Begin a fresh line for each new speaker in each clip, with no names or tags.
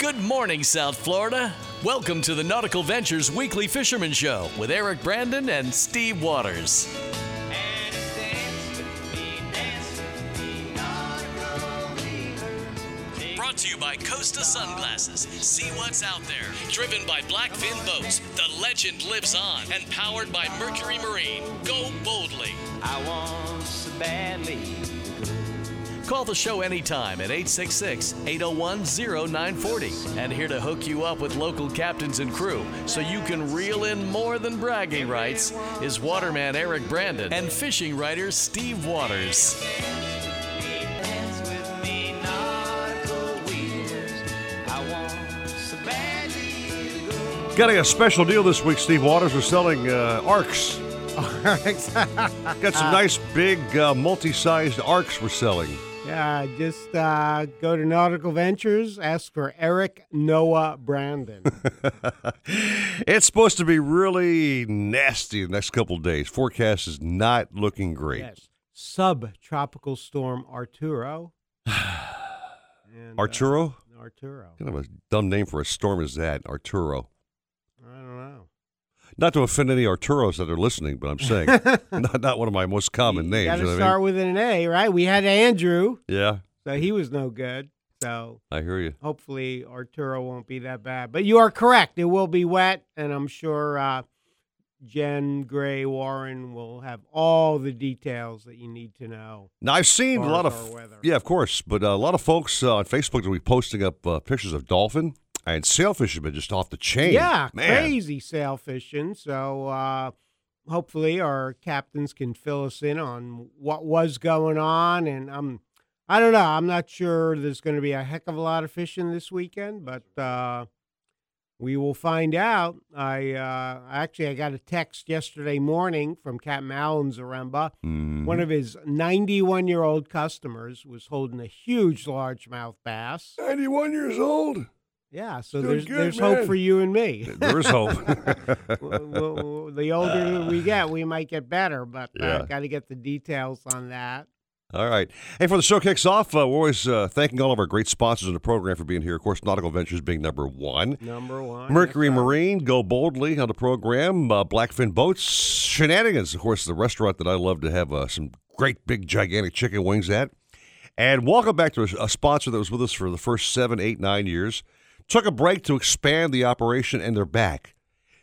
Good morning, South Florida. Welcome to the Nautical Ventures Weekly Fisherman Show with Eric Brandon and Steve Waters. Brought to you by Costa Sunglasses. See what's out there. Driven by Blackfin Boats, the legend lives on. And powered by Mercury Marine. Go boldly.
I want so badly.
Call the show anytime at 866 801 0940. And here to hook you up with local captains and crew so you can reel in more than bragging rights is waterman Eric Brandon and fishing writer Steve Waters.
Dance with me, nautical weavers. I want so badly to go.
Getting a special deal this week, Steve Waters. We're selling uh, arcs. Got some nice big uh, multi-sized arcs we're selling.
Yeah, just uh, go to Nautical Ventures, ask for Eric Noah Brandon.
It's supposed to be really nasty the next couple of days. Forecast is not looking great.
yes, subtropical storm Arturo. And, uh,
Arturo?
Arturo.
What kind of a dumb name for a storm is that? Arturo.
Don't
to offend any Arturos that are listening, but I'm saying not, not one of my most common
You
names.
got
you know
to
I
start
mean?
with an A, right? We had Andrew,
Yeah,
so he was no good. So
I hear you.
hopefully Arturo won't be that bad. But you are correct; it will be wet, and I'm sure uh, Jen Gray Warren will have all the details that you need to know.
Now I've seen a lot of
weather.
yeah, of course, but uh, a lot of folks uh, on Facebook will be posting up uh, pictures of dolphin and sailfish have been just off the chain.
Yeah,
man.
crazy sail fishing. So uh, hopefully our captains can fill us in on what was going on. And I'm, I don't know. I'm not sure there's going to be a heck of a lot of fishing this weekend, but uh, we will find out. I uh, actually I got a text yesterday morning from Captain Alan Zaremba.
Mhm.
One of his 91 year old customers was holding a huge largemouth bass.
91 years old.
Yeah, so
Doing
there's
good,
there's
man.
hope for you and me.
There is hope.
Well, well, the older we get, we might get better, but uh,
Yeah.
got to get the details on that.
All right. Hey, for the show kicks off, uh, we're always uh, thanking all of our great sponsors in the program for being here. Of course, Nautical Ventures being number one.
Number one,
Mercury
that's right.
Marine, go boldly on the program. Uh, Blackfin Boats, Shenanigans, of course, the restaurant that I love to have uh, some great big gigantic chicken wings at. And welcome back to a, a sponsor that was with us for the first seven, eight, nine years. Took a break to expand the operation, and they're back.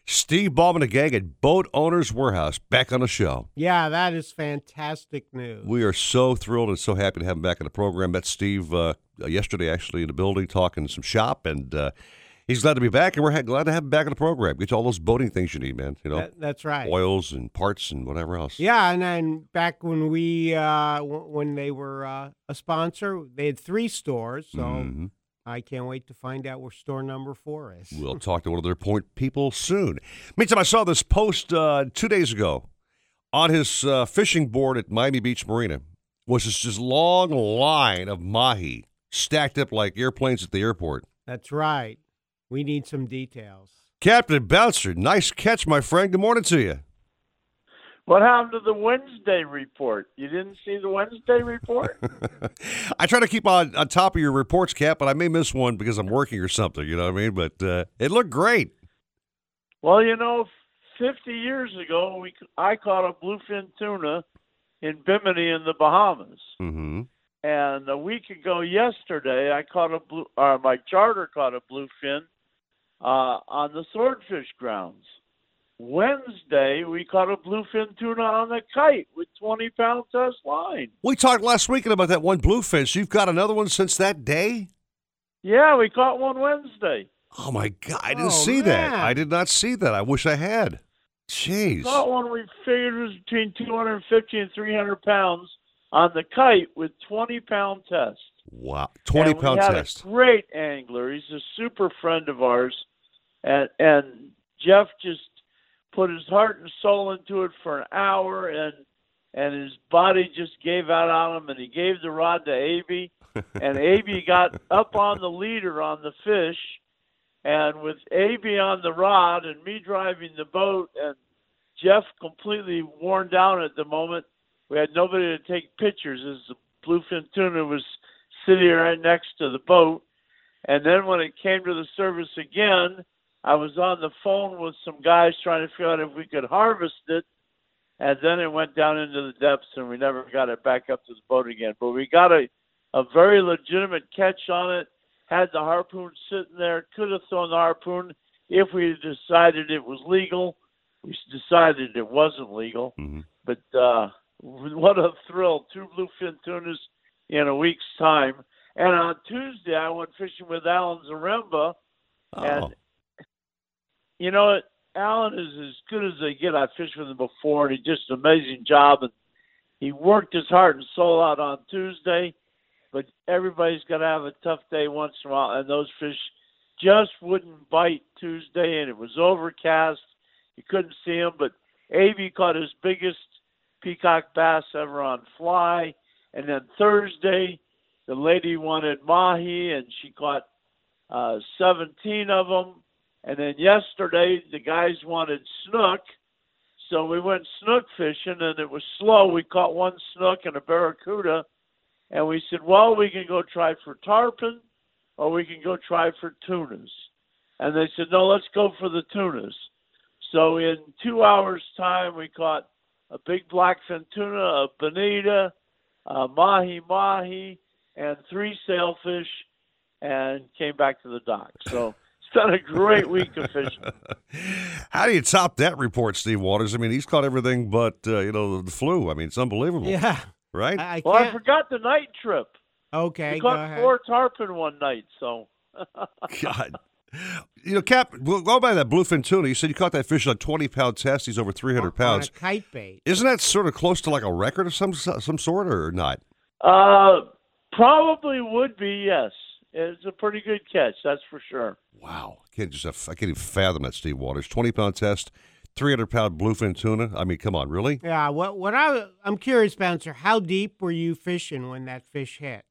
Steve Ballman and gang at Boat Owners Warehouse back on the show.
Yeah, that is fantastic news.
We are so thrilled and so happy to have him back in the program. Met Steve uh, yesterday, actually, in the building, talking some shop, and uh, he's glad to be back. And we're ha- glad to have him back in the program. Get you all those boating things you need, man. You know,
That- that's right.
oils and parts and whatever else.
Yeah, and then back when we uh, w- when they were uh, a sponsor, they had three stores. So
Mhm.
I can't wait to find out where store number four is.
We'll talk to one of their point people soon. Meantime, I saw this post uh, two days ago on his uh, fishing board at Miami Beach Marina was this just long line of mahi stacked up like airplanes at the airport.
That's right. We need some details.
Captain Bouncer, nice catch, my friend. Good morning to you.
What happened to the Wednesday report? You didn't see the Wednesday report?
I try to keep on, on top of your reports, Cap, but I may miss one because I'm working or something. You know what I mean? But uh, it looked great.
well, you know, 50 years ago, we I caught a bluefin tuna in Bimini in the Bahamas,
Mm-hmm.
and a week ago yesterday, I caught a blue. Uh, my charter caught a bluefin uh, on the swordfish grounds. Wednesday, we caught a bluefin tuna on the kite with 20 pound test line.
We talked last weekend about that one bluefin. So you've got another one since that day?
Yeah, we caught one Wednesday.
Oh my God! I didn't
Oh,
see that. I did not see that. I wish I had. Jeez.
Caught one we figured was between 250 and 300 pounds on the kite with 20 pound test.
Wow. Twenty
and
pound test.
A great angler. He's a super friend of ours, and and Jeff just put his heart and soul into it for an hour, and and his body just gave out on him, and he gave the rod to Aby, and Aby got up on the leader on the fish, and with Aby on the rod and me driving the boat, and Jeff completely worn down at the moment, we had nobody to take pictures as the bluefin tuna was sitting right next to the boat. And then when it came to the service again, I was on the phone with some guys trying to figure out if we could harvest it. And then it went down into the depths, and we never got it back up to the boat again. But we got a a very legitimate catch on it. Had the harpoon sitting there, could have thrown the harpoon if we had decided it was legal. We decided it wasn't legal.
Mhm.
But uh, what a thrill! Two bluefin tunas in a week's time. And on Tuesday, I went fishing with Alan Zaremba.
Oh,
And you know? Alan is as good as they get. I fished with him before, and he did an amazing job. And he worked his heart and soul out on Tuesday, but everybody's going to have a tough day once in a while, and those fish just wouldn't bite Tuesday, and it was overcast. You couldn't see them, but Avy caught his biggest peacock bass ever on fly, and then Thursday, the lady wanted mahi, and she caught uh, 17 of them. And then yesterday, the guys wanted snook. So we went snook fishing, and it was slow. We caught one snook and a barracuda. And we said, well, we can go try for tarpon or we can go try for tunas. And they said, no, let's go for the tunas. So in two hours' time, we caught a big blackfin tuna, a bonita, a mahi mahi, and three sailfish, and came back to the dock. So it's been a great week of fishing.
How do you top that report, Steve Waters? I mean, he's caught everything but uh, you know the flu. I mean, it's unbelievable,
Yeah.
right?
I, I
Well, I forgot the night trip.
okay,
we
go
caught
ahead.
four tarpon one night, so
God. You know, Cap, well, go by that bluefin tuna. You said you caught that fish on a 20 pound test. He's over 300
On
pounds.
a kite bait.
Isn't that sort of close to like a record of some some sort or not?
uh, probably would be yes. It's a pretty good catch, that's for sure.
Wow. I can't just I can't even fathom that, Steve Waters. 20 pound test, 300 pound bluefin tuna. I mean, come on, really?
Yeah. What? What? I I'm curious, Bouncer. How deep were you fishing when that fish hit?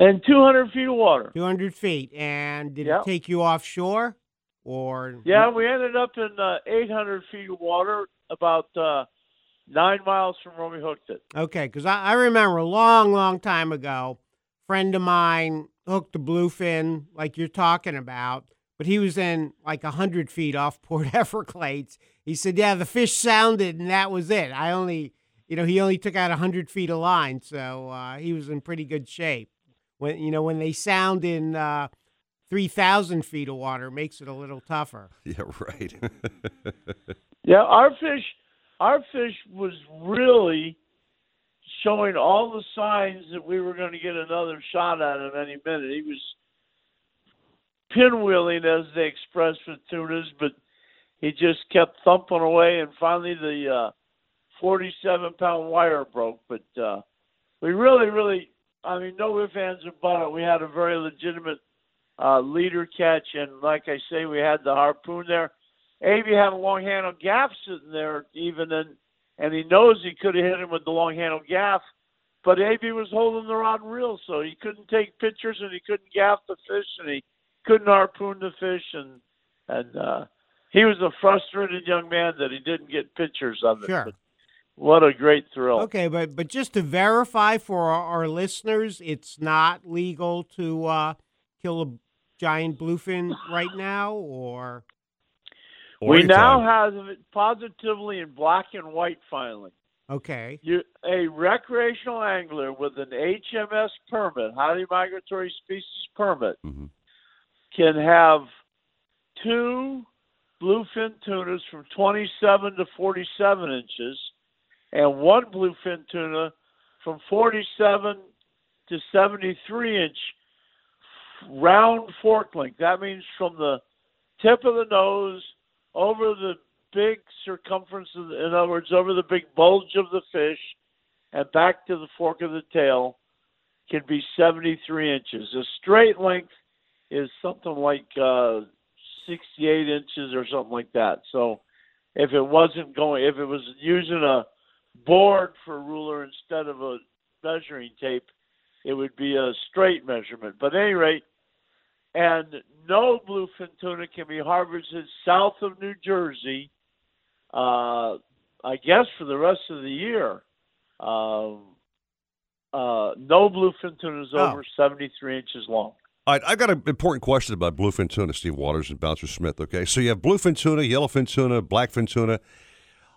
And 200 feet of water.
200 feet. And did
Yep.
it take you offshore, or?
Yeah, we ended up in uh, 800 feet of water, about uh, nine miles from where we hooked it.
Okay, because I, I remember a long, long time ago, friend of mine hooked a bluefin like you're talking about, but he was in like a hundred feet off Port Everglades. He said, "Yeah, the fish sounded, and that was it. I only, you know, he only took out a hundred feet of line, so uh, he was in pretty good shape. When you know when they sound in uh, three thousand feet of water, makes it a little tougher.
Yeah, right.
Yeah, our fish, our fish was really showing all the signs that we were going to get another shot at him any minute. He was pinwheeling, as they express with tunas, but he just kept thumping away, and finally the uh, 47 pound wire broke. But uh, we really, really, I mean, no ifs, ands, or buts. We had a very legitimate uh, leader catch, and like I say, we had the harpoon there. Avey had a long handle gaff sitting there, even and and he knows he could have hit him with the long handle gaff, but Avey was holding the rod and reel, so he couldn't take pictures and he couldn't gaff the fish and he couldn't harpoon the fish and and uh, he was a frustrated young man that he didn't get pictures of it.
Sure.
But what a great thrill!
Okay, but but just to verify for our, our listeners, it's not legal to uh, kill a giant bluefin right now, Or
we now
anytime.
have it positively in black and white finally.
okay,
You, a recreational angler with an HMS permit, highly migratory species permit,
Mhm.
can have two bluefin tunas from 27 to 47 inches and one bluefin tuna from 47 to 73 inch round fork length. That means from the tip of the nose over the big circumference, of in other words, over the big bulge of the fish and back to the fork of the tail can be 73 inches. A straight length is something like uh, 68 inches or something like that. So if it wasn't going, if it was using a board for a ruler instead of a measuring tape, it would be a straight measurement. But at any rate, and no bluefin tuna can be harvested south of New Jersey, uh, I guess for the rest of the year. Um, uh, no bluefin tuna is
Oh.
over 73 inches long.
All right, I've got an important question about bluefin tuna, Steve Waters and Bouncer Smith. Okay, so you have bluefin tuna, yellowfin tuna, blackfin tuna.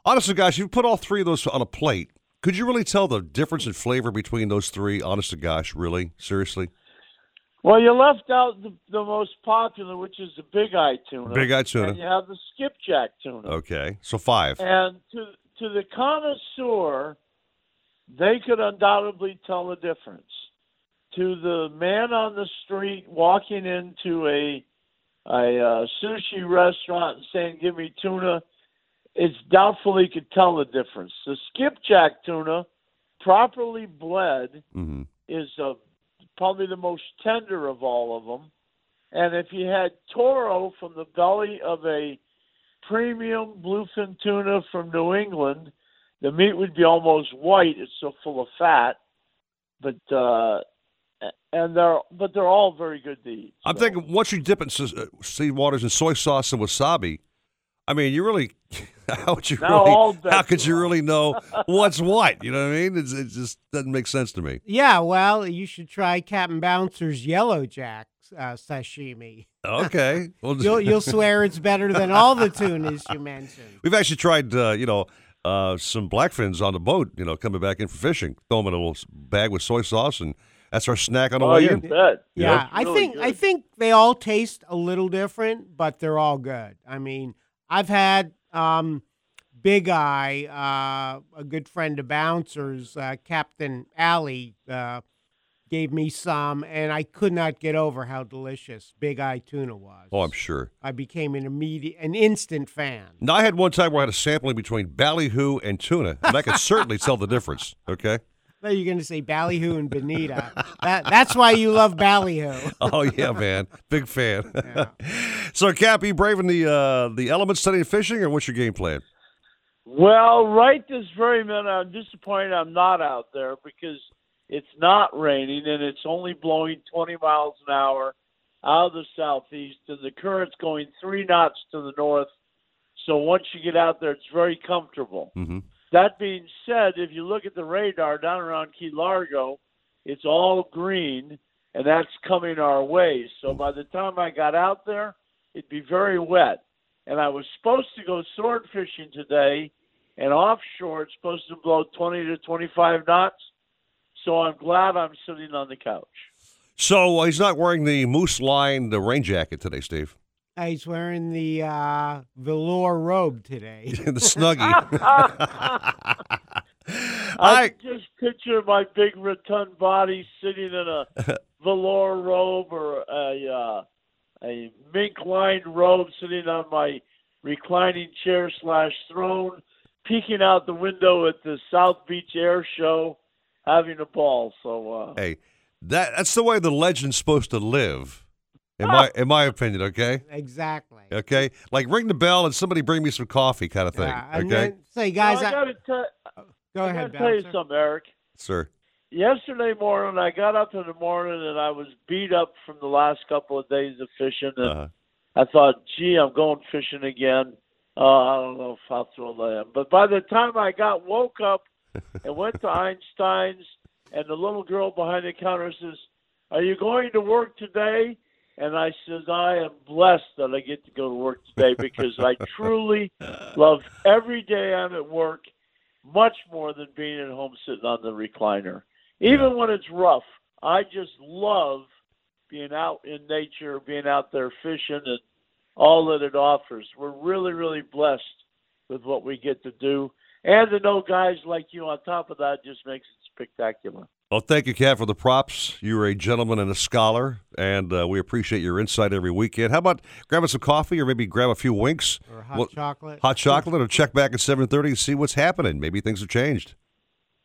Honestly, guys, you put all three of those on a plate. Could you really tell the difference in flavor between those three? Honest to gosh, really, seriously,
Well, you left out the, the most popular, which is the big eye tuna.
big eye tuna.
And you have the skipjack tuna.
Okay, so five.
And to to the connoisseur, they could undoubtedly tell the difference. To the man on the street walking into a a uh, sushi restaurant and saying, "Give me tuna," it's doubtful he could tell the difference. The skipjack tuna, properly bled,
hmm
is uh, probably the most tender of all of them. And if you had toro from the belly of a premium bluefin tuna from New England, the meat would be almost white. It's so full of fat. But uh, and they're but they're all very good to eat.
I'm thinking once you dip it in uh, Waters in soy sauce and wasabi, I mean, you really, how would you
Now
really, how could you really know what's what? You know what I mean? It's, it just doesn't make sense to me.
Yeah, well, you should try Captain Bouncer's Yellow Jack uh, sashimi.
Okay. Well,
You'll you'll swear it's better than all the tunas you mentioned.
We've actually tried, uh, you know, uh, some blackfins on the boat, you know, coming back in for fishing. Throw them in a little bag with soy sauce, and that's our snack on the
Oh,
way
you
in.
bet.
Yeah,
It's
I
really
think I think they all taste a little different, but they're all good. I mean, I've had um, Big Eye, uh, a good friend of Bouncers, uh, Captain Alley, uh, gave me some, and I could not get over how delicious Big Eye tuna was.
Oh, I'm sure.
I became an immediate, an instant fan.
Now, I had one time where I had a sampling between ballyhoo and tuna, and I could certainly tell the difference. Okay.
Now you're going to say Ballyhoo and bonita. that, that's why you love Ballyhoo.
Oh yeah, man, big fan.
Yeah.
so, Cap, you braving the uh, the elements studying fishing, or what's your game plan?
Well, right this very minute, I'm disappointed I'm not out there because it's not raining and it's only blowing 20 miles an hour out of the southeast, and the current's going three knots to the north. So once you get out there, it's very comfortable.
Mm-hmm.
That being said, if you look at the radar down around Key Largo, it's all green, and that's coming our way. So by the time I got out there, it'd be very wet. And I was supposed to go sword fishing today, and offshore it's supposed to blow 20 to 25 knots. So I'm glad I'm sitting on the couch.
So uh, he's not wearing the moose line, the rain jacket today, Steve.
Uh, He's wearing the uh, velour robe today.
the snuggie.
I
I
just picture my big rotund body sitting in a velour robe or a uh, a mink lined robe sitting on my reclining chair slash throne, peeking out the window at the South Beach Air Show, having a ball. So uh,
hey, that that's the way the legend's supposed to live, in my in my opinion. Okay,
exactly.
okay, like ring the bell and somebody bring me some coffee, kind of thing.
Yeah,
okay,
then- say, guys,
I
I-
gotta tell,
go
I
ahead,
gotta tell you
Bouncer.
something, Eric.
sir.
Yesterday morning, I got up in the morning and I was beat up from the last couple of days of fishing, and
Uh-huh.
I thought, gee, I'm going fishing again. Uh, I don't know if I'll throw that. in. But by the time I got woke up and went to Einstein's, and the little girl behind the counter says, "Are you going to work today?" And I says, "I am blessed that I get to go to work today because I truly love every day I'm at work much more than being at home sitting on the recliner. Even when it's rough, I just love being out in nature, being out there fishing, and all that it offers. We're really, really blessed with what we get to do. And to know guys like you on top of that just makes it spectacular.
Well, thank you, Cat, for the props. You're a gentleman and a scholar, and uh, we appreciate your insight every weekend. How about grabbing some coffee, or maybe grab a few winks,
Or hot
Well,
chocolate.
hot chocolate, or check back at seven thirty and see what's happening. Maybe things have changed.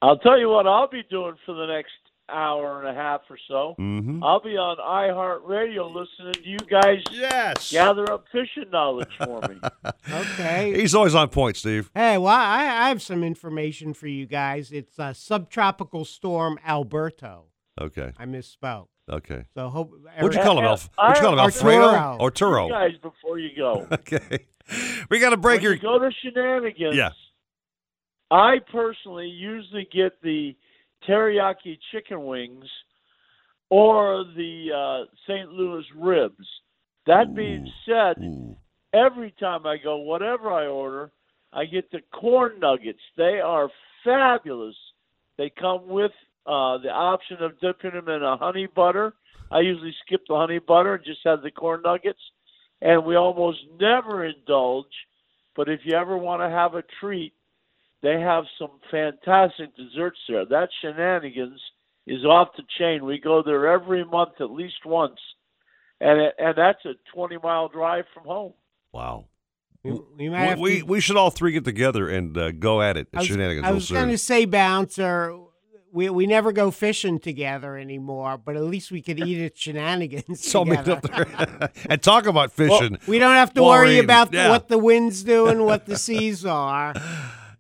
I'll tell you what I'll be doing for the next hour and a half or so.
Mm-hmm.
I'll be on iHeartRadio listening to you guys
Yes.
gather up fishing knowledge for me.
Okay.
He's always on point, Steve.
Hey, well, I, I have some information for you guys. It's a subtropical storm Alberto.
Okay.
I misspoke.
Okay.
So hope.
What'd you call him,
Uh,
Alf? What'd you call him,
Arturo.
Alfredo or
you
Turo?
guys before you go.
Okay. We got to break
when
your.
you go to shenanigans,
Yeah.
I personally usually get the teriyaki chicken wings or the uh, St. Louis ribs. That being said,
Ooh.
every time I go, whatever I order, I get the corn nuggets. They are fabulous. They come with uh, the option of dipping them in a honey butter. I usually skip the honey butter and just have the corn nuggets. And we almost never indulge. But if you ever want to have a treat, they have some fantastic desserts there. That shenanigans is off the chain. We go there every month at least once, and it, and that's a twenty mile drive from home.
Wow.
We, we
We,
might have
we,
to,
we should all three get together and uh, go at it.
I was,
Shenanigans.
I was going to say, bouncer. We, we never go fishing together anymore, but at least we could eat at shenanigans
So
together.
up there and talk about fishing.
We don't have to
While
worry
eating.
about
Yeah.
what the winds do and what the seas are.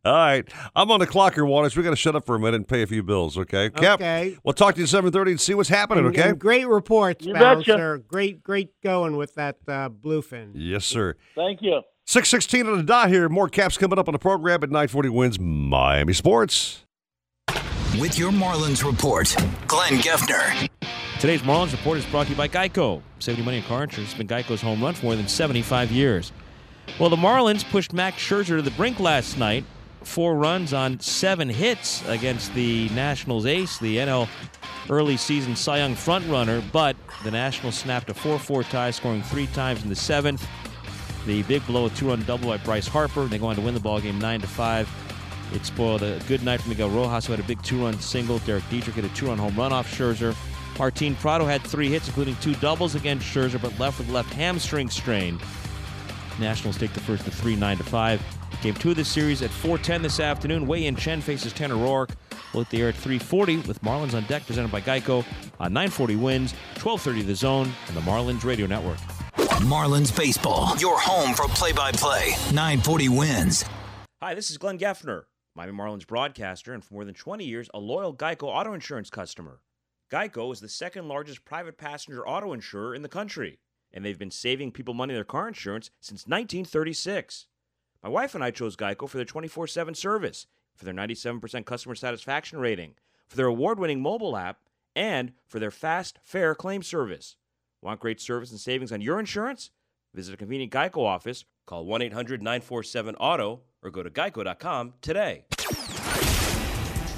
All right, I'm on the clock here, Waters. We got to shut up for a minute and pay a few bills, okay? Cap,
Okay.
we'll talk to you at 7:30 and see what's happening,
And-
okay?
and great reports,
You betcha.
Great, great going with that uh, bluefin.
yes, sir.
Thank you.
616 on the dot here. More caps coming up on the program at 940 WINZ Miami Sports.
With your Marlins report, Glenn Geffner.
Today's Marlins Report is brought to you by Geico. Saving you money in car insurance has been Geico's home run for more than 75 years. Well, the Marlins pushed Max Scherzer to the brink last night. Four runs on seven hits against the Nationals ace, the NL early season Cy Young frontrunner, but the Nationals snapped a 4 4 tie, scoring three times in the seventh. The big blow, a two run double by Bryce Harper. They go on to win the ball game 9 to 5. It spoiled a good night for Miguel Rojas, who had a big two run single. Derek Dietrich had a two run home run off Scherzer. Martin Prado had three hits, including two doubles against Scherzer, but left with left hamstring strain. Nationals take the first to 3 9 to 5. Game two of the series at 4:10 this afternoon. Wei Yin Chen faces Tanner Rourke. We'll hit the air at 3:40 with Marlins on deck, presented by Geico on 940 WINZ, 12:30 the zone, and the Marlins Radio Network.
Marlins Baseball, your home for play by play. 940 WINZ.
Hi, this is Glenn Geffner, Miami Marlins broadcaster, and for more than 20 years, a loyal Geico auto insurance customer. Geico is the second largest private passenger auto insurer in the country, and they've been saving people money in their car insurance since 1936. My wife and I chose Geico for their 24 7 service, for their 97% customer satisfaction rating, for their award winning mobile app, and for their fast, fair claim service. Want great service and savings on your insurance? Visit a convenient Geico office, call 1 800 947 AUTO, or go to geico.com today.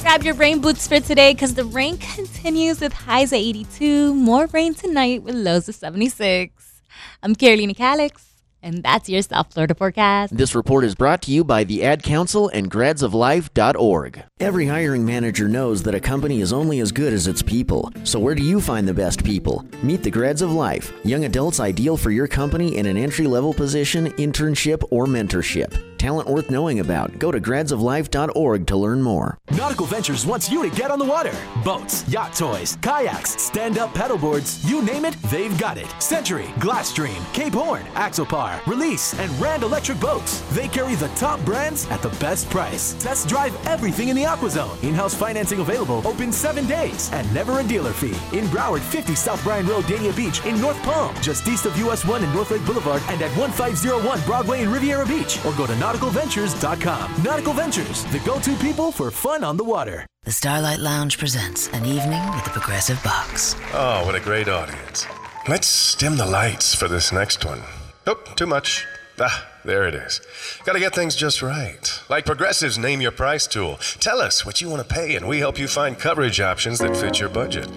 Grab your rain boots for today because the rain continues with highs at 82. More rain tonight with lows of 76. I'm Carolina Calix, and that's your South Florida forecast.
This report is brought to you by the Ad Council and gradsoflife.org. Every hiring manager knows that a company is only as good as its people. So where do you find the best people? Meet the Grads of Life, young adults ideal for your company in an entry-level position, internship, or mentorship. Talent worth knowing about. Go to gradsoflife.org to learn more.
Nautical Ventures wants you to get on the water. Boats, yacht toys, kayaks, stand up paddleboards, you name it, they've got it. Century, Glasstream, Cape Horn, Axopar, Release, and Rand Electric Boats. They carry the top brands at the best price. Test drive everything in the AquaZone. In house financing available, open seven days, and never a dealer fee. In Broward, 50 South Bryan Road, Dania Beach, in North Palm, just east of US 1 and North Lake Boulevard, and at 1501 Broadway in Riviera Beach, or go to nauticalventures.com. Nautical Ventures, the go to people for fun on the water.
The Starlight Lounge presents an evening with the Progressive Box.
Oh, what a great audience. Let's dim the lights for this next one. Nope, too much. Ah, there it is. Gotta get things just right. Like Progressive's Name Your Price tool. Tell us what you want to pay, and we help you find coverage options that fit your budget.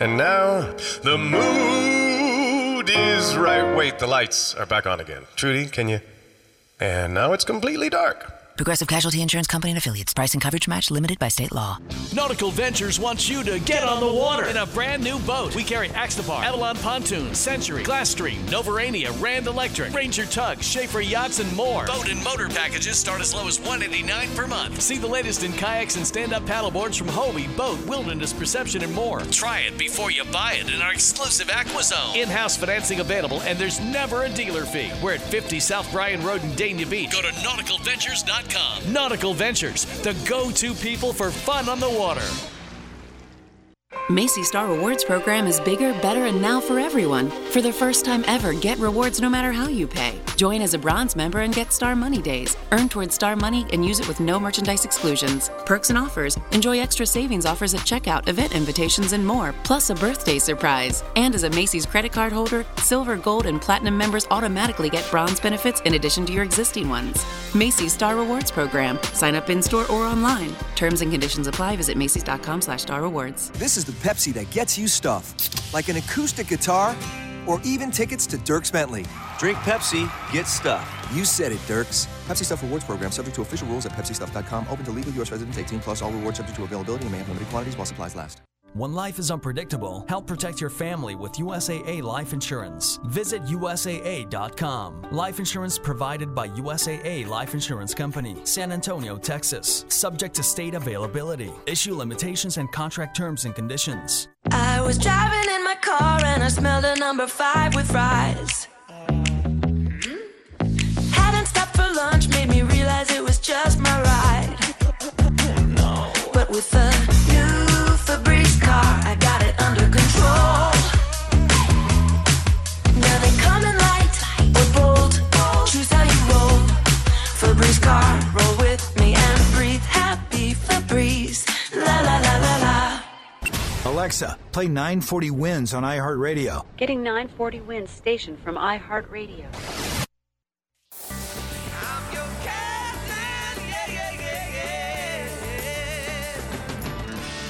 And now, the mood is right. Wait, the lights are back on again. Trudy, can you? And now it's completely dark.
Progressive Casualty Insurance Company and Affiliates. Price and coverage match limited by state law.
Nautical Ventures wants you to get on the water in a brand new boat. We carry Axopar, Avalon Pontoon, Century, Glasstream, Novurania, Rand Electric, Ranger Tug, Schaefer Yachts, and more. BOTE and motor packages start as low as 189 per month. See the latest in kayaks and stand-up paddleboards from Hobie, Boat, Wilderness Perception, and more. Try it before you buy it in our exclusive AquaZone. In-house financing available, and there's never a dealer fee. We're at 50 South Bryan Road in Dania Beach. Go to nauticalventures.com. Nautical Ventures, the go-to people for fun on the water.
Macy's Star Rewards program is bigger, better, and now for everyone. For the first time ever, get rewards no matter how you pay. Join as a bronze member and get Star Money Days. Earn towards Star Money and use it with no merchandise exclusions. Perks and offers. Enjoy extra savings offers at checkout, event invitations, and more, plus a birthday surprise. And as a Macy's credit card holder, silver, gold, and platinum members automatically get bronze benefits in addition to your existing ones. Macy's Star Rewards program. Sign up in store or online. Terms and conditions apply. Visit Macy's.com slash Star Rewards.
This is the Pepsi that gets you stuff, like an acoustic guitar or even tickets to Dierks Bentley.
Drink Pepsi, get stuff.
You said it, Dirks. Pepsi Stuff Rewards program subject to official rules at pepsistuff.com. Open to legal U.S. residents 18 plus. All rewards subject to availability and may have limited quantities while supplies last.
When life is unpredictable, help protect your family with USAA Life Insurance. Visit USAA.com. Life insurance provided by USAA Life Insurance Company, San Antonio, Texas. Subject to state availability. Issue limitations and contract terms and conditions.
I was driving in my car and I smelled a number five with fries. Hmm? Hadn't stopped for lunch, made me realize it was just my ride. But with the
Alexa, play 940 WINZ on iHeartRadio.
Getting 940 WINZ station from iHeartRadio.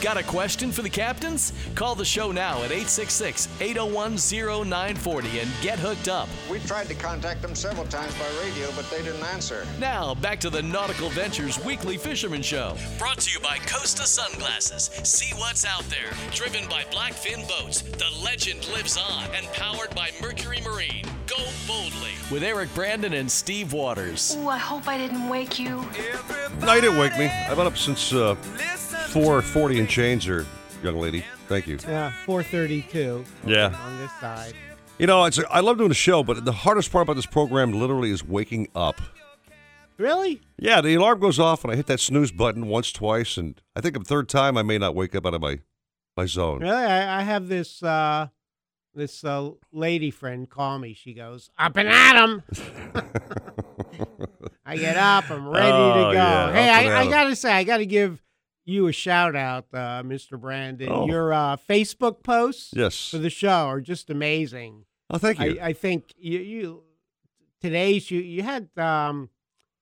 Got a question for the captains? Call the show now at 866 801 0940 and get hooked up.
We tried to contact them several times by radio, but they didn't answer.
Now, back to the Nautical Ventures Weekly Fisherman Show. Brought to you by Costa Sunglasses. See what's out there. Driven by Blackfin Boats. The legend lives on. And powered by Mercury Marine. Go boldly. With Eric Brandon and Steve Waters.
Ooh, I hope I didn't wake you.
No, you didn't wake me. I've been up since uh, 4:40 and change, there, young lady. Thank you.
Yeah, 432.
Yeah.
On this side.
You know, it's I love doing the show, but the hardest part about this program literally is waking up.
Really?
Yeah, the alarm goes off and I hit that snooze button once, twice, and I think the third time I may not wake up out of my my zone.
Really? I, I have this uh, this uh, lady friend call me. She goes, Up and at 'em. I get up. I'm ready
Oh,
to go.
yeah,
hey,
up and at
I, I got to say, I got to give you a shout out, uh, Mr. Brandon.
Oh.
Your uh, Facebook posts
Yes.
for the show are just amazing.
Oh, thank you.
I, I think you, you today's you you had um,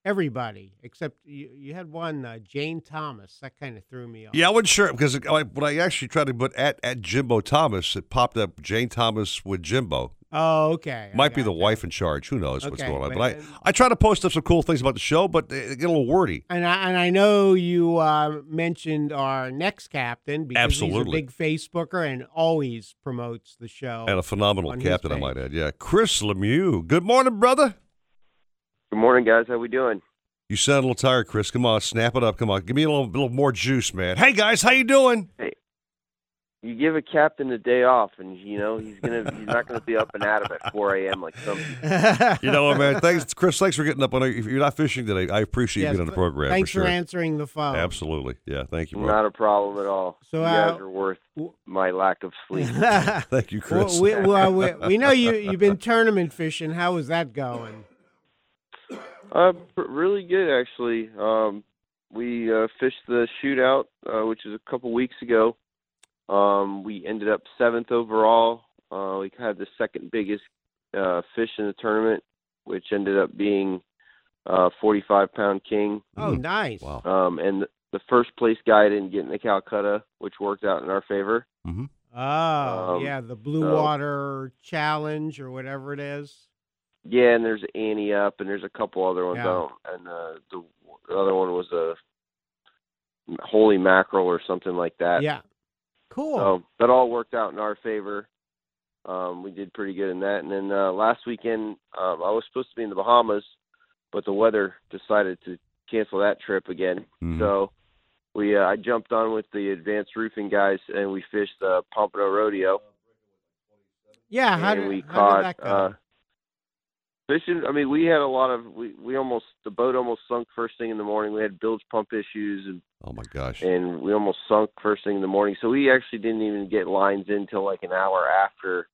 everybody except you, you had one uh, Jane Thomas that kind of threw me off.
Yeah, I wasn't sure because I, when I actually tried to put at at Jimbo Thomas, it popped up Jane Thomas with Jimbo.
Oh, okay.
Might be the
you.
wife in charge. Who knows what's
Okay,
going on?
but-
But, I, I try to post up some cool things about the show, but they get a little wordy.
And I, and I know you uh, mentioned our next captain because
Absolutely.
he's a big Facebooker and always promotes the show.
And a phenomenal
on his
captain, I
page.
might add. Yeah, Chris Lemieux. Good morning, brother.
Good morning, guys. How we doing?
You sound a little tired, Chris. Come on, snap it up. Come on, give me a little, little more juice, man. Hey guys, how you doing?
Hey, you give a captain a day off, and you know he's gonna he's not gonna be up and at 'em at 4 a.m. like some people.
You know what, man? Thanks, Chris. Thanks for getting up on. If you're not fishing today, I appreciate
Yes,
you being on the program.
Thanks
for, sure.
answering the phone.
Absolutely. Yeah, thank you, bro.
Not a problem at all.
So,
you
uh,
guys are worth my lack of sleep.
Thank you, Chris.
Well, we, well, we, we know you you've been tournament fishing. How is that going?
Uh, pr- really good actually. Um, we uh, fished the shootout, uh, which is a couple weeks ago. Um, we ended up seventh overall. Uh, we had the second biggest uh, fish in the tournament, which ended up being uh, 45 pound king.
Oh, nice.
Wow.
Um, and the, the first place guy didn't get in the Calcutta, which worked out in our favor.
Mm-hmm.
Oh,
Um,
yeah, the Blue
so-
Water Challenge or whatever it is.
Yeah, and there's Annie up, and there's a couple other ones.
Yeah.
I and uh, the, the other one was a holy mackerel or something like that.
Yeah. Cool.
So that all worked out in our favor. Um, we did pretty good in that. And then uh, last weekend, um, I was supposed to be in the Bahamas, but the weather decided to cancel that trip again.
Mhm.
So we uh, I jumped on with the advanced roofing guys, and we fished the Pompano Rodeo.
Yeah, how did,
we
how
caught
did that go?
uh, fishing. I mean, we had a lot of we we almost the boat almost sunk first thing in the morning. We had bilge pump issues and
Oh my gosh.
and we almost sunk first thing in the morning. So we actually didn't even get lines in till like an hour after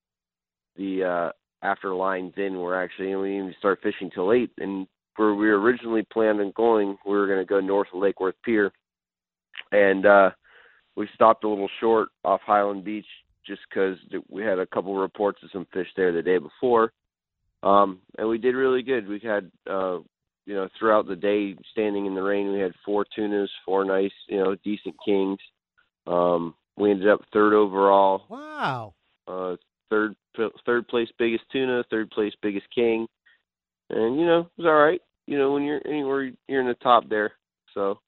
the uh after lines in were actually and we didn't even start fishing till eight. And where we originally planned on going, we were going to go north of Lake Worth Pier, and uh we stopped a little short off Highland Beach just because we had a couple reports of some fish there the day before. Um, and we did really good. We had, uh, you know, throughout the day, standing in the rain, we had four tunas, four nice, you know, decent kings. Um, we ended up third overall.
Wow.
Uh, third, third place biggest tuna, third place biggest king, and you know, it was all right. You know, when you're anywhere, you're in the top there, so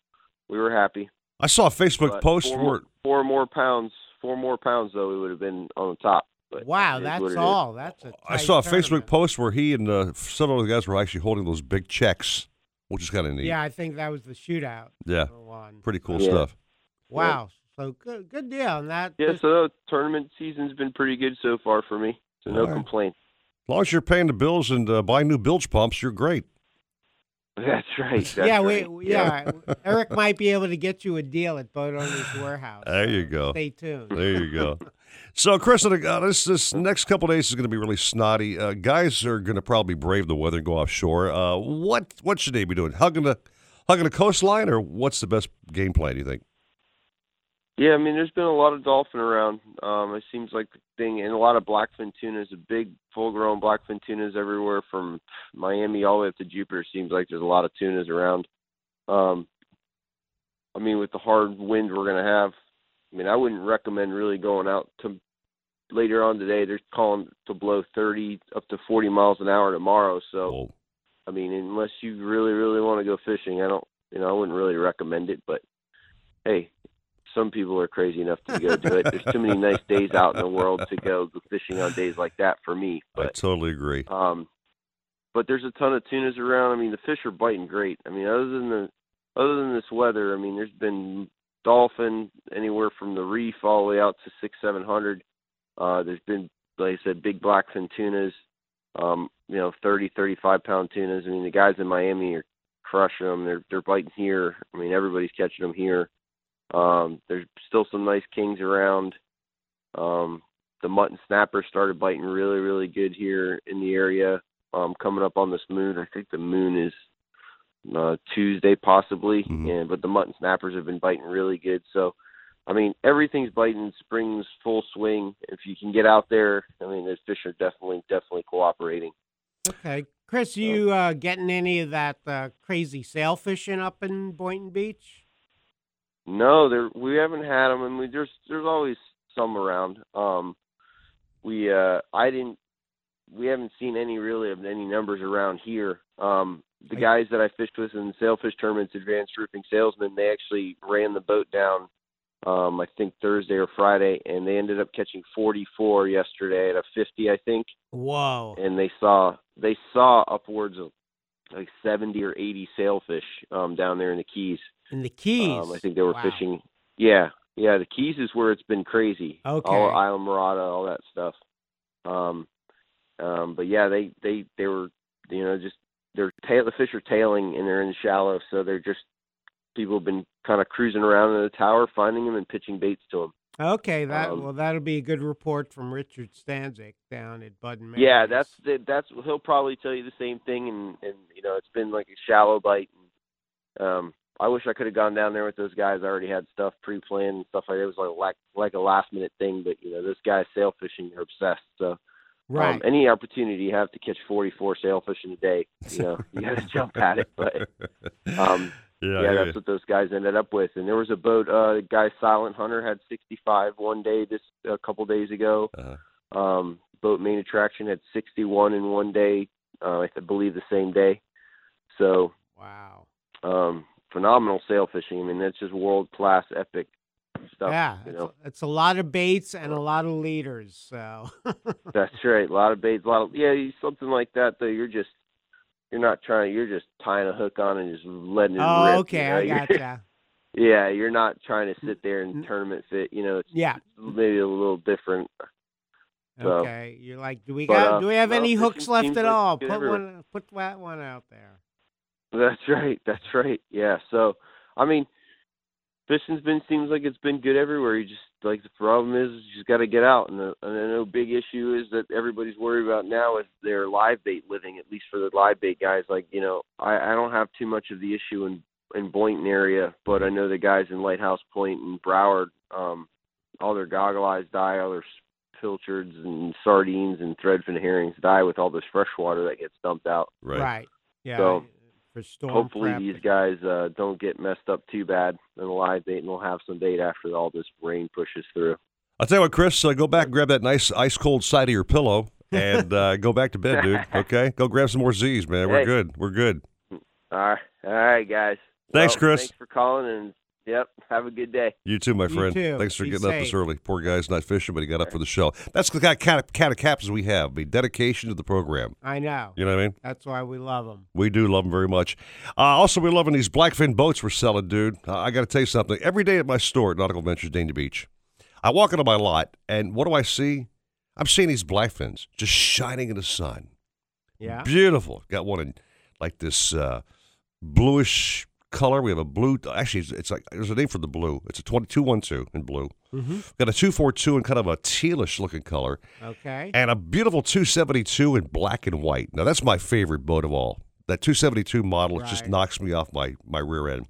we were happy.
I saw a Facebook
But
post
four
where
more, four more pounds, four more pounds though, we would have been on the top. But
Wow, that's
what it is.
all. That's a
I
tight
saw a
tournament.
Facebook post where he and uh, several of the guys were actually holding those big checks, which is kind of neat.
Yeah, I think that was the shootout.
Yeah. Pretty cool
Yeah.
stuff.
Wow. So good, good deal. And that.
Yeah,
just-
so the tournament season's been pretty good so far for me. So no
All right.
complaints.
As long as you're paying the bills and uh, buying new bilge pumps, you're great.
That's right. That's
yeah,
right.
we, yeah. Eric might be able to get you a deal at Boat Owners Warehouse.
There you go.
Stay tuned.
There you go. So, Chris, uh, this this next couple days is going to be really snotty. Uh, guys are going to probably brave the weather and go offshore. Uh, what what should they be doing? Hugging the hugging the coastline, or what's the best game plan? Do you think?
Yeah, I mean, there's been a lot of dolphin around. Um, it seems like the thing, and a lot of blackfin tunas, a big full-grown blackfin tunas everywhere from Miami all the way up to Jupiter. Seems like there's a lot of tunas around. Um, I mean, with the hard wind we're gonna have, I mean, I wouldn't recommend really going out to later on today. They're calling to blow 30 up to 40 miles an hour tomorrow. So, I mean, unless you really, really want to go fishing, I don't, you know, I wouldn't really recommend it. But hey, some people are crazy enough to go do it. There's too many nice days out in the world to go fishing on days like that for me.
I totally agree.
Um, but there's a ton of tunas around. I mean, the fish are biting great. I mean, other than the other than this weather, I mean, there's been dolphin anywhere from the reef all the way out to six, seven hundred. Uh, there's been, like I said, big blackfin tunas. Um, you know, thirty, thirty-five pound tunas. I mean, the guys in Miami are crushing them. They're they're biting here. I mean, everybody's catching them here. Um, there's still some nice kings around. Um, the mutton snapper started biting really, really good here in the area. Um, coming up on this moon, I think the moon is uh, Tuesday possibly, and but the mutton snappers have been biting really good. So, I mean, everything's biting. Spring's full swing. If you can get out there, I mean, the fish are definitely, definitely cooperating.
Okay, Chris, you uh, getting any of that uh, crazy sail fishing up in Boynton Beach?
No, there we haven't had them, and we there's there's always some around. Um, we uh, I didn't, we haven't seen any really of any numbers around here. Um, the guys that I fished with in the sailfish tournaments, Advanced Roofing Salesmen, they actually ran the boat down. Um, I think Thursday or Friday, and they ended up catching 44 yesterday at a 50, I think.
Wow!
And they saw they saw upwards of like 70 or 80 sailfish um, down there in the Keys.
In the Keys?
Um, I think they were
Wow.
fishing. Yeah, yeah. The Keys is where it's been crazy.
Okay.
All Islamorada, all that stuff. Um, um, but yeah, they they they were you know just they're tail the fish are tailing and they're in the shallow, so they're just people have been kind of cruising around in the tower, finding them and pitching baits to them.
Okay, that
Um,
well, that'll be a good report from Richard Stanczyk down at Bud and
Yeah, that's the- that's he'll probably tell you the same thing, and and you know it's been like a shallow bite. And, um, I wish I could have gone down there with those guys. I already had stuff pre-planned and stuff like that. It was like like like a last minute thing, but you know those guys sail fishing are obsessed. So
Right.
um, any opportunity you have to catch 44 sailfish in a day, you know you got to jump at it. But um,
Yeah,
yeah, that's what those guys ended up with. And there was a boat. Uh, the guy Silent Hunter had 65 one day this a couple days ago.
Uh-huh.
Um, boat main attraction had 61 in one day. Uh, I believe the same day. So
wow,
um, phenomenal sail fishing. I mean, that's just world class, epic stuff.
yeah,
you
it's,
know.
it's a lot of baits and a lot of leaders. So
That's right. A lot of baits, a lot of yeah, something like that. Though you're just you're not trying. You're just tying a hook on and just letting it
oh,
rip. you
okay,
know?
I gotcha.
Yeah, you're not trying to sit there and tournament fit. You know, it's
Yeah.
maybe a little different. So,
Okay, you're like, do we
But,
got?
uh,
do we have
well,
any hooks left at all? Put
everywhere.
one, put that one out there.
That's right. That's right. Yeah. So, I mean, fishing's been seems like it's been good everywhere. You just like the problem is you just got to get out, and, the, and I know big issue is that everybody's worried about now is their live bait living. At least for the live bait guys, like you know, I I don't have too much of the issue in in Boynton area, but I know the guys in Lighthouse Point and Broward, um, all their goggle eyes die, all their pilchards and sardines and threadfin herrings die with all this fresh water that gets dumped out.
Right. Yeah.
So
for storm
hopefully
prep.
these guys uh, don't get messed up too bad in the live bait, and we'll have some bait after all this rain pushes through.
I'll tell you what, Chris, uh, go back and grab that nice ice cold side of your pillow and uh, go back to bed, dude. Okay? Go grab some more Z's, man. We're
Hey.
good. We're good.
All right, all right, guys.
Thanks,
Well,
Chris.
Thanks for calling, and yep, have a good day.
You too, my
You
friend.
too.
Thanks for
Be
getting up this early. Poor guy's not fishing, but he got up for the show. That's the kind of cat, cat of captains we have. The dedication to the program.
I know.
You know what I mean?
That's why we love them.
We do love them very much. Uh, also, we're loving these blackfin boats we're selling, dude. Uh, I got to tell you something. Every day at my store at Nautical Ventures Dania Beach, I walk into my lot, and what do I see? I'm seeing these blackfins just shining in the sun.
Yeah.
Beautiful. Got one in like this uh, bluish color. We have a blue. Actually, it's, it's like there's a name for the blue. It's a 2212 in blue.
Mhm.
Got a 242 in kind of a tealish looking color.
Okay.
And a beautiful 272 in black and white. Now that's my favorite boat of all. That 272 model it just knocks me off my my rear end.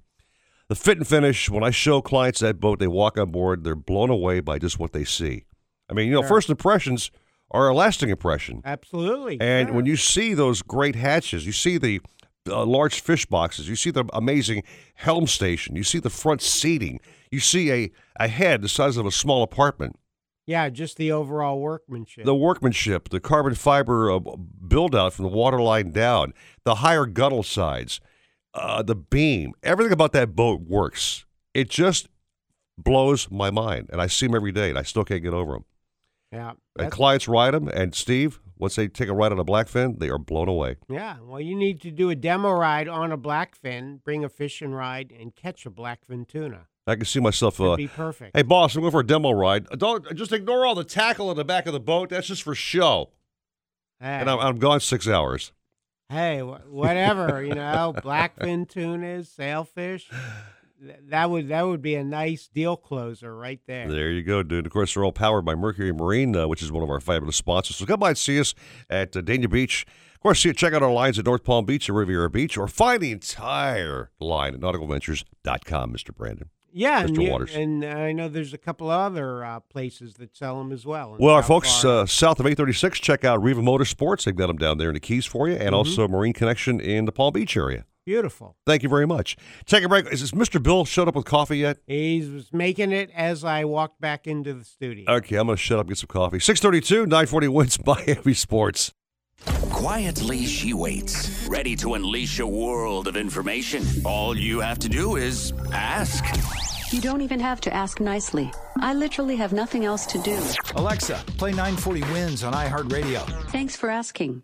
The fit and finish. When I show clients that boat, they walk on board. They're blown away by just what they see. I mean, you know,
Sure.
first impressions are a lasting impression.
Absolutely.
And
sure.
when you see those great hatches, you see the uh, large fish boxes, you see the amazing helm station, you see the front seating, you see a, a head the size of a small apartment.
yeah, just the overall workmanship.
The workmanship, the carbon fiber uh, build out from the waterline down, the higher gunnel sides, uh, the beam, everything about that boat works. It just blows my mind. And I see them every day, and I still can't get over them.
yeah.
And clients ride them, and Steve, once they take a ride on a blackfin, they are blown away.
Yeah, well, you need to do a demo ride on a blackfin, bring a fishing ride, and catch a blackfin tuna.
I can see myself. Uh,
be perfect.
Hey, boss, I'm going for a demo ride. Don't just ignore all the tackle in the back of the boat. That's just for show.
Hey,
And I'm, I'm gone six hours.
hey, wh- whatever you know, blackfin tunas, sailfish. th- That would that would be a nice deal closer right there.
There you go, dude. Of course, they're all powered by Mercury Marine, uh, which is one of our fabulous sponsors. So come by and see us at uh, Dania Beach. Of course, see, check out our lines at North Palm Beach and Riviera Beach, or find the entire line at nauticalventures.com, Mr. Brandon.
Yeah, and,
Mr.
you-
Waters.
and I know there's a couple other uh, places that sell them as well.
Well, our folks uh, south of 836, check out Riva Motorsports. They've got them down there in the Keys for you, and
Mhm.
also Marine Connection in the Palm Beach area.
Beautiful.
Thank you very much. Take a break. Is this Mr. Bill showed up with coffee yet?
He's making it as I walked back into the studio.
Okay, I'm going to shut up and get some coffee. 632, 940 WINZ Miami Sports.
Quietly, she waits, ready to unleash a world of information. All you have to do is ask.
You don't even have to ask nicely. I literally have nothing else to do.
Alexa, play 940 WINZ on iHeartRadio.
Thanks for asking.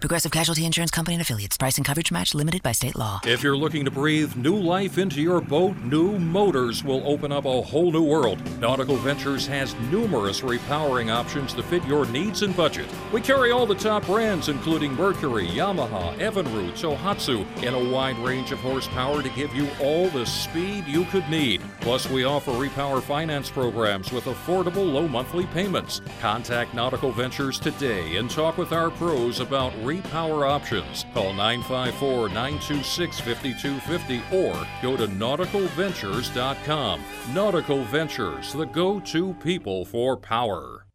Progressive Casualty Insurance Company and affiliates. Price and coverage match limited by state law.
If you're looking to breathe new life into your boat, new motors will open up a whole new world. Nautical Ventures has numerous repowering options to fit your needs and budget. We carry all the top brands, including Mercury, Yamaha, Evinrude, Tohatsu, in a wide range of horsepower to give you all the speed you could need. Plus, we offer repower finance programs with affordable low monthly payments. Contact Nautical Ventures today and talk with our pros about free power options. Call 954 926 5250 or go to nauticalventures.com. Nautical Ventures, the go to people for power.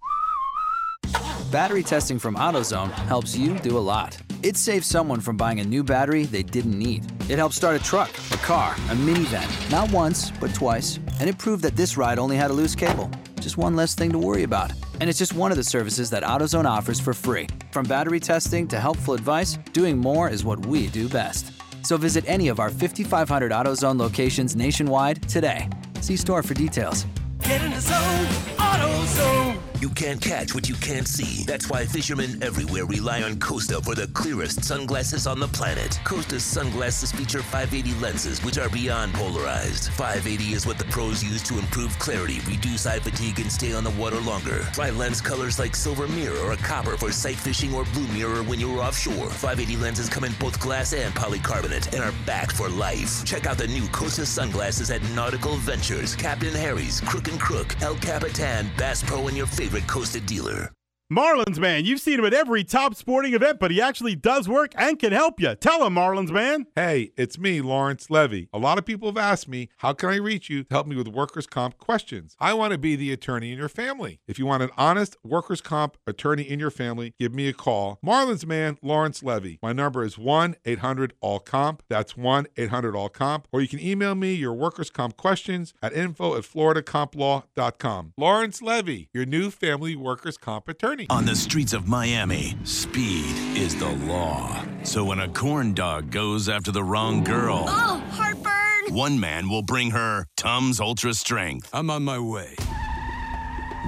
Battery testing from AutoZone helps you do a lot. It saves someone from buying a new battery they didn't need. It helped start a truck, a car, a minivan, not once, but twice. And it proved that this ride only had a loose cable. Just one less thing to worry about. And it's just one of the services that AutoZone offers for free. From battery testing to helpful advice, doing more is what we do best. So visit any of our 5,500 AutoZone locations nationwide today. See store for details.
Get in the zone, AutoZone. You can't catch what you can't see. That's why fishermen everywhere rely on Costa for the clearest sunglasses on the planet. Costa's sunglasses feature 580 lenses, which are beyond polarized. 580 is what the pros use to improve clarity, reduce eye fatigue, and stay on the water longer. Try lens colors like silver mirror or copper for sight fishing or blue mirror when you're offshore. 580 lenses come in both glass and polycarbonate and are backed for life. Check out the new Costa sunglasses at Nautical Ventures, Captain Harry's, Crook and Crook, El Capitan, Bass Pro, and your favorite Costa dealer.
Marlins man, you've seen him at every top sporting event, but he actually does work and can help you. Tell him, Marlins man.
Hey, it's me, Lawrence Levy. A lot of people have asked me, how can I reach you to help me with workers' comp questions? I want to be the attorney in your family. If you want an honest workers' comp attorney in your family, give me a call. Marlins man, Lawrence Levy. My number is 1 800 All Comp. That's 1 800 All Comp. Or you can email me your workers' comp questions at info at floridacomplaw.com. Lawrence Levy, your new family workers' comp attorney.
On the streets of Miami, speed is the law. So when a corn dog goes after the wrong girl,
Oh, heartburn!
one man will bring her Tums Ultra Strength. I'm on my way.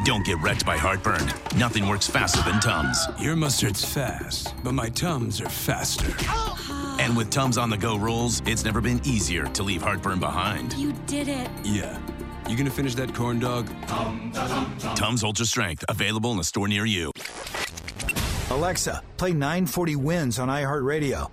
Don't get wrecked by heartburn. Nothing works faster than Tums. Your mustard's fast, but my Tums are faster. Uh-huh. And with Tums on the go rolls, it's never been easier to leave heartburn behind.
You did it.
Yeah. You gonna finish that corn dog? Tums Ultra Strength, available in a store near you.
Alexa, play 940 WINZ on iHeartRadio.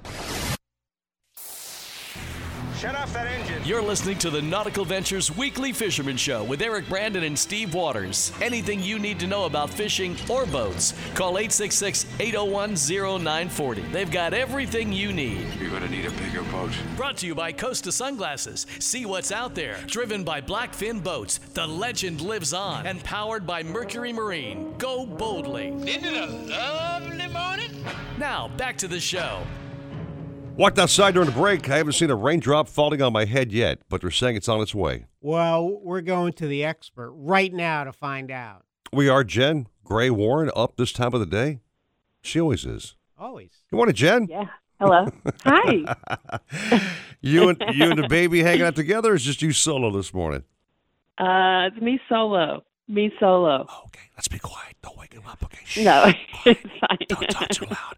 Shut off that engine. You're listening to the Nautical Ventures Weekly Fisherman Show with Eric Brandon and Steve Waters. Anything you need to know about fishing or boats, call 866 801 0940. They've got everything you need.
You're going to need a bigger boat.
Brought to you by Costa Sunglasses. See what's out there. Driven by Blackfin Boats. The legend lives on. And powered by Mercury Marine. Go boldly.
Isn't it a lovely morning?
Now, back to the show.
Walked outside during the break. I haven't seen a raindrop falling on my head yet, but they're saying it's on its way.
Well, we're going to the expert right now to find out.
We are Jen Gray Warren up this time of the day. She always is.
Always.
You want it, Jen?
Yeah. Hello. Hi.
You and you and the baby hanging out together, or is just you solo this morning?
Uh, it's me solo. Me solo.
okay, let's be quiet. Don't wake him up, okay?
No, it's fine.
Don't talk too loud.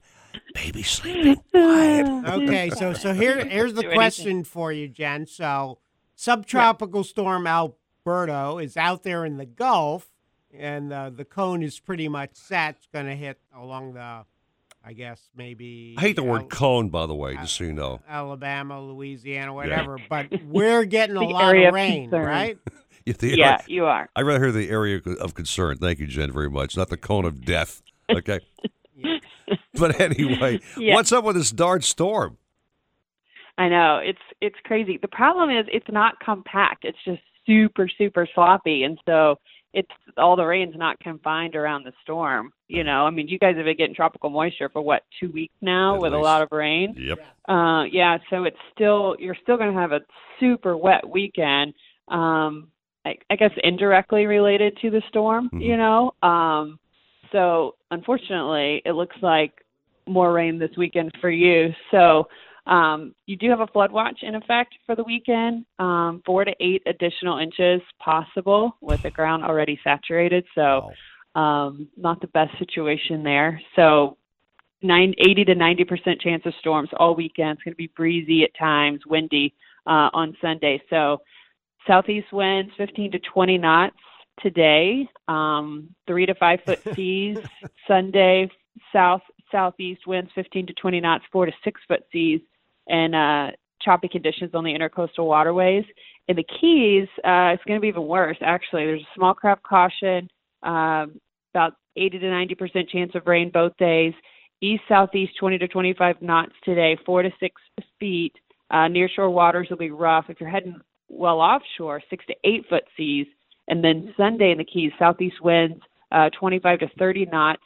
Baby sleeping. Quiet.
Okay, so so here here's the
Do
question for you, Jen. So, subtropical storm Alberto is out there in the Gulf, and uh, the cone is pretty much set. It's going to hit along the, I guess maybe.
I hate the word
Al-
cone, by the way, just so you know.
Alabama, Louisiana, whatever. But we're getting a
The
lot
area
of
of
rain,
concern.
right?
You think-
Yeah, you are.
I'd rather hear the area of concern. Thank you, Jen, very much. Not the cone of death. Okay. but anyway,
Yeah.
what's up with this darn storm?
I know it's it's crazy. The problem is it's not compact. It's just super super sloppy, and so it's all the rain's not confined around the storm. You know, I mean, you guys have been getting tropical moisture for what two weeks now
At
with a lot of rain.
Yep.
Uh, yeah, so it's still you're still going to have a super wet weekend. Um, I, I guess indirectly related to the storm, you know. Um, so unfortunately, it looks like more rain this weekend for you. So um, you do have a flood watch in effect for the weekend, um, four to eight additional inches possible with the ground already saturated. So um, not the best situation there. So nine, 80 to 90 percent chance of storms all weekend. It's going to be breezy at times, windy uh, on Sunday. So southeast winds 15 to 20 knots today. Um, three to five foot seas Sunday. South southeast winds 15 to 20 knots, four to six foot seas, and uh, choppy conditions on the intercoastal waterways. In the Keys, uh, it's going to be even worse. Actually, there's a small craft caution, um, about 80 to 90 percent chance of rain both days. east southeast 20 to 25 knots today, four to six feet. Uh, nearshore waters will be rough. If you're heading well offshore, six to eight foot seas. And then Sunday in the Keys, southeast winds uh, 25 to 30 knots,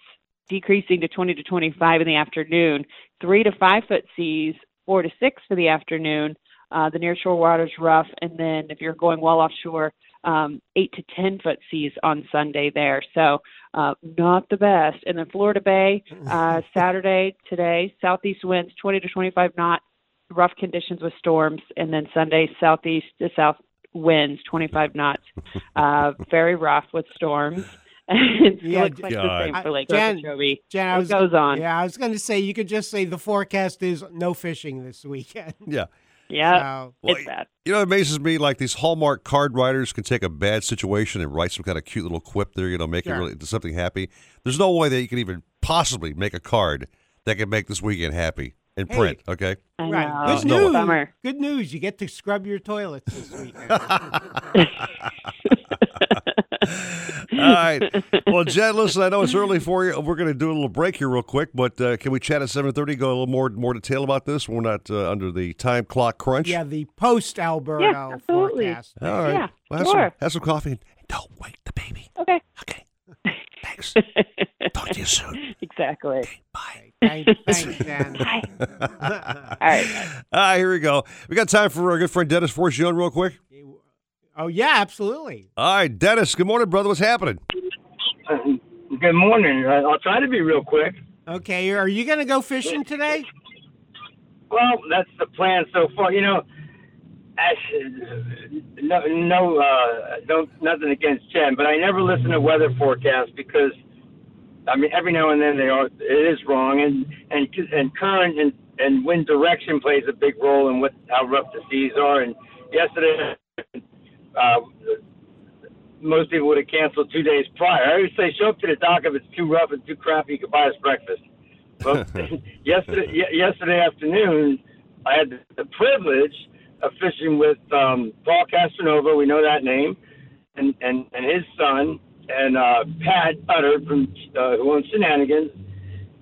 decreasing to 20 to 25 in the afternoon. Three to five foot seas, four to six for the afternoon. Uh, the nearshore waters rough, and then if you're going well offshore, um, eight to ten foot seas on Sunday there. So uh, not the best. And then Florida Bay, uh, Saturday today, southeast winds 20 to 25 knots, rough conditions with storms, and then Sunday southeast to south winds 25 knots, uh, very rough with storms. it
Yeah,
looks like the same for Lake
Jen,
Okeechobee.
Jen, I
It
was,
goes on.
Yeah, I was going to say you could just say the forecast is no fishing this weekend.
Yeah.
Yeah,
So-
it's bad.
You know, it amazes me like these Hallmark card writers can take a bad situation and write some kind of cute little quip there, you know, make it really into something happy. There's no way that you can even possibly make a card that can make this weekend happy in
Hey.
print, okay?
I
Right.
know.
Good
It's
news.
Bummer.
Good news. You get to scrub your toilets this weekend.
All right. Well, Jen, listen, I know it's early for you. We're going to do a little break here real quick, but uh, can we chat at 7.30, go a little more more detail about this? We're not uh, under the time clock crunch.
yeah, the post Alberto
Yeah, absolutely.
forecast.
All right.
Yeah,
well, have,
sure.
some, have some coffee and don't wake the baby.
Okay.
Okay. Thanks. Talk to you soon.
exactly.
Bye.
Thanks, thanks, Dan.
All right.
All right, here we go. We got time for our good friend Dennis Forgione real quick.
Oh, yeah, absolutely.
All right, Dennis, good morning, brother. What's happening?
Good morning. Uh, I'll try to be real quick.
Okay, are you going to go fishing today?
Well, that's the plan so far. You know, I, no, no, uh, no, nothing against Jen, but I never listen to weather forecasts because, I mean, every now and then they are. It is wrong, and and and current and and wind direction plays a big role in what how rough the seas are. And yesterday, uh, most people would have canceled two days prior. I would say show up to the dock if it's too rough and too crappy. You could buy us breakfast. Well, yesterday, ye- yesterday afternoon, I had the privilege fishing with um, Paul Castronova. We know that name, and and and his son, and uh, Pat Utter from uh, who owns Shenanigans,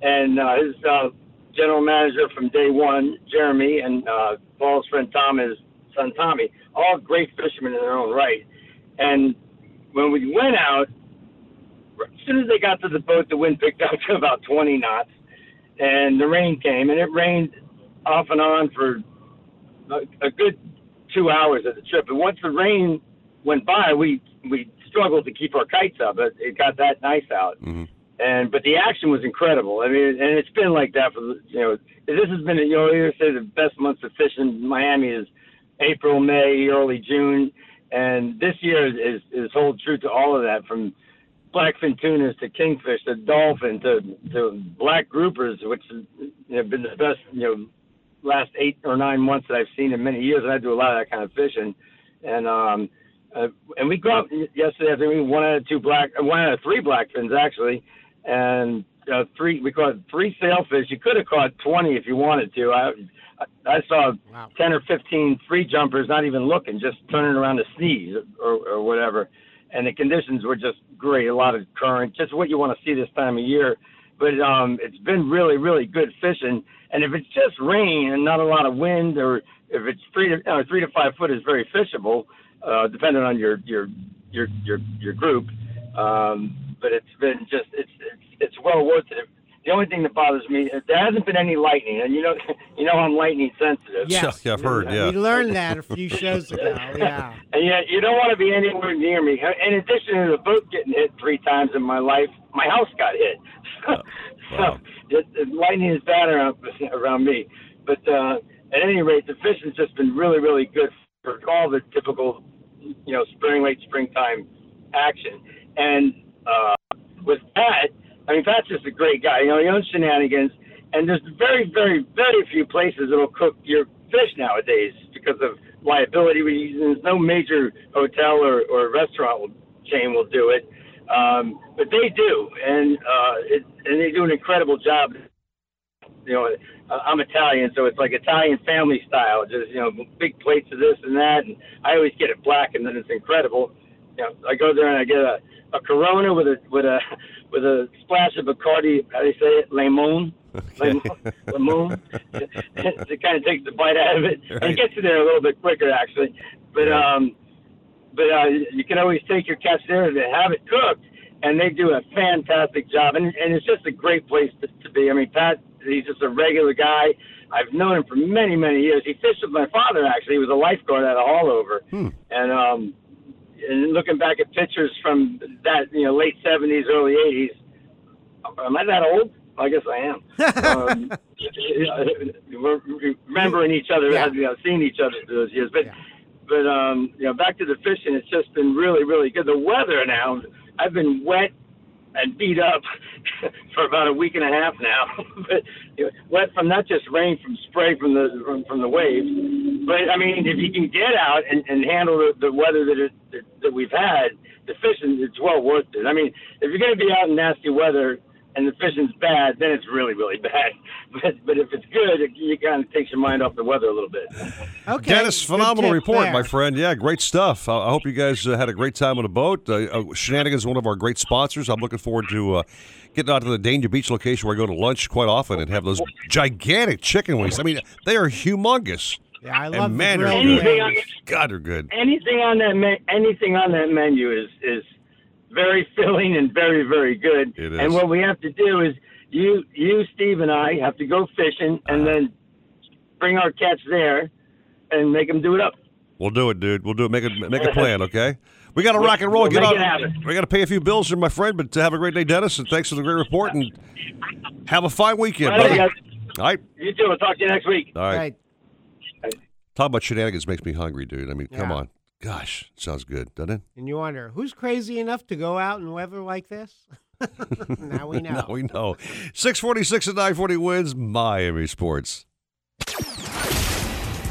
and uh, his uh, general manager from day one, Jeremy, and uh, Paul's friend Tom, his son Tommy. All great fishermen in their own right. And when we went out, as soon as they got to the boat, the wind picked up to about 20 knots, and the rain came, and it rained off and on for a, a good two hours of the trip. And once the rain went by, we we struggled to keep our kites up. It, it got that nice out, mm-hmm. and but the action was incredible. I mean, and it's been like that for you know. This has been you know you say the best months of fishing in Miami is April, May, early June, and this year is is is hold true to all of that from blackfin tunas to kingfish to dolphin to to black groupers, which have been the best you know last eight or nine months that I've seen in many years. And I do a lot of that kind of fishing, and um, uh, and we caught yesterday. I think we one out of two black, uh, one out of three blackfins actually, and uh, three we caught three sailfish. You could have caught twenty if you wanted to. I I saw ten or fifteen free jumpers, not even looking, just turning around to sneeze or, or whatever. And the conditions were just great. A lot of current, just what you want to see this time of year. But um, it's been really, really good fishing. And if it's just rain and not a lot of wind, or if it's three to uh, three to five foot is very fishable, uh, depending on your your your your your group. Um, but it's been just it's it's it's well worth it. The only thing that bothers me there hasn't been any lightning, and you know you know I'm lightning sensitive.
Yes.
Yeah, I've heard, yeah.
We learned that a few shows ago. Yeah.
And yet you don't want to be anywhere near me. In addition to the boat getting hit three times in my life, my house got hit. so it, it, lightning is bad around around me. But uh, at any rate, the fishing's just been really, really good for all the typical, you know, spring, late springtime action. And uh, with Pat, I mean, Pat's just a great guy. You know, he owns Shenanigans, and there's very, very, very few places that'll cook your fish nowadays because of liability reasons. No major hotel or, or restaurant will, chain will do it, um, but they do, and uh, it, and they do an incredible job. You know, I'm Italian, so it's like Italian family style. Just you know, big plates of this and that, and I always get it black, and then it's incredible. You know, I go there and I get a a Corona with a with a with a splash of Bacardi. How do you say it? Lemon.
Okay.
Lemon. it kind of takes the bite out of it. And
Right.
it gets you there a little bit quicker, actually. But um, but uh, you can always take your cats there and have it cooked, and they do a fantastic job. And and it's just a great place to, to be. I mean, Pat, he's just a regular guy. I've known him for many many years. He fished with my father. Actually, he was a lifeguard at a haulover, and um, and looking back at pictures from that you know late seventies, early eighties. Am I that old? I guess I am. um, remembering each other, as you know, seeing each other through those years. But but um, you know, back to the fishing, it's just been really really good. The weather now, I've been wet and beat up for about a week and a half now. but wet from not just rain, from spray from the from, from the waves. But I mean, if you can get out and, and handle the, the weather that, it, that that we've had, the fishing it's well worth it. I mean, if you're going to be out in nasty weather and the fishing's bad, then it's really really bad. But but if it's good, it, you kind of takes your mind off the weather a little bit.
Okay.
Dennis, phenomenal report,
there.
my friend. Yeah, great stuff. I, I hope you guys uh, had a great time on the boat. Uh, uh, Shenanigans is one of our great sponsors. I'm looking forward to uh, getting out to the Danger Beach location where I go to lunch quite often and have those gigantic chicken wings. I mean, they are humongous.
Yeah, I
And
love
man,
the
they're good.
Anything on,
God, they're good.
anything on that me- anything on that menu is is very filling and very very good.
It is.
And what we have to do is you you Steve and I have to go fishing and
Uh-huh.
then bring our cats there and make them do it up.
We'll do it, dude. We'll do it. Make a make a plan, okay? We got to rock and roll.
we'll
Get
make
on.
it.
We got to pay a few bills here, my friend. But uh, have a great day, Dennis, and thanks for the great report. And have a fine weekend,
All right,
All right.
You too. I'll talk to you next week.
All right.
Right.
Talking about shenanigans makes me hungry, dude. I mean, come on. Gosh, sounds good, doesn't it?
And you wonder who's crazy enough to go out in weather like this? now we know.
now we know. 646 and 940 WINZ Miami Sports.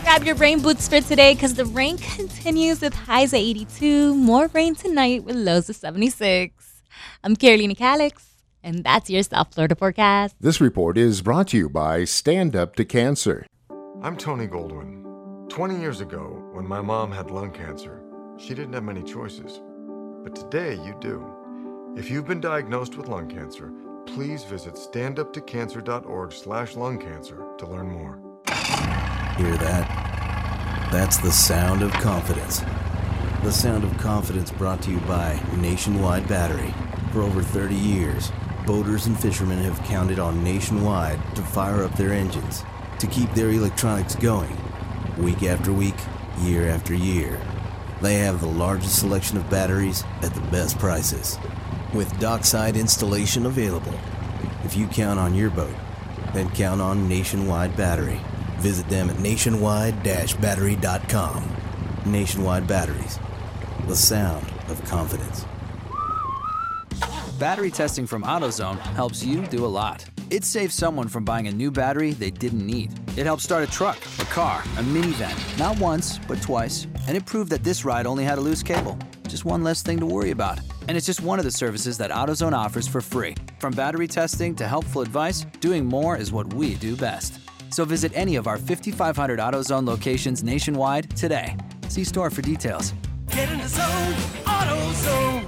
Grab your rain boots for today because the rain continues with highs at 82. More rain tonight with lows of 76. I'm Carolina Calix, and that's your South Florida forecast.
This report is brought to you by Stand Up to Cancer.
I'm Tony Goldwyn. 20 years ago, when my mom had lung cancer, she didn't have many choices. But today you do. If you've been diagnosed with lung cancer, please visit standuptocancer.org slash lung cancer to learn more.
Hear that? That's the sound of confidence. The sound of confidence brought to you by Nationwide Battery. For over 30 years, boaters and fishermen have counted on Nationwide to fire up their engines, to keep their electronics going, week after week, year after year. They have the largest selection of batteries at the best prices, with dockside installation available. If you count on your boat, then count on Nationwide Battery. Visit them at nationwide-battery.com. Nationwide Batteries, the sound of confidence.
Battery testing from AutoZone helps you do a lot. It saves someone from buying a new battery they didn't need. It helped start a truck, a car, a minivan, not once, but twice. And it proved that this ride only had a loose cable. Just one less thing to worry about. And it's just one of the services that AutoZone offers for free. From battery testing to helpful advice, doing more is what we do best. So visit any of our 5,500 AutoZone locations nationwide today. See store for details.
Get in the zone.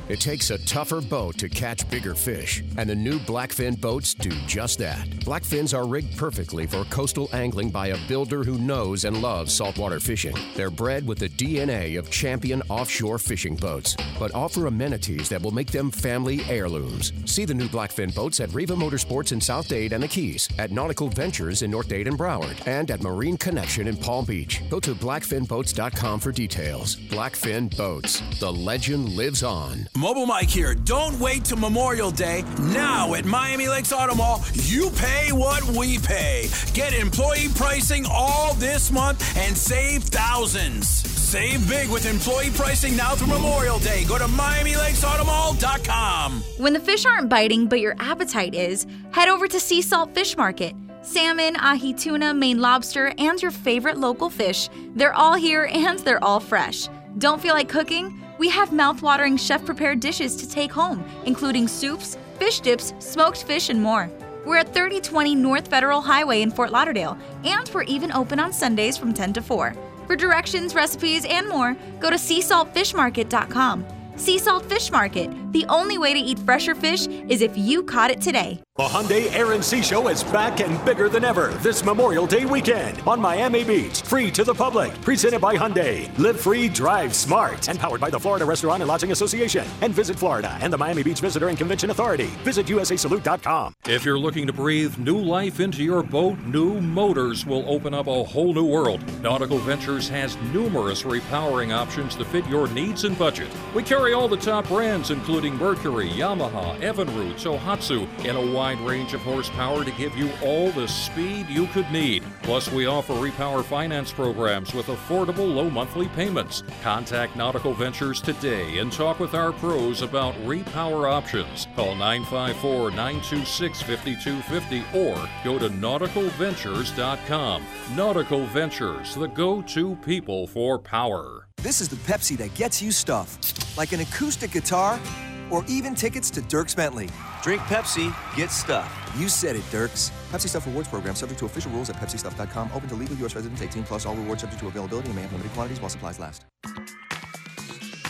It takes a tougher boat to catch bigger fish, and the new Blackfin boats do just that. Blackfins are rigged perfectly for coastal angling by a builder who knows and loves saltwater fishing. They're bred with the DNA of champion offshore fishing boats, but offer amenities that will make them family heirlooms. See the new Blackfin boats at Riva Motorsports in South Dade and the Keys, at Nautical Ventures in North Dade and Broward, and at Marine Connection in Palm Beach. Go to blackfinboats.com for details. Blackfin Boats. The legend lives on.
Mobile Mike here. Don't wait till Memorial Day. Now at Miami Lakes Auto Mall, you pay what we pay. Get employee pricing all this month and save thousands. Save big with employee pricing now through Memorial Day. Go to MiamiLakesAutomall.com.
When the fish aren't biting, but your appetite is, head over to Sea Salt Fish Market. Salmon, ahi tuna, Maine lobster, and your favorite local fish. They're all here and they're all fresh. Don't feel like cooking? We have mouth-watering chef-prepared dishes to take home, including soups, fish dips, smoked fish, and more. We're at 3020 North Federal Highway in Fort Lauderdale, and we're even open on Sundays from 10 to 4. For directions, recipes, and more, go to seasaltfishmarket.com. Sea Salt Fish Market. The only way to eat fresher fish is if you caught it today.
The Hyundai Air and Sea Show is back and bigger than ever this Memorial Day weekend on Miami Beach. Free to the public. Presented by Hyundai. Live free, drive smart. And powered by the Florida Restaurant and Lodging Association. And Visit Florida and the Miami Beach Visitor and Convention Authority. Visit USASalute.com.
If you're looking to breathe new life into your boat, new motors will open up a whole new world. Nautical Ventures has numerous repowering options to fit your needs and budget. We carry all the top brands, including Mercury, Yamaha, Evinrude, Tohatsu, and a wide range of horsepower to give you all the speed you could need. Plus, we offer repower finance programs with affordable low monthly payments. Contact Nautical Ventures today and talk with our pros about repower options. Call 954 926 5250 or go to nauticalventures.com. Nautical Ventures, the go to people for power.
This is the Pepsi that gets you stuff, like an acoustic guitar or even tickets to Dierks Bentley. Drink Pepsi, get stuff. You said it, Dirks. Pepsi Stuff Rewards Program subject to official rules at pepsistuff.com. Open to legal U.S. residents 18 plus. All rewards subject to availability and may have limited quantities while supplies last.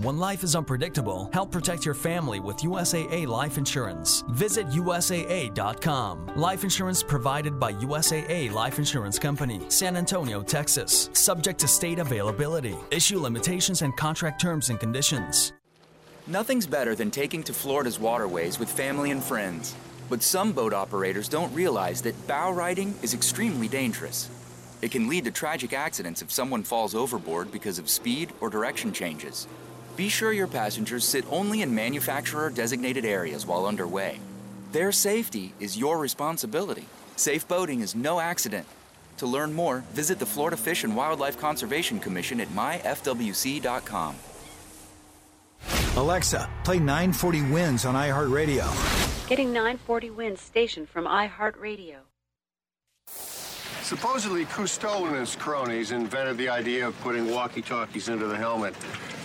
When life is unpredictable, help protect your family with USAA Life Insurance. Visit USAA.com. Life insurance provided by USAA Life Insurance Company, San Antonio, Texas. Subject to state availability. Issue limitations and contract terms and conditions.
Nothing's better than taking to Florida's waterways with family and friends. But some boat operators don't realize that bow riding is extremely dangerous. It can lead to tragic accidents if someone falls overboard because of speed or direction changes. Be sure your passengers sit only in manufacturer designated areas while underway. Their safety is your responsibility. Safe boating is no accident. To learn more, visit the Florida Fish and Wildlife Conservation Commission at myfwc.com.
Alexa, play 940 WINZ on iHeartRadio.
Getting 940 WINZ station from iHeartRadio.
Supposedly, Cousteau and his cronies invented the idea of putting walkie-talkies into the helmet.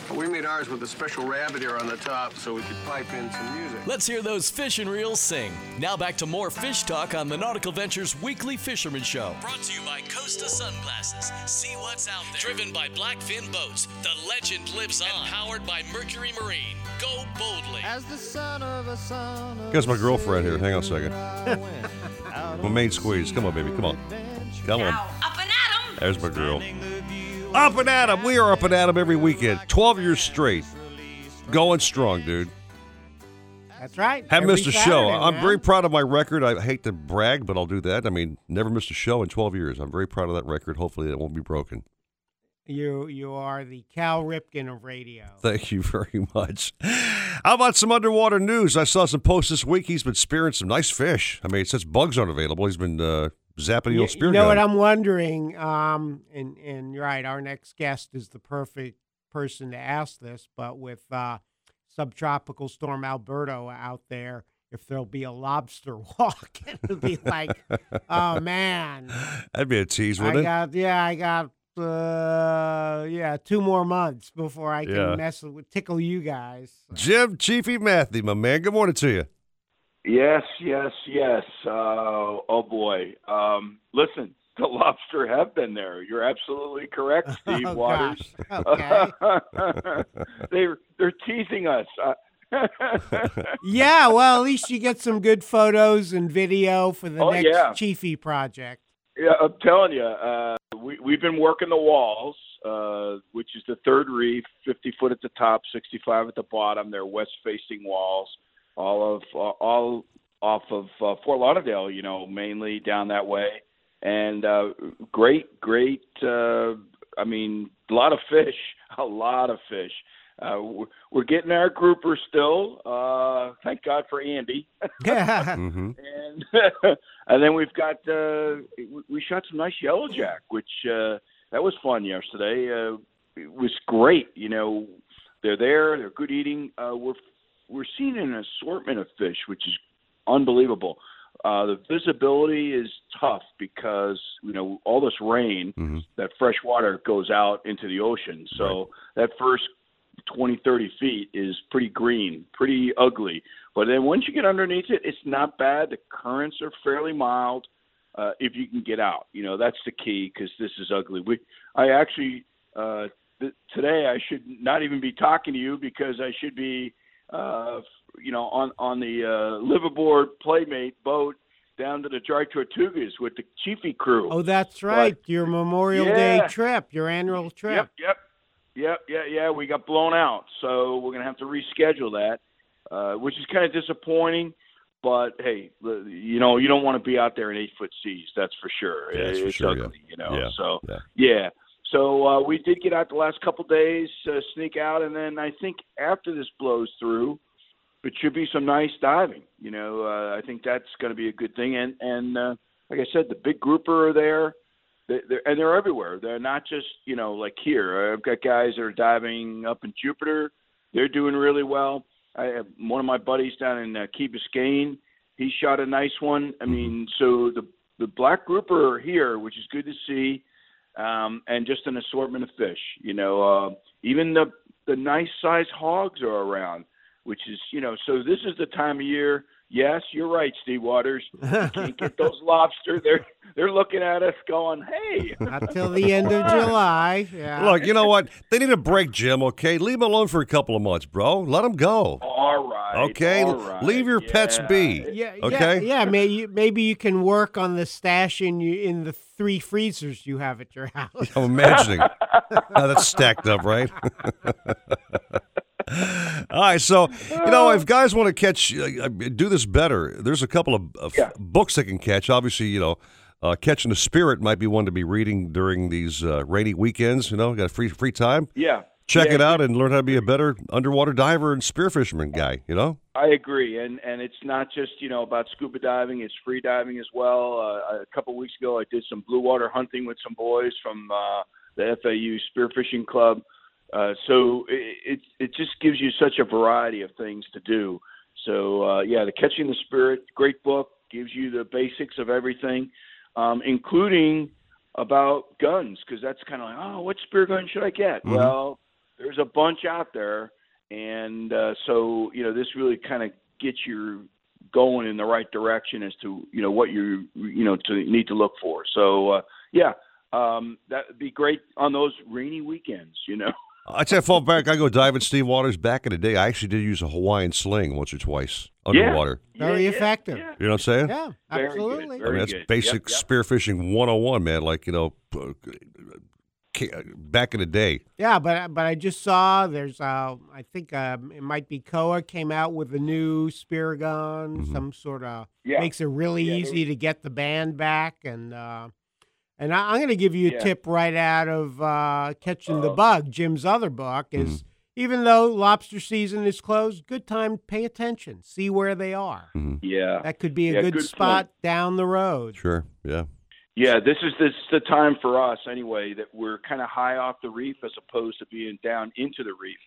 But we made ours with a special rabbit ear on the top so we could pipe in some music.
Let's hear those fish and reels sing. Now back to more fish talk on the Nautical Ventures Weekly Fisherman Show. Brought to you by Costa Sunglasses. See what's out there. Driven by Blackfin Boats. The legend lives on. And powered by Mercury Marine. Go boldly.
As the son of a son of
Here's my girlfriend here. Hang on a second. my main squeeze. Come on, baby. Come on. Come on.
Up and at 'em.
There's my girl. Up and at 'em. We are up and at 'em every weekend. 12 years straight. Going strong, dude.
That's right.
Haven't
Every
missed a show.
Saturday,
I'm
man.
very proud of my record. I hate to brag, but I'll do that. I mean, never missed a show in 12 years. I'm very proud of that record. Hopefully, it won't be broken.
You you are the Cal Ripken of radio.
Thank you very much. How about some underwater news? I saw some posts this week. He's been spearing some nice fish. I mean, since bugs aren't available, he's been uh, zapping old spear
you know what I'm wondering? Um, and and you're right, our next guest is the perfect person to ask this. But with uh, subtropical storm Alberto out there, if there'll be a lobster walk, it'll be like, oh man,
That'd be a tease,
I
wouldn't it?
got yeah, I got uh, yeah, two more months before I can
Yeah.
mess with tickle you guys.
Jim Chiefy Mathie, my man. Good morning to you.
Yes, yes, yes. Uh, oh boy. Um, listen, the lobster have been there. You're absolutely correct, Steve
Oh,
Waters.
gosh.
they're they're teasing us. Uh,
Yeah, well, at least you get some good photos and video for the
Oh,
next
yeah.
Chiefy project.
Yeah, I'm telling you, uh, we, we've been working the walls, uh, which is the third reef, 50 foot at the top, 65 at the bottom. They're west-facing walls, all of all off of uh, Fort Lauderdale, you know, mainly down that way. And uh, great, great. Uh, I mean, a lot of fish, a lot of fish. Uh, we're, we're getting our grouper still. Uh, thank God for Andy.
Mm-hmm.
and and then we've got uh, we- we shot some nice yellowjack, which uh, that was fun yesterday. Uh, it was great. You know, they're there, they're good eating. Uh, we're we're seeing an assortment of fish, which is unbelievable. Uh, the visibility is tough because you know all this rain,
Mm-hmm.
that fresh water goes out into the ocean. So that first 20, 30 feet is pretty green, pretty ugly. But then once you get underneath it, it's not bad. The currents are fairly mild uh, if you can get out. You know that's the key because this is ugly. We, I actually uh, th- today I should not even be talking to you because I should be, uh, you know, on on the uh, liveaboard playmate boat down to the Dry Tortugas with the Chiefy crew.
Oh, that's right. your Memorial Day trip, your annual trip.
Yep, yep, yep, yeah, yeah. We got blown out, so we're gonna have to reschedule that, uh, which is kind of disappointing. But hey, you know, you don't want to be out there in eight foot seas. That's for sure.
Yeah, that's for
it's
sure, yeah.
you know.
Yeah,
So
yeah.
So uh, we did get out the last couple days, uh, sneak out, and then I think after this blows through, it should be some nice diving. You know, uh, I think that's going to be a good thing. And and uh, like I said, the big grouper are there, they, they're, and they're everywhere. They're not just you know like here. I've got guys that are diving up in Jupiter. They're doing really well. I have one of my buddies down in uh, Key Biscayne. He shot a nice one. I mean, so the the black grouper are here, which is good to see, um, and just an assortment of fish. You know, uh, even the the nice size hogs are around, which is you know. So this is the time of year. Yes, you're right, Steve Waters. You can't get those lobster. They're they're looking at us, going, "Hey."
Not till the end of July. Yeah.
Look, you know what? They need a break, Jim. Okay, leave them alone for a couple of months, bro. Let them go.
All right.
Okay,
all right,
leave your pets be.
Yeah,
okay.
Yeah, yeah maybe maybe you can work on the stash in you in the three freezers you have at your house.
I'm imagining. Now that's stacked up, right? All right, so you know, if guys want to catch, uh, do this better. There's a couple of, of books they can catch. Obviously, you know, uh, catching the spirit might be one to be reading during these uh, rainy weekends. You know, got free free time.
Yeah.
Check
Yeah,
it out and learn how to be a better underwater diver and spear fisherman guy. You know.
I agree, and and it's not just you know about scuba diving; it's free diving as well. Uh, a couple of weeks ago, I did some blue water hunting with some boys from uh, the FAU Spearfishing Club. Uh, so it, it it just gives you such a variety of things to do. So uh, yeah, the Catching the Spirit, great book, gives you the basics of everything, um, including about guns, because that's kind of like, oh, what spear gun should I get?
Mhm.
Well, there's a bunch out there, and uh, so you know this really kind of gets you going in the right direction as to you know what you you know to need to look for. So uh, yeah, um, that would be great on those rainy weekends. You know.
I tell you, fall back. I go diving Steve Waters back in the day. I actually did use a Hawaiian sling once or twice underwater.
Yeah.
underwater.
Very effective.
You know what I'm saying?
Yeah,
Very good,
absolutely.
I mean, that's
good.
basic
Yep, yep.
spearfishing 101, man. Like, you know, uh, back in the day.
Yeah, but but I just saw there's uh I think um, it might be Koa came out with a new spear gun,
Mm-hmm.
some sort of
Yeah.
makes it really
Yeah,
easy to get the band back and uh and I, I'm going to give you a
Yeah.
tip right out of uh, Catching the Bug, Jim's other book is
Mm-hmm.
even though lobster season is closed, good time to pay attention, see where they are.
Yeah.
That could be a
Yeah,
good,
good
spot down the road.
Sure. Yeah.
Yeah, this is this is the time for us anyway that we're kind of high off the reef as opposed to being down into the reef.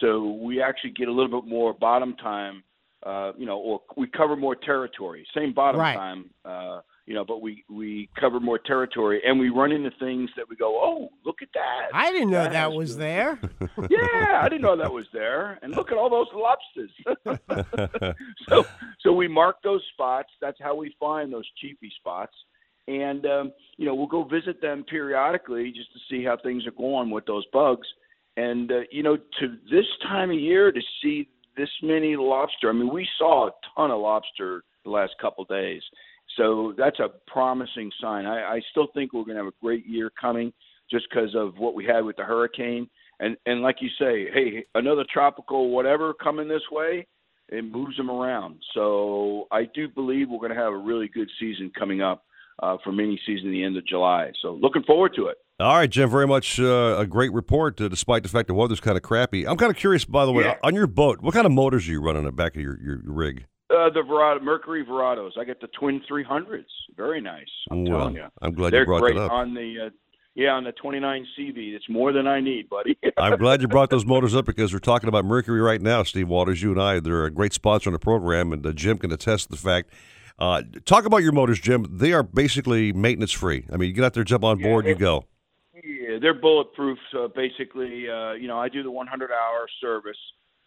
So we actually get a little bit more bottom time, uh, you know, or we cover more territory. Same bottom
Right.
time, uh, you know, but we we cover more territory and we run into things that we go, oh, look at that.
I didn't know that
has
was
the-
there.
yeah, I didn't know that was there. And look at all those lobsters. so so we mark those spots. That's how we find those Chiefy spots. And um, you know, we'll go visit them periodically just to see how things are going with those bugs. And uh, you know, to this time of year to see this many lobster. I mean, we saw a ton of lobster the last couple of days. So that's a promising sign. I, I still think we're going to have a great year coming just because of what we had with the hurricane. And and like you say, hey, another tropical whatever coming this way, it moves them around. So I do believe we're going to have a really good season coming up uh, for mini season at the end of July. So looking forward to it.
All right, Jim, very much uh, a great report, uh, despite the fact the weather's kind of crappy. I'm kind of curious, by the way,
Yeah.
on your boat, what kind of motors are you running on the back of your, your rig?
Uh, the Verado, Mercury Verados. I got the twin 300s. Very nice. I'm
Well,
telling you.
I'm glad you
They're
brought
great
that up.
on the. Uh, yeah, on the 29 CV. It's more than I need, buddy.
I'm glad you brought those motors up because we're talking about Mercury right now, Steve Waters. You and I, they're a great sponsor on the program, and uh, Jim can attest to the fact. Uh, talk about your motors, Jim. They are basically maintenance free. I mean, you get out there, jump on board, you go.
Yeah, they're bulletproof. So basically, uh, you know, I do the 100 hour service.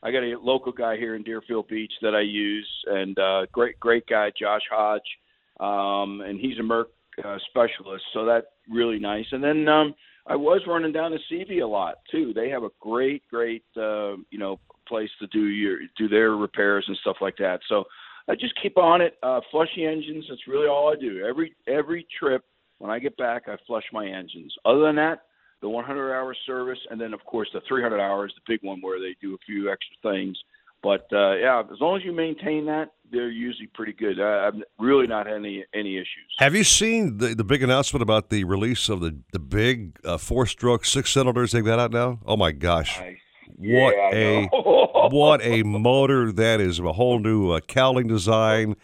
I got a local guy here in Deerfield Beach that I use, and uh, great, great guy, Josh Hodge, um, and he's a Merc uh, specialist, so that's really nice. And then um, I was running down to CV a lot too. They have a great, great, uh, you know, place to do your do their repairs and stuff like that. So I just keep on it. Uh, flush the engines. That's really all I do. Every every trip when I get back, I flush my engines. Other than that, the 100 hour service, and then of course the 300 hours, the big one where they do a few extra things. But uh, yeah, as long as you maintain that, they're usually pretty good. I, I've really not had any any issues.
Have you seen the, the big announcement about the release of the the big uh, four stroke six cylinders they've got out now? Oh my gosh!
I,
what
yeah,
a what a motor that is! A whole new uh, cowling design.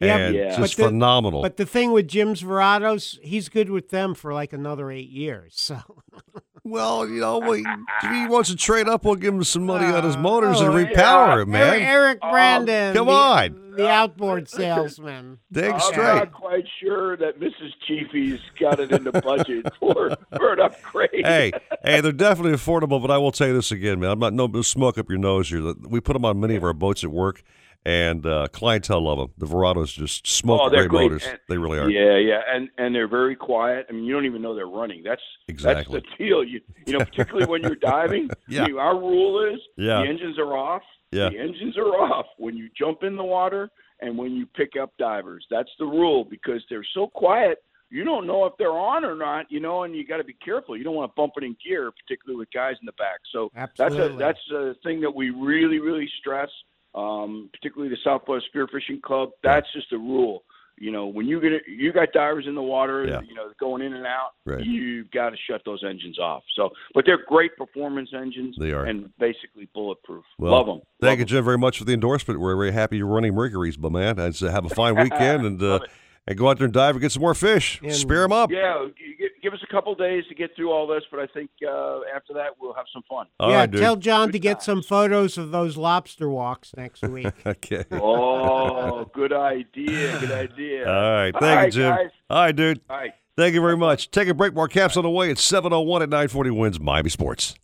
And
but
just
the-
phenomenal.
But the thing with Jim's Verados, he's good with them for like another eight years. So
well, you know, we, if he wants to trade up, we'll give him some money on his oh, motors
oh,
and repower it, man.
Eric, Eric um, Brandon,
come on.
the outboard salesman.
Dig
I'm
straight.
not quite sure that Mrs. Chiefy's got it in the budget for, for an upgrade.
hey, hey, they're definitely affordable, but I will tell you this again, man. I'm not no smoke up your nose here. We put them on many of our boats at work, and uh, clientele love them. The Verados just smoke
oh, they're
great,
great.
motors.
And-
they really are.
Yeah, yeah, and and they're very quiet. I mean, you don't even know they're running. That's
Exactly.
That's the deal. You you know, particularly when you're diving.
Yeah.
I mean, our rule is
Yeah.
the engines are off.
Yeah.
The engines are off when you jump in the water and when you pick up divers. That's the rule because they're so quiet. You don't know if they're on or not, you know, and you got to be careful. You don't want to bump it in gear, particularly with guys in the back. So
Absolutely.
that's a that's a thing that we really really stress, um, particularly the Southwest Spearfishing Club. That's just a rule. You know, when you get it, you got divers in the water,
Yeah.
you know, going in and out,
Right.
you've got to shut those engines off. So, but they're great performance engines.
They are.
and basically bulletproof.
Well,
Love them.
Thank you, Jim, very much for the endorsement. We're very happy you're running Mercury's, but man, say have a fine weekend and uh, and go out there and dive and get some more fish. Spear them up.
Yeah, g- g- give us a couple days to get through all this, but I think uh, after that we'll have some fun.
All
yeah,
right, dude.
tell John to get some photos of those lobster walks next week.
okay.
Oh, good idea. Good idea.
All right. Thank
All
you,
right,
Jim.
guys.
All right, dude.
All right.
Thank you very much. Take a break. More caps on the way. It's 701 at 940 WINZ Miami Sports.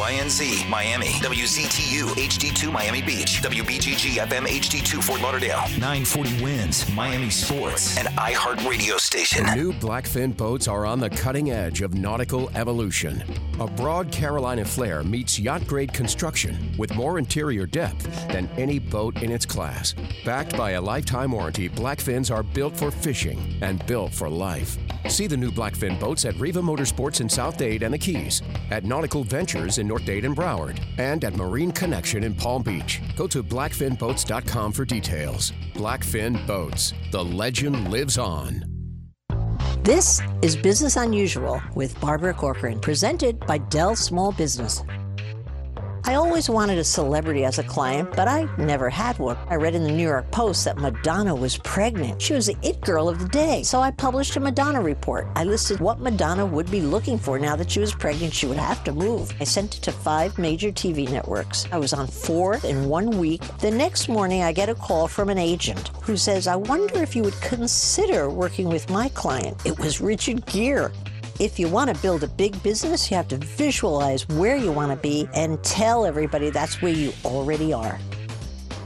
WINZ Miami, WZTU HD2 Miami Beach, WBGG FM HD2 Fort Lauderdale, 940 WINZ, Miami Sports, and iHeart Radio Station.
New Blackfin boats are on the cutting edge of nautical evolution. A broad Carolina flare meets yacht grade construction with more interior depth than any boat in its class. Backed by a lifetime warranty, Blackfins are built for fishing and built for life. See the new Blackfin boats at Riva Motorsports in South Dade and the Keys, at Nautical Ventures in North Dade and Broward, and at Marine Connection in Palm Beach. Go to blackfinboats.com for details. Blackfin Boats. The legend lives on.
This is Business Unusual with Barbara Corcoran, presented by Dell Small Business. I always wanted a celebrity as a client, but I never had one. I read in the New York Post that Madonna was pregnant. She was the it girl of the day. So I published a Madonna report. I listed what Madonna would be looking for now that she was pregnant. She would have to move. I sent it to five major TV networks. I was on four in one week. The next morning, I get a call from an agent who says, I wonder if you would consider working with my client. It was Richard Gere. If you want to build a big business, you have to visualize where you want to be and tell everybody that's where you already are.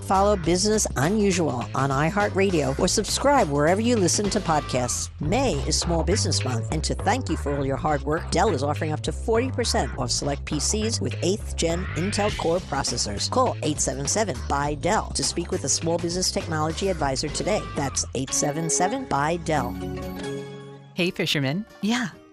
Follow Business Unusual on iHeartRadio or subscribe wherever you listen to podcasts. May is Small Business Month, and to thank you for all your hard work, Dell is offering up to 40% off select PCs with 8th gen Intel Core processors. Call 877 by Dell to speak with a small business technology advisor today. That's 877 by Dell.
Hey, fisherman. Yeah,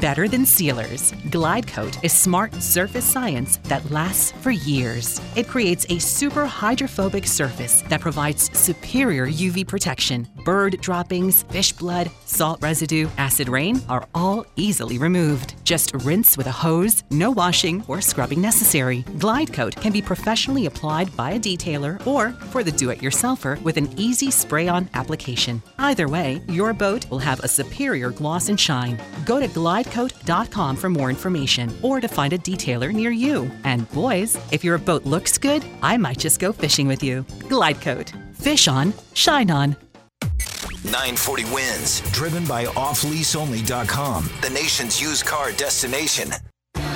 Better than sealers. Glide Coat is smart surface science that lasts for years. It creates a super hydrophobic surface that provides superior UV protection. Bird droppings, fish blood, salt residue, acid rain are all easily removed. Just rinse with a hose, no washing or scrubbing necessary. Glide Coat can be professionally applied by a detailer or for the do it yourselfer with an easy spray on application. Either way, your boat will have a superior gloss and shine. Go to glidecoat.com for more information or to find a detailer near you. And boys, if your boat looks good, I might just go fishing with you. Glidecoat. Fish on, shine on.
940 WINZ.
Driven by offleaseonly.com.
The nation's used car destination.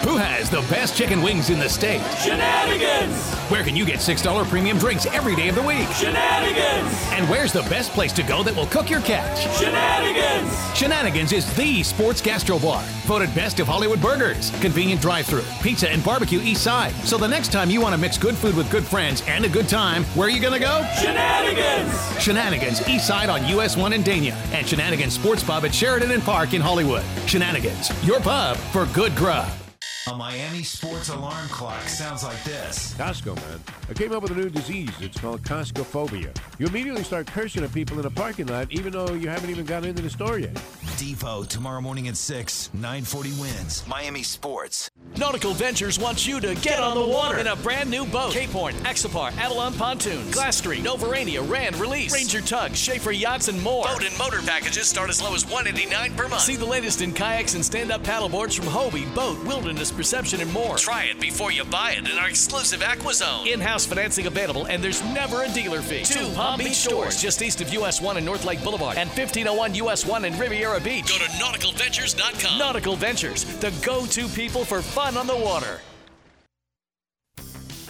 Who has the best chicken wings in the state?
Shenanigans!
Where can you get $6 premium drinks every day of the week?
Shenanigans!
And where's the best place to go that will cook your catch?
Shenanigans!
Shenanigans is the sports gastro bar. Voted best of Hollywood burgers, convenient drive through, pizza and barbecue east side. So the next time you want to mix good food with good friends and a good time, where are you going to go?
Shenanigans!
Shenanigans east side on US 1 in Dania and Shenanigans Sports Pub at Sheridan and Park in Hollywood. Shenanigans, your pub for good grub.
A Miami sports alarm clock sounds like this.
Costco, man. I came up with a new disease. It's called Costcophobia. You immediately start cursing at people in a parking lot, even though you haven't even gotten into the store yet.
Depot tomorrow morning at 6, 940 WINZ.
Miami Sports.
Nautical Ventures wants you to get on the water in a brand new boat. Cape Horn, Axopar, Avalon Pontoons, Glass Street, Novurania, Rand, Release, Ranger Tug, Schaefer Yachts, and more. BOTE and motor packages start as low as 189 per month. See the latest in kayaks and stand-up paddleboards from Hobie, Boat, Wilderness, Perception, and more. Try it before you buy it in our exclusive AquaZone. In-house financing available, and there's never a dealer fee. Two Palm Beach stores just east of US 1 and North Lake Boulevard, and 1501 US 1 in Riviera Beach. Go to nauticalventures.com. Nautical Ventures, the go-to people for fun on the water.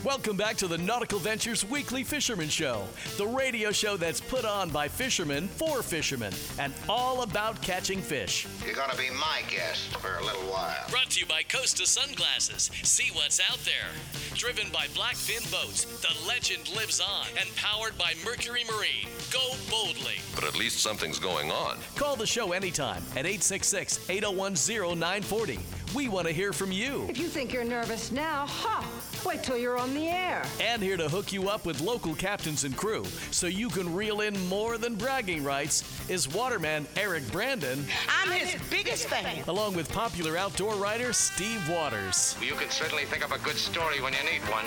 Welcome back to the Nautical Ventures Weekly Fisherman Show, the radio show that's put on by fishermen for fishermen and all about catching fish.
You're going to be my guest for a little while.
Brought to you by Costa Sunglasses. See what's out there. Driven by Blackfin Boats, the legend lives on. And powered by Mercury Marine. Go boldly.
But at least something's going on.
Call the show anytime at 866 801 0940. We want to hear from you.
If you think you're nervous now, ha! Wait till you're on the air.
And here to hook you up with local captains and crew so you can reel in more than bragging rights is waterman Eric Brandon.
I'm his biggest fan.
Along with popular outdoor writer Steve Waters.
You can certainly think of a good story when you need one.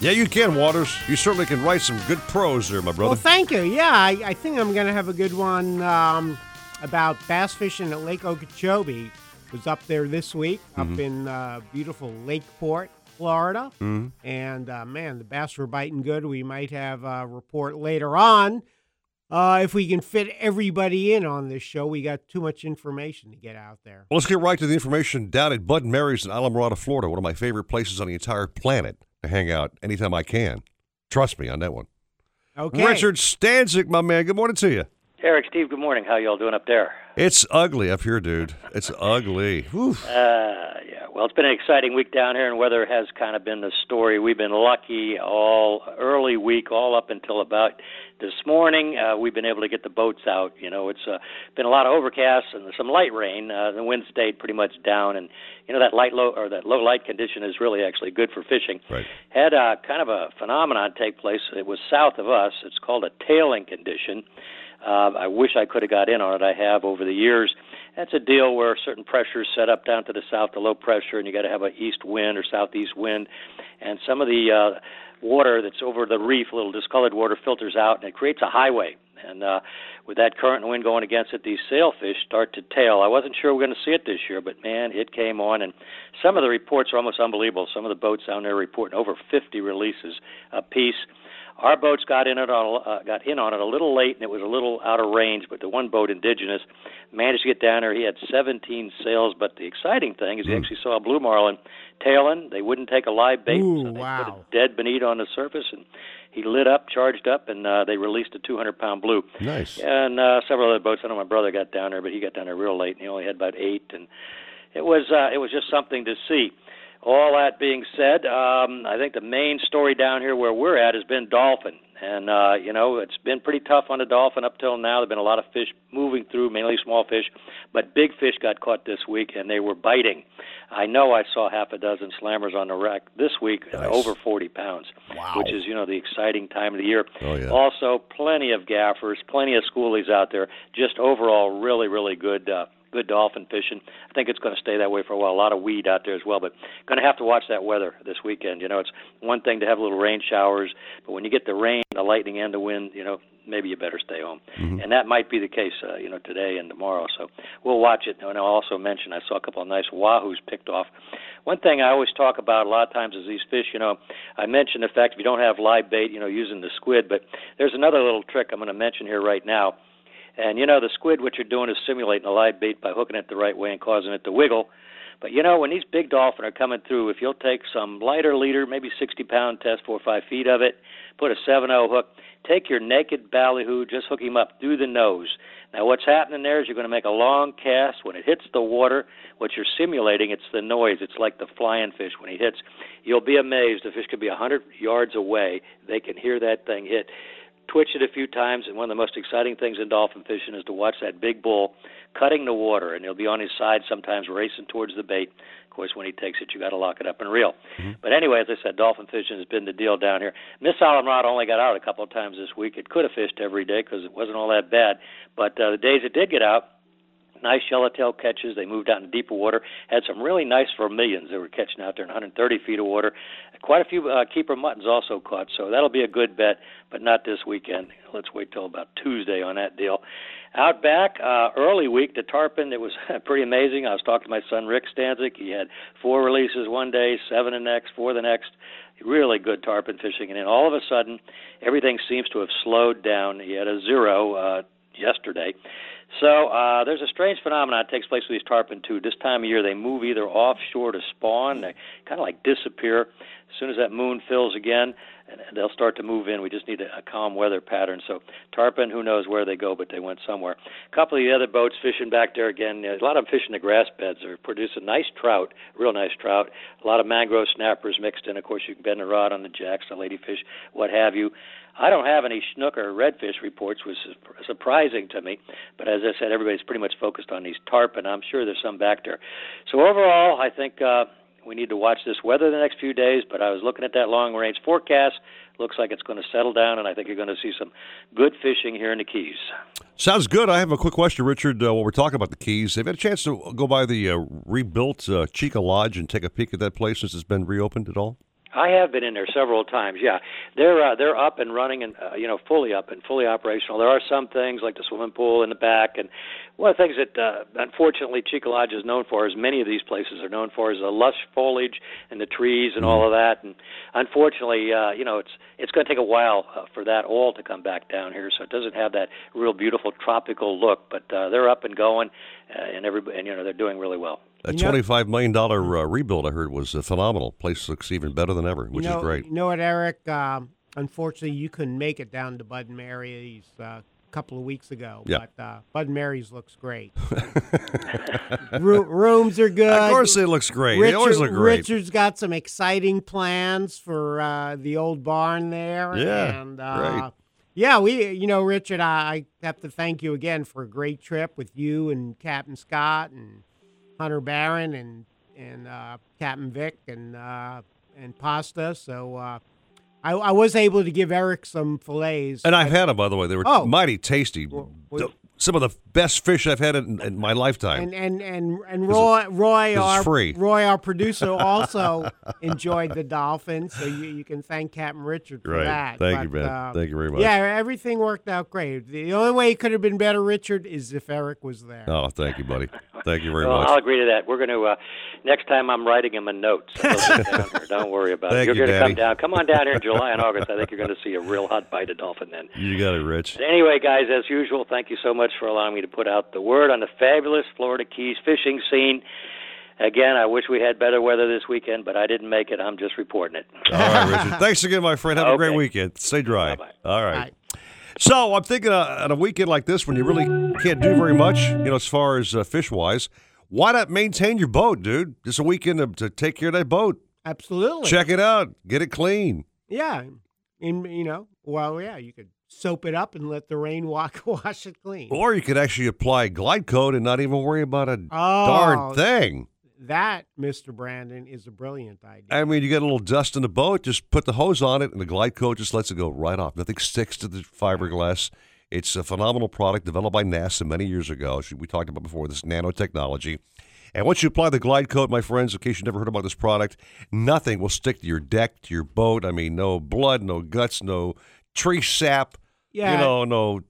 Yeah, you can, Waters. You certainly can write some good prose there, my brother.
Well, thank you. Yeah, I, I think I'm going to have a good one um, about bass fishing at Lake Okeechobee. Was up there this week,
Mhm.
up in uh, beautiful Lakeport, Florida.
Mhm.
And uh, man, the bass were biting good. We might have a report later on. Uh, if we can fit everybody in on this show, we got too much information to get out there.
Well, let's get right to the information down at Bud and Mary's in Islamorada, Florida, one of my favorite places on the entire planet to hang out anytime I can. Trust me on that one.
Okay.
Richard Stanczyk, my man, good morning to you.
Eric, Steve, good morning. How y'all doing up there?
It's ugly up here, dude. It's ugly.
Uh, yeah. Well, it's been an exciting week down here, and weather has kind of been the story. We've been lucky all early week, all up until about this morning. Uh, we've been able to get the boats out. You know, it's uh, been a lot of overcast and some light rain. Uh, the wind stayed pretty much down, and you know that light low or that low light condition is really actually good for fishing.
Right.
Had uh, kind of a phenomenon take place. It was south of us. It's called a tailing condition. Uh, I wish I could have got in on it. I have over the years. That's a deal where certain pressures set up down to the south, the low pressure, and you got to have a east wind or southeast wind, and some of the uh, water that's over the reef, a little discolored water, filters out, and it creates a highway. And uh, with that current and wind going against it, these sailfish start to tail. I wasn't sure we we're going to see it this year, but man, it came on, and some of the reports are almost unbelievable. Some of the boats down there reporting over 50 releases a piece. Our boats got in it on, uh, got in on it a little late, and it was a little out of range. But the one boat, Indigenous, managed to get down there. He had 17 sails. But the exciting thing is, he actually saw a blue marlin tailing. They wouldn't take a live bait,
Ooh,
so they
wow.
put a dead bonita on the surface, and he lit up, charged up, and uh, they released a 200-pound blue.
Nice.
And uh, several other boats. I know my brother got down there, but he got down there real late, and he only had about eight. And it was uh, it was just something to see. All that being said, um, I think the main story down here where we're at has been dolphin. And uh, you know, it's been pretty tough on the dolphin up till now. There've been a lot of fish moving through, mainly small fish, but big fish got caught this week, and they were biting. I know I saw half a dozen slammers on the wreck this week, nice. over 40 pounds,
wow.
which is you know the exciting time of the year.
Oh, yeah.
Also, plenty of gaffers, plenty of schoolies out there. Just overall, really, really good. Uh, good dolphin fishing. I think it's going to stay that way for a while. A lot of weed out there as well, but going to have to watch that weather this weekend. You know, it's one thing to have little rain showers, but when you get the rain, the lightning, and the wind, you know, maybe you better stay home.
Mm-hmm.
And that might be the case, uh, you know, today and tomorrow. So we'll watch it. And I'll also mention I saw a couple of nice wahoos picked off. One thing I always talk about a lot of times is these fish. You know, I mentioned the fact if you don't have live bait, you know, using the squid, but there's another little trick I'm going to mention here right now and you know, the squid, what you're doing is simulating a live bait by hooking it the right way and causing it to wiggle. But you know, when these big dolphin are coming through, if you'll take some lighter leader, maybe 60 pound test, four or five feet of it, put a 7-0 hook, take your naked ballyhoo, just hook him up through the nose. Now, what's happening there is you're going to make a long cast. When it hits the water, what you're simulating, it's the noise. It's like the flying fish when he hits. You'll be amazed. The fish could be 100 yards away. They can hear that thing hit twitch it a few times, and one of the most exciting things in dolphin fishing is to watch that big bull cutting the water, and he'll be on his side sometimes racing towards the bait. Of course, when he takes it, you got to lock it up and reel.
Mm-hmm.
But anyway, as I said, dolphin fishing has been the deal down here. Miss Islamorada only got out a couple of times this week. It could have fished every day because it wasn't all that bad, but uh, the days it did get out, nice yellowtail catches. They moved out in deeper water. Had some really nice vermilions they were catching out there in 130 feet of water. Quite a few uh, keeper muttons also caught, so that'll be a good bet, but not this weekend. Let's wait till about Tuesday on that deal. Out back, uh, early week, the tarpon, it was pretty amazing. I was talking to my son Rick Stanczyk. He had four releases one day, seven the next, four the next. Really good tarpon fishing. And then all of a sudden, everything seems to have slowed down. He had a zero uh, yesterday. So uh, there's a strange phenomenon that takes place with these tarpon too. This time of year, they move either offshore to spawn, they kind of like disappear. As soon as that moon fills again, they'll start to move in. We just need a, calm weather pattern. So tarpon, who knows where they go, but they went somewhere. A couple of the other boats fishing back there again. A lot of them fishing the grass beds. They're producing nice trout, real nice trout. A lot of mangrove snappers mixed in. Of course, you can bend a rod on the jacks, the ladyfish, what have you. I don't have any snook or redfish reports, which is surprising to me. But as I said, everybody's pretty much focused on these tarpon. I'm sure there's some back there. So overall, I think uh, we need to watch this weather the next few days. But I was looking at that long range forecast. Looks like it's going to settle down, and I think you're going to see some good fishing here in the Keys.
Sounds good. I have a quick question, Richard. Uh, while we're talking about the Keys, have you had a chance to go by the uh, rebuilt uh, Cheeca Lodge and take a peek at that place since it's been reopened at all?
I have been in there several times. Yeah, they're uh, they're up and running and uh, you know fully up and fully operational. There are some things like the swimming pool in the back, and one of the things that uh, unfortunately Cheeca Lodge is known for, as many of these places are known for, is the lush foliage and the trees and all of that. And unfortunately, uh, you know, it's it's going to take a while uh, for that all to come back down here, so it doesn't have that real beautiful tropical look. But uh, they're up and going, uh, and everybody, and you know, they're doing really well.
A twenty-five million dollar uh, rebuild, I heard, was uh, phenomenal. Place looks even better than ever, which
you know,
is great.
You know what, Eric? Um, unfortunately, you couldn't make it down to Bud and Mary's uh, a couple of weeks ago.
Yeah.
But uh, Bud and Mary's looks great. Ro- rooms are good.
Of course, it looks great.
Richard,
they always look great.
Richard's got some exciting plans for uh, the old barn there.
Yeah,
and, uh,
great.
Yeah, we, you know, Richard, I have to thank you again for a great trip with you and Captain Scott and Hunter Barron and and uh, Captain Vic and uh, and Pasta. So uh, I, I was able to give Eric some fillets.
And I've had them, by the way. They were
Oh.
mighty tasty.
well-
Some of the best fish I've had in, in my lifetime.
and and and and Roy Roy
'cause
our
free.
Roy our producer also enjoyed the dolphin, so you, you can thank Captain Richard for
Right.
that.
Thank you,
But,
man.
uh,
Thank you very much.
Yeah, everything worked out great. The only way it could have been better, Richard, is if Eric was there.
oh, thank you, buddy. Thank you very
well,
much.
I'll agree to that. We're going to uh, next time I'm writing him a note. So he'll get down here. Don't worry about
Thank
it. You're
you,
going to come down. Come on down here in July and August. I think you're going to see a real hot bite of dolphin then.
You got it, Rich.
But anyway, guys, as usual, thank you so much for allowing me to put out the word on the fabulous Florida Keys fishing scene. Again, I wish we had better weather this weekend, but I didn't make it. I'm just reporting it.
All right, Richard. Thanks again, my friend. Have a great weekend. Stay dry. Bye-bye. All right. So I'm thinking uh, on a weekend like this, when you really can't do very much, you know, as far as uh, fish wise, why not maintain your boat, dude? Just a weekend to, to take care of that boat.
Absolutely.
Check it out. Get it clean.
Yeah. in you know, well, yeah, you could soap it up and let the rain walk wash it clean.
Or you could actually apply glide coat and not even worry about a
Oh,
darn thing.
That, Mr. Brandon, is a brilliant idea.
I mean, you get a little dust in the boat, just put the hose on it, and the glide coat just lets it go right off. Nothing sticks to the fiberglass. It's a phenomenal product developed by NASA many years ago. We talked about before this nanotechnology. And once you apply the glide coat, my friends, in case you never heard about this product, nothing will stick to your deck, to your boat. I mean, no blood, no guts, no tree sap.
Yeah.
You know, no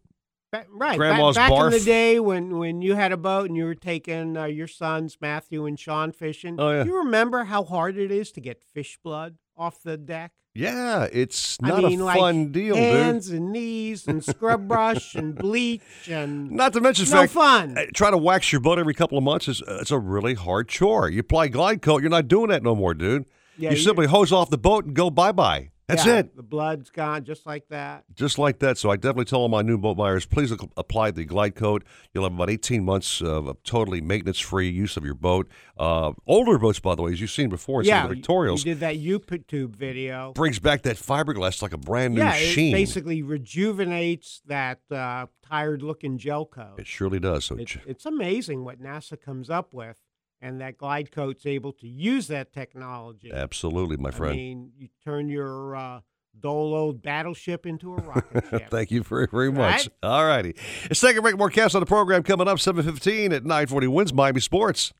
Ba- right.
Grandma's
back, back in the day when, when you had a boat and you were taking uh, your sons, Matthew and Sean, fishing,
Oh, yeah.
you remember how hard it is to get fish blood off the deck?
Yeah, it's
I
not
mean,
a
like
fun deal,
hands
dude.
and knees and scrub brush and bleach and
Not to mention,
no
fact,
fun.
uh, Try to wax your boat every couple of months is uh, it's a really hard chore. You apply glide coat, you're not doing that no more, dude.
Yeah,
you
you-
simply hose off the boat and go bye bye. That's
Yeah,
it.
The blood's gone just like that.
Just like that. So I definitely tell all my new boat buyers, please apply the glide coat. You'll have about 18 months of totally maintenance-free use of your boat. Uh, older boats, by the way, as you've seen before
yeah,
some of the Victorials,
you did that YouTube video.
brings back that fiberglass like a brand new
yeah,
sheen.
it basically rejuvenates that uh, tired-looking gel coat.
It surely does. So
It- it's amazing what NASA comes up with, and that glide coat's able to use that technology.
absolutely, my friend.
I mean, you turn your uh, dull old battleship into a rocket ship.
Thank you very, very much.
Right?
All righty. Let's take a break. More cast on the program coming up 7.15 at 940 WINZ Miami Sports.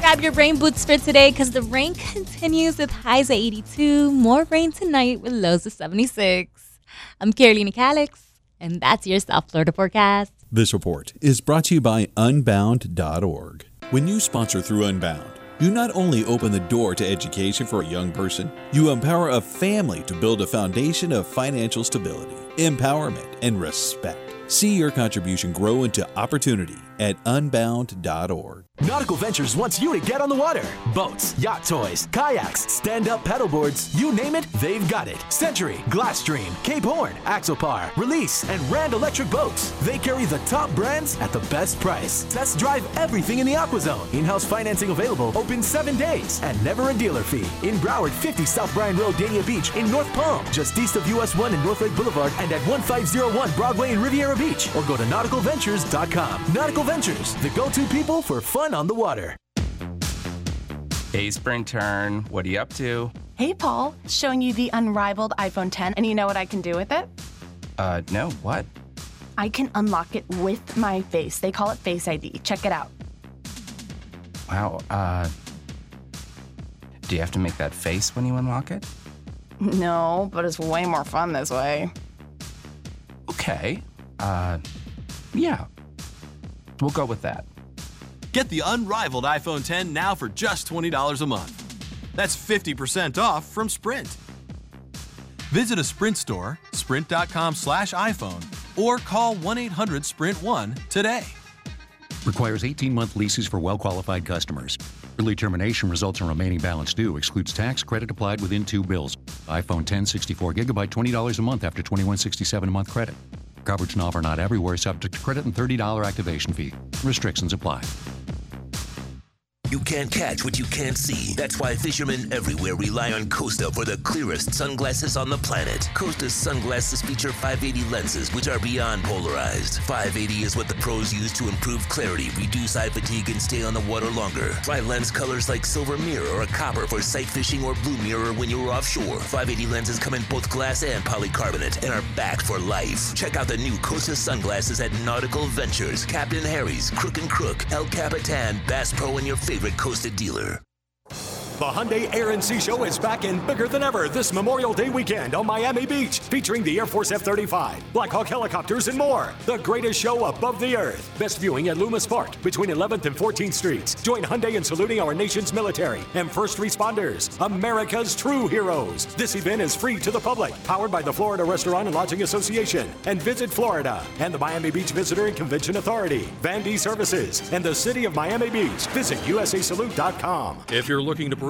Grab your rain boots for today because the rain continues with highs at 82. More rain tonight with lows of 76. I'm Carolina Calix, and that's your South Florida forecast.
This report is brought to you by Unbound.org. When you sponsor through Unbound, you not only open the door to education for a young person, you empower a family to build a foundation of financial stability, empowerment, and respect. See your contribution grow into opportunity at Unbound.org.
Nautical Ventures wants you to get on the water. Boats, yacht toys, kayaks, stand up paddleboards, you name it, they've got it. Century, Glasstream, Cape Horn, Axopar, Release, and Rand Electric Boats. They carry the top brands at the best price. Test drive everything in the AquaZone. In house financing available, open seven days, and never a dealer fee. In Broward, 50 South Bryan Road, Dania Beach, in North Palm, just east of US 1 and North Lake Boulevard, and at 1501 Broadway in Riviera Beach, or go to nauticalventures.com. Nautical Ventures, the go to people for fun on the water.
Hey, Spring Turn, what are you up to?
Hey, Paul, showing you the unrivaled iPhone 10, and you know what I can do with it?
Uh, no, what?
I can unlock it with my face. They call it Face ID. Check it out.
Wow, uh. Do you have to make that face when you unlock it?
No, but it's way more fun this way.
Okay. Uh, yeah. We'll go with that.
Get the unrivaled iPhone 10 now for just $20 a month. That's 50% off from Sprint. Visit a Sprint store, sprint.com slash iPhone, or call 1 800 Sprint 1 today.
Requires 18 month leases for well qualified customers. Early termination results in remaining balance due. Excludes tax credit applied within two bills. iPhone 10 64 gigabyte $20 a month after 2167 a month credit. Coverage not offer not everywhere, subject to credit and $30 activation fee. Restrictions apply.
You can't catch what you can't see. That's why fishermen everywhere rely on Costa for the clearest sunglasses on the planet. Costa's sunglasses feature 580 lenses, which are beyond polarized. 580 is what the pros use to improve clarity, reduce eye fatigue, and stay on the water longer. Try lens colors like silver mirror or copper for sight fishing or blue mirror when you're offshore. 580 lenses come in both glass and polycarbonate and are backed for life. Check out the new Costa sunglasses at Nautical Ventures, Captain Harry's, Crook and Crook, El Capitan, Bass Pro, and your favorite Costa dealer.
The Hyundai Air and Sea Show is back and bigger than ever this Memorial Day weekend on Miami Beach, featuring the Air Force F-35, Black Hawk helicopters, and more. The greatest show above the earth. Best viewing at Lummus Park between 11th and 14th Streets. Join Hyundai in saluting our nation's military and first responders, America's true heroes. This event is free to the public, powered by the Florida Restaurant and Lodging Association, and Visit Florida and the Miami Beach Visitor and Convention Authority, Van D Services, and the City of Miami Beach. Visit USASalute.com.
If you're looking to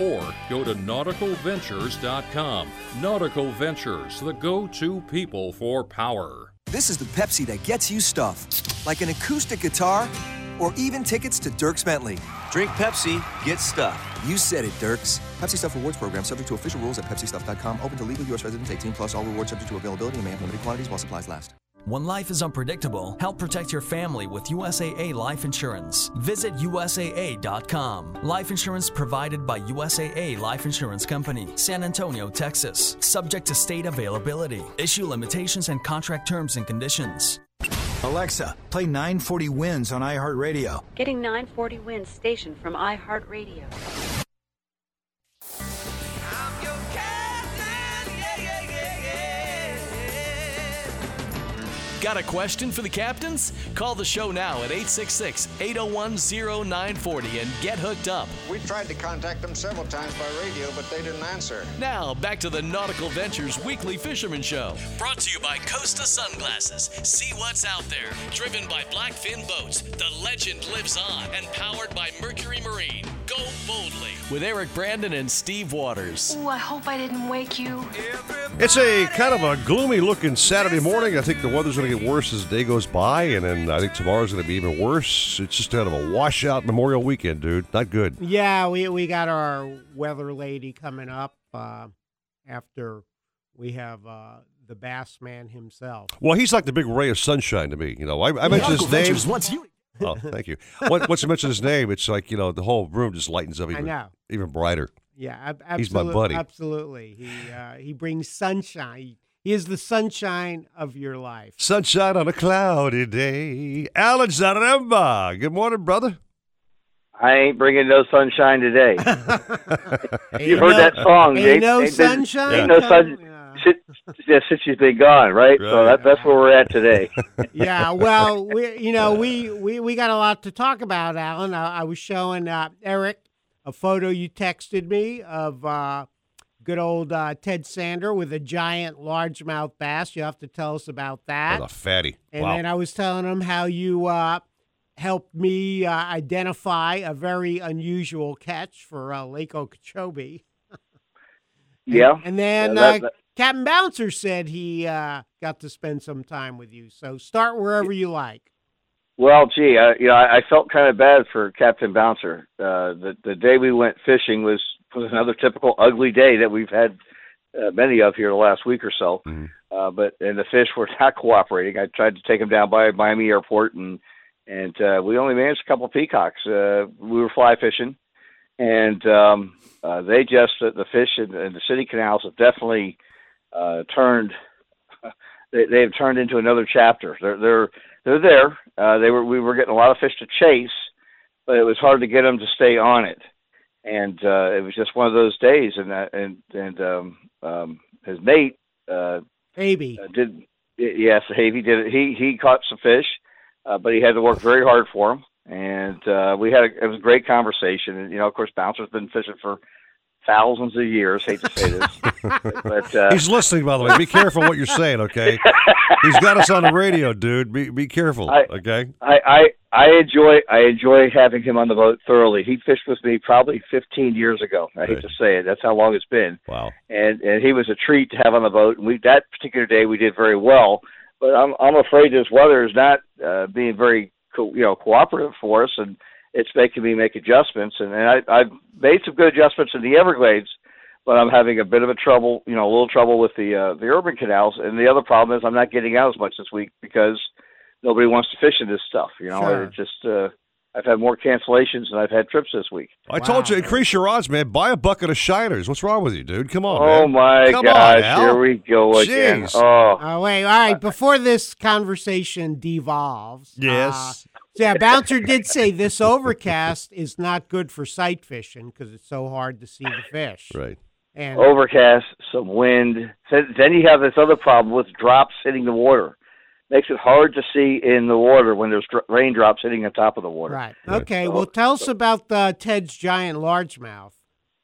or go to nauticalventures.com. Nautical Ventures, the go to people for power.
This is the Pepsi that gets you stuff, like an acoustic guitar or even tickets to Dierks Bentley. Drink Pepsi, get stuff. You said it, Dierks. Pepsi Stuff Rewards Program subject to official rules at pepsistuff.com. Open to legal U.S. residents 18 plus. All rewards subject to availability and may have limited quantities while supplies last.
When life is unpredictable, help protect your family with USAA Life Insurance. Visit USAA.com. Life insurance provided by USAA Life Insurance Company, San Antonio, Texas. Subject to state availability. Issue limitations and contract terms and conditions.
Alexa, play 940 WINZ on iHeartRadio.
Getting 940 WINZ station from iHeartRadio.
Got a question for the captains? Call the show now at 866 801 0940 and get hooked up.
We tried to contact them several times by radio, but they didn't answer.
Now, back to the Nautical Ventures Weekly Fisherman Show. Brought to you by Costa Sunglasses. See what's out there. Driven by Blackfin Boats. The legend lives on. And powered by Mercury Marine. Go boldly. With Eric Brandon and Steve Waters.
Ooh, I hope I didn't wake you.
It's a kind of a gloomy looking Saturday morning. I think the weather's going to get worse as the day goes by, and then I think tomorrow's going to be even worse. It's just kind of a washout Memorial weekend, dude. Not good.
Yeah, we we got our weather lady coming up uh, after we have uh, the Bass Man himself.
Well, he's like the big ray of sunshine to me. You know, I, I mentioned his name. Oh, thank you. Once once I mention his name, it's like you know the whole room just lightens up even,
know.
even brighter.
Yeah, ab-
He's my buddy.
Absolutely, he uh, he brings sunshine. He, he is the sunshine of your life.
Sunshine on a cloudy day. Alan Zaremba. Good morning, brother.
I ain't bringing no sunshine today. You've heard
no-
that song.
ain't no
been-
sunshine
Ain't no sun. Since, yeah, since she's been gone, right? So that, that's where we're at today.
yeah, well, we you know we, we we got a lot to talk about, Alan. I, I was showing uh, Eric a photo you texted me of uh, good old uh, Ted Sander with a giant largemouth bass. You have to tell us about that.
What a fatty.
And
wow.
then I was telling him how you uh, helped me uh, identify a very unusual catch for uh, Lake Okeechobee.
Yeah.
And then
Yeah, that-
uh,
that-
Captain Bouncer said he uh, got to spend some time with you. So start wherever you like.
Well, gee, I, you know, I, I felt kind of bad for Captain Bouncer. Uh, the the day we went fishing was was another typical ugly day that we've had uh, many of here the last week or so. Uh, but and the fish were not cooperating. I tried to take them down by Miami Airport, and and uh, we only managed a couple of peacocks. Uh, we were fly fishing, and um, uh, they just the, the fish in, in the city canals have definitely uh, turned. They, they have turned into another chapter. They're they're they're there. Uh, they were we were getting a lot of fish to chase, but it was hard to get them to stay on it. And uh, it was just one of those days. And uh, and and um, um, his mate uh,
Baby.
uh, did yes, Havey did it. He he caught some fish, uh, but he had to work very hard for them. And uh, we had a, it was a great conversation. And you know, of course, Bouncer's been fishing for thousands of years. Hate to say this, but uh,
He's listening, by the way. Be careful what you're saying, okay? He's got us on the radio, dude. Be be careful,
I-
okay?
I, I I enjoy I enjoy having him on the boat thoroughly. He fished with me probably 15 years ago. I hate to say it. That's how long it's been.
Wow.
And and he was a treat to have on the boat. And we that particular day we did very well. But I'm I'm afraid this weather is not uh, being very co- you know cooperative for us, and it's making me make adjustments. And, and I I've made some good adjustments in the Everglades. But I'm having a bit of a trouble, you know, a little trouble with the uh, the urban canals, and the other problem is I'm not getting out as much this week because nobody wants to fish in this stuff. You know,
Sure.
it just uh, I've had more cancellations than I've had trips this week.
I told you, increase your odds, man. Buy a bucket of Shiners. What's wrong with you, dude? Come on,
oh
man.
my
Come
gosh,
Al.
here we go again.
Jeez.
Oh,
Oh, wait. All right. Before this conversation devolves,
Yes.
uh, So, yeah, Bouncer did say this overcast is not good for sight fishing because it's so hard to see the fish.
Right.
And
Overcast, some wind. Then then you have this other problem with drops hitting the water. Makes it hard to see in the water when there's raindrops hitting on top of the water.
right. Okay. Well, tell us about uh, Ted's giant largemouth.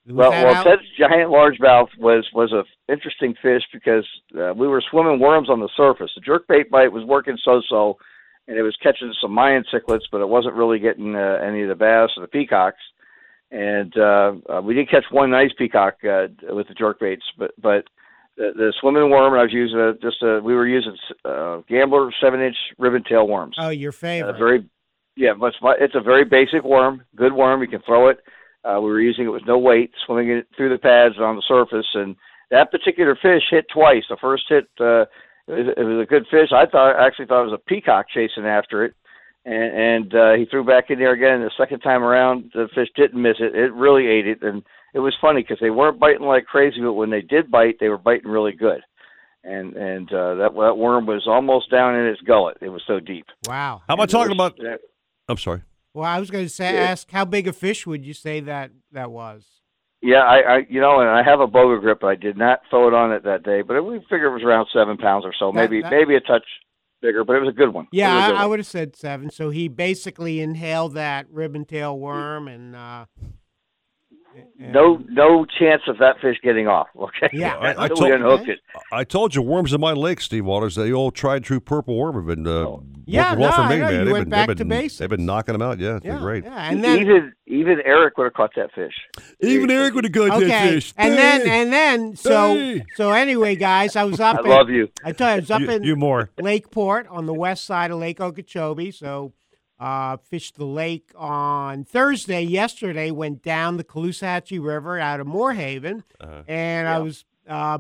Was
Well, well,
out-
Ted's giant largemouth was was a interesting fish because uh, we were swimming worms on the surface. The jerkbait bite was working so-so, and it was catching some Mayan cichlids, but it wasn't really getting uh, any of the bass or the peacocks. And uh, uh, we did catch one nice peacock uh, with the jerkbaits, but but the, the swimming worm I was using a, just a, we were using uh, Gambler seven-inch ribbon tail worms.
Oh, your
A
favorite.
very, yeah, but it's, it's a very basic worm, good worm. You can throw it. Uh, we were using it with no weight, swimming it through the pads and on the surface, and that particular fish hit twice. The first hit, uh, it, was, a good fish. I thought, I actually thought it was a peacock chasing after it, and and uh, he threw back in there again. The second time around, the fish didn't miss it. It really ate it, and it was funny because they weren't biting like crazy, but when they did bite, they were biting really good. And and uh, that that worm was almost down in its gullet. It was so deep.
Wow.
How about talking about?
Yeah.
I'm sorry.
Well, I was going to say,
Yeah.
ask how big a fish would you say that that was?
Yeah, I, I you know, and I have a boga grip. I did not throw it on it that day, but we figured it was around seven pounds or so,
That-
maybe
that-
maybe a touch bigger, but it was a good one.
Yeah,
good
I
one.
would have said seven. So he basically inhaled that ribbon tail worm and. Uh,
No, no chance of that fish getting off. Okay,
Yeah.
I, I told,
we unhooked it.
I told you, worms in my lake, Steve Waters. The old tried true purple worm have been uh,
Yeah,
working well
no,
for me, man.
You
they've
went
been,
back
they've
to
been,
basics.
They've been knocking them out. Yeah, it's been great.
Yeah, and then
even even Eric would have caught that fish.
Even Eric would have caught
okay,
that fish.
and then and then so
Hey!
so anyway, guys, I was up.
I
in-
love you.
I tell you, I was up
You-
in
you more.
Lakeport on the west side of Lake Okeechobee. So uh, fished the lake on Thursday. Yesterday, went down the Caloosahatchee River out of Moore Haven,
Uh-huh.
and I was uh,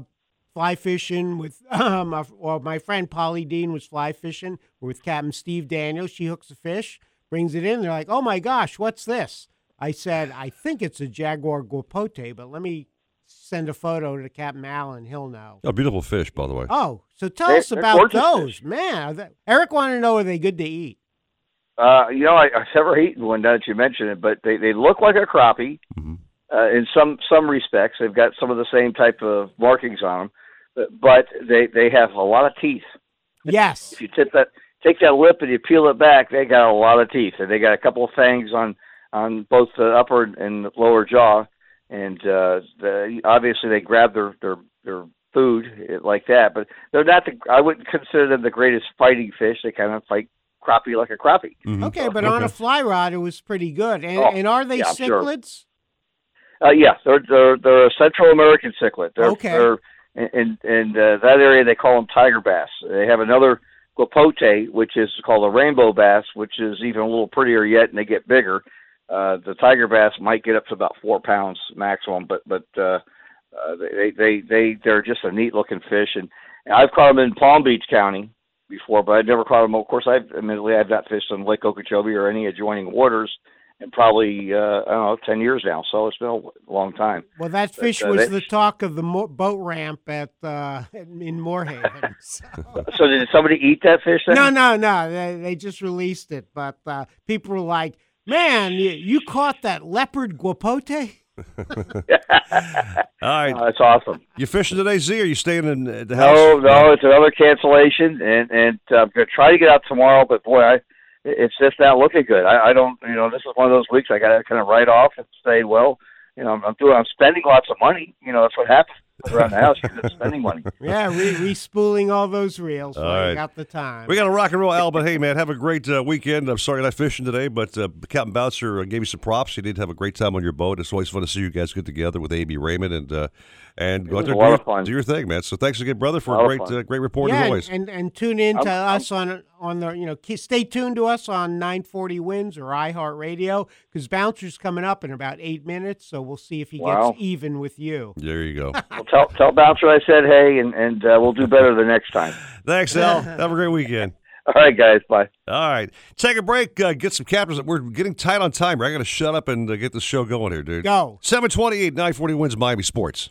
fly fishing with um, my- well, my friend Polly Dean was fly fishing with Captain Steve Daniels. She hooks a fish, brings it in. They're like, "Oh my gosh, what's this?" I said, "I think it's a jaguar guapote, but let me." Send a photo to Captain Alan. He'll know.
Oh, beautiful fish, by the way.
Oh, so tell
They're-
us about those,
fish.
man. They, Eric wanted to know are they good to eat?
Uh, you know, I, I've never eaten one. Now that you mention it, but they they look like a crappie
Mm-hmm.
uh, in some some respects. They've got some of the same type of markings on them, but, but they they have a lot of teeth.
Yes.
If you tip that, take that lip and you peel it back, they got a lot of teeth, and they got a couple of fangs on on both the upper and the lower jaw, and uh, the, obviously they grab their their their food eh, like that. But they're not the. I wouldn't consider them the greatest fighting fish. They kind of fight crappie like a crappie.
Okay, but on a fly rod, it was pretty good. And,
Mm-hmm. Oh,
and are they
yeah, I'm sure.
cichlids?
Uh, yeah, they're they're they're a Central American cichlid. They're,
Okay.
They're, in in uh, that area they call them tiger bass. They have another guapote, which is called a rainbow bass, which is even a little prettier yet, and they get bigger. Uh, the tiger bass might get up to about four pounds maximum, but but uh, uh, they they they they're just a neat looking fish, and, and I've caught them in Palm Beach County before, but I've never caught them. Of course, I've admittedly I've not fished on Lake Okeechobee or any adjoining waters in probably uh, I don't know ten years now. So it's been a long time.
Well, that
But,
fish
uh,
was the talk of the mo- boat ramp at uh, in Moore Haven. So-
So did somebody eat that fish? Then?
no, no, no. They, they just released it, but uh, people were like, "Man, you, you caught that leopard guapote."
All right.
Oh, that's awesome.
You fishing today, Z? Or are you staying in the house?
No, no, it's another cancellation, and and uh, I'm gonna try to get out tomorrow, but boy, I it's just not looking good. I, I don't, you know, this is one of those weeks I got to kind of write off and say, well, you know, I'm, I'm doing, I'm spending lots of money. You know, that's what happens around the house. You're just spending money.
Yeah, re- re-spooling all those reels
All
while
right.
you got the time.
We got a rock and roll, Al. But hey, man, have a great uh, weekend. I'm sorry you're not fishing today, but uh, Captain Bouncer uh, gave you some props. You did have a great time on your boat. It's always fun to see you guys get together with A.B. Raymond and uh, and go out there do your, do your thing, man. So thanks again, brother, for
A
a great uh, great report
yeah,
as
and,
always.
and and tune in to
I'm-
us on on the you know stay tuned to us on 940 Wins or iHeartRadio because Bouncer's coming up in about eight minutes, so we'll see if he
Wow.
gets even with you.
there you go.
Well, tell tell Bouncer I said hey, and and uh, we'll do better the next time.
thanks, Al. have a great weekend.
All right, guys. Bye.
All right, take a break. Uh, get some captains. We're getting tight on time. I got to shut up and uh, get the show going here, dude.
Go.
Seven twenty-eight, nine forty WINZ Miami Sports.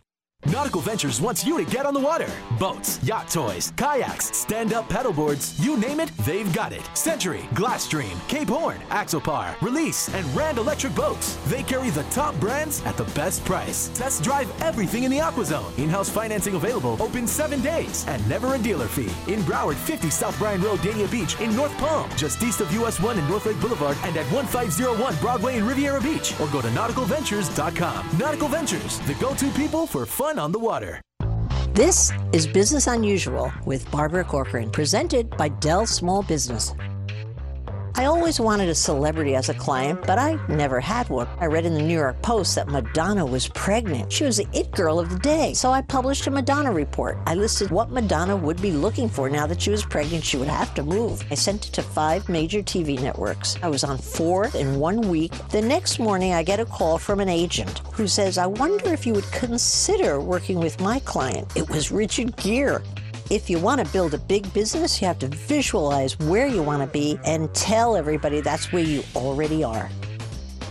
Nautical Ventures wants you to get on the water. Boats, yacht toys, kayaks, stand up paddleboards, you name it, they've got it. Century, Glasstream, Cape Horn, Axopar, Release, and Rand Electric Boats. They carry the top brands at the best price. Test drive everything in the AquaZone. In house financing available, open seven days, and never a dealer fee. In Broward, 50 South Bryan Road, Dania Beach, in North Palm, just east of US 1 and North Lake Boulevard, and at 1501 Broadway in Riviera Beach, or go to nauticalventures.com. Nautical Ventures, the go to people for fun on the water.
This is Business Unusual with Barbara Corcoran, presented by Dell Small Business. I always wanted a celebrity as a client, but I never had one. I read in the New York Post that Madonna was pregnant. She was the it girl of the day, so I published a Madonna report. I listed what Madonna would be looking for now that she was pregnant. She would have to move. I sent it to five major TV networks. I was on four in one week. The next morning, I get a call from an agent who says, I wonder if you would consider working with my client. It was Richard Gere. If you want to build a big business, you have to visualize where you want to be and tell everybody that's where you already are.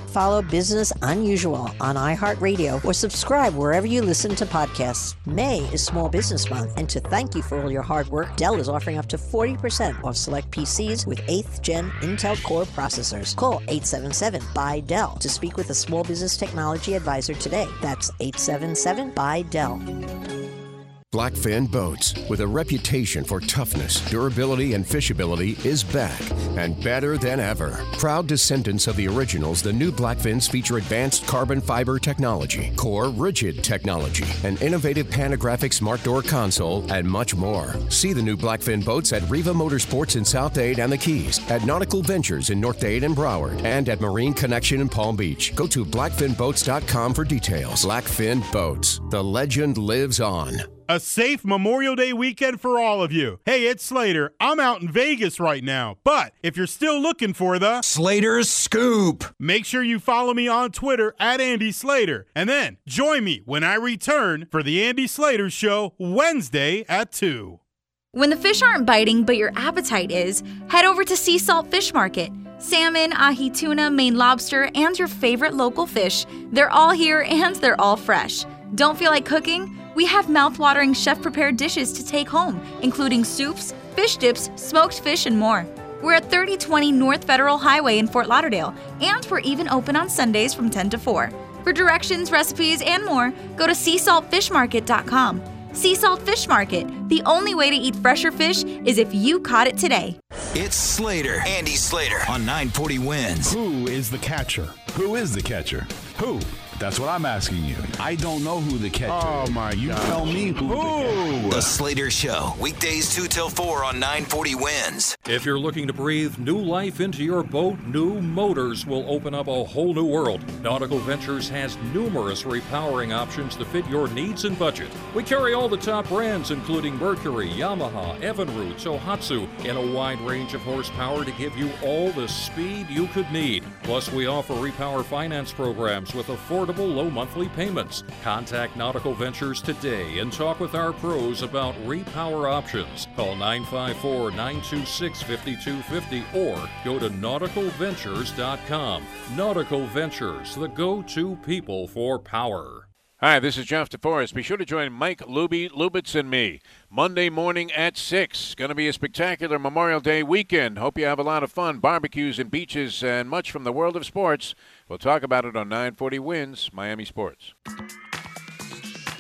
Follow Business Unusual on iHeartRadio or subscribe wherever you listen to podcasts. May is Small Business Month, and to thank you for all your hard work, Dell is offering up to 40% off select PCs with 8th gen Intel Core processors. Call 877 by Dell to speak with a small business technology advisor today. That's 877 by Dell.
Blackfin Boats, with a reputation for toughness, durability, and fishability, is back and better than ever. Proud descendants of the originals, the new Blackfins feature advanced carbon fiber technology, core rigid technology, an innovative panographic smart door console, and much more. See the new Blackfin boats at Riva Motorsports in South Dade and the Keys, at Nautical Ventures in North Dade and Broward, and at Marine Connection in Palm Beach. Go to blackfinboats.com for details. Blackfin Boats, the legend lives on.
A safe Memorial Day weekend for all of you. Hey, it's Slater. I'm out in Vegas right now, but if you're still looking for the
Slater's Scoop,
make sure you follow me on Twitter at Andy Slater. And then join me when I return for the Andy Slater Show Wednesday at 2.
When the fish aren't biting, but your appetite is, head over to Sea Salt Fish Market. Salmon, ahi tuna, Maine lobster, and your favorite local fish, they're all here and they're all fresh. Don't feel like cooking? We have mouth-watering chef-prepared dishes to take home, including soups, fish dips, smoked fish, and more. We're at 3020 North Federal Highway in Fort Lauderdale, and we're even open on Sundays from 10 to 4. For directions, recipes, and more, go to seasaltfishmarket.com. Sea Salt Fish Market. The only way to eat fresher fish is if you caught it today.
It's Slater, Andy Slater on 940 WINZ.
Who is the catcher? Who is the catcher? Who? That's what I'm asking you. I don't know who the catcher Oh is. my You God. tell me who, Who?
The Slater Show, weekdays 2 till 4 on 940 WINZ.
If you're looking to breathe new life into your boat, new motors will open up a whole new world. Nautical Ventures has numerous repowering options to fit your needs and budget. We carry all the top brands, including Mercury, Yamaha, Evinrude, Tohatsu, in a wide range of horsepower to give you all the speed you could need. Plus, we offer repower finance programs with affordable low monthly payments. Contact Nautical Ventures today and talk with our pros about repower options. Call 954 926 5250 or go to nauticalventures.com. Nautical Ventures, the go to people for power.
Hi, this is Jeff DeForest. Be sure to join Mike Luby, Lubitz, and me Monday morning at 6. Going to be a spectacular Memorial Day weekend. Hope you have a lot of fun, barbecues and beaches, and much from the world of sports. We'll talk about it on 940 WINZ, Miami Sports.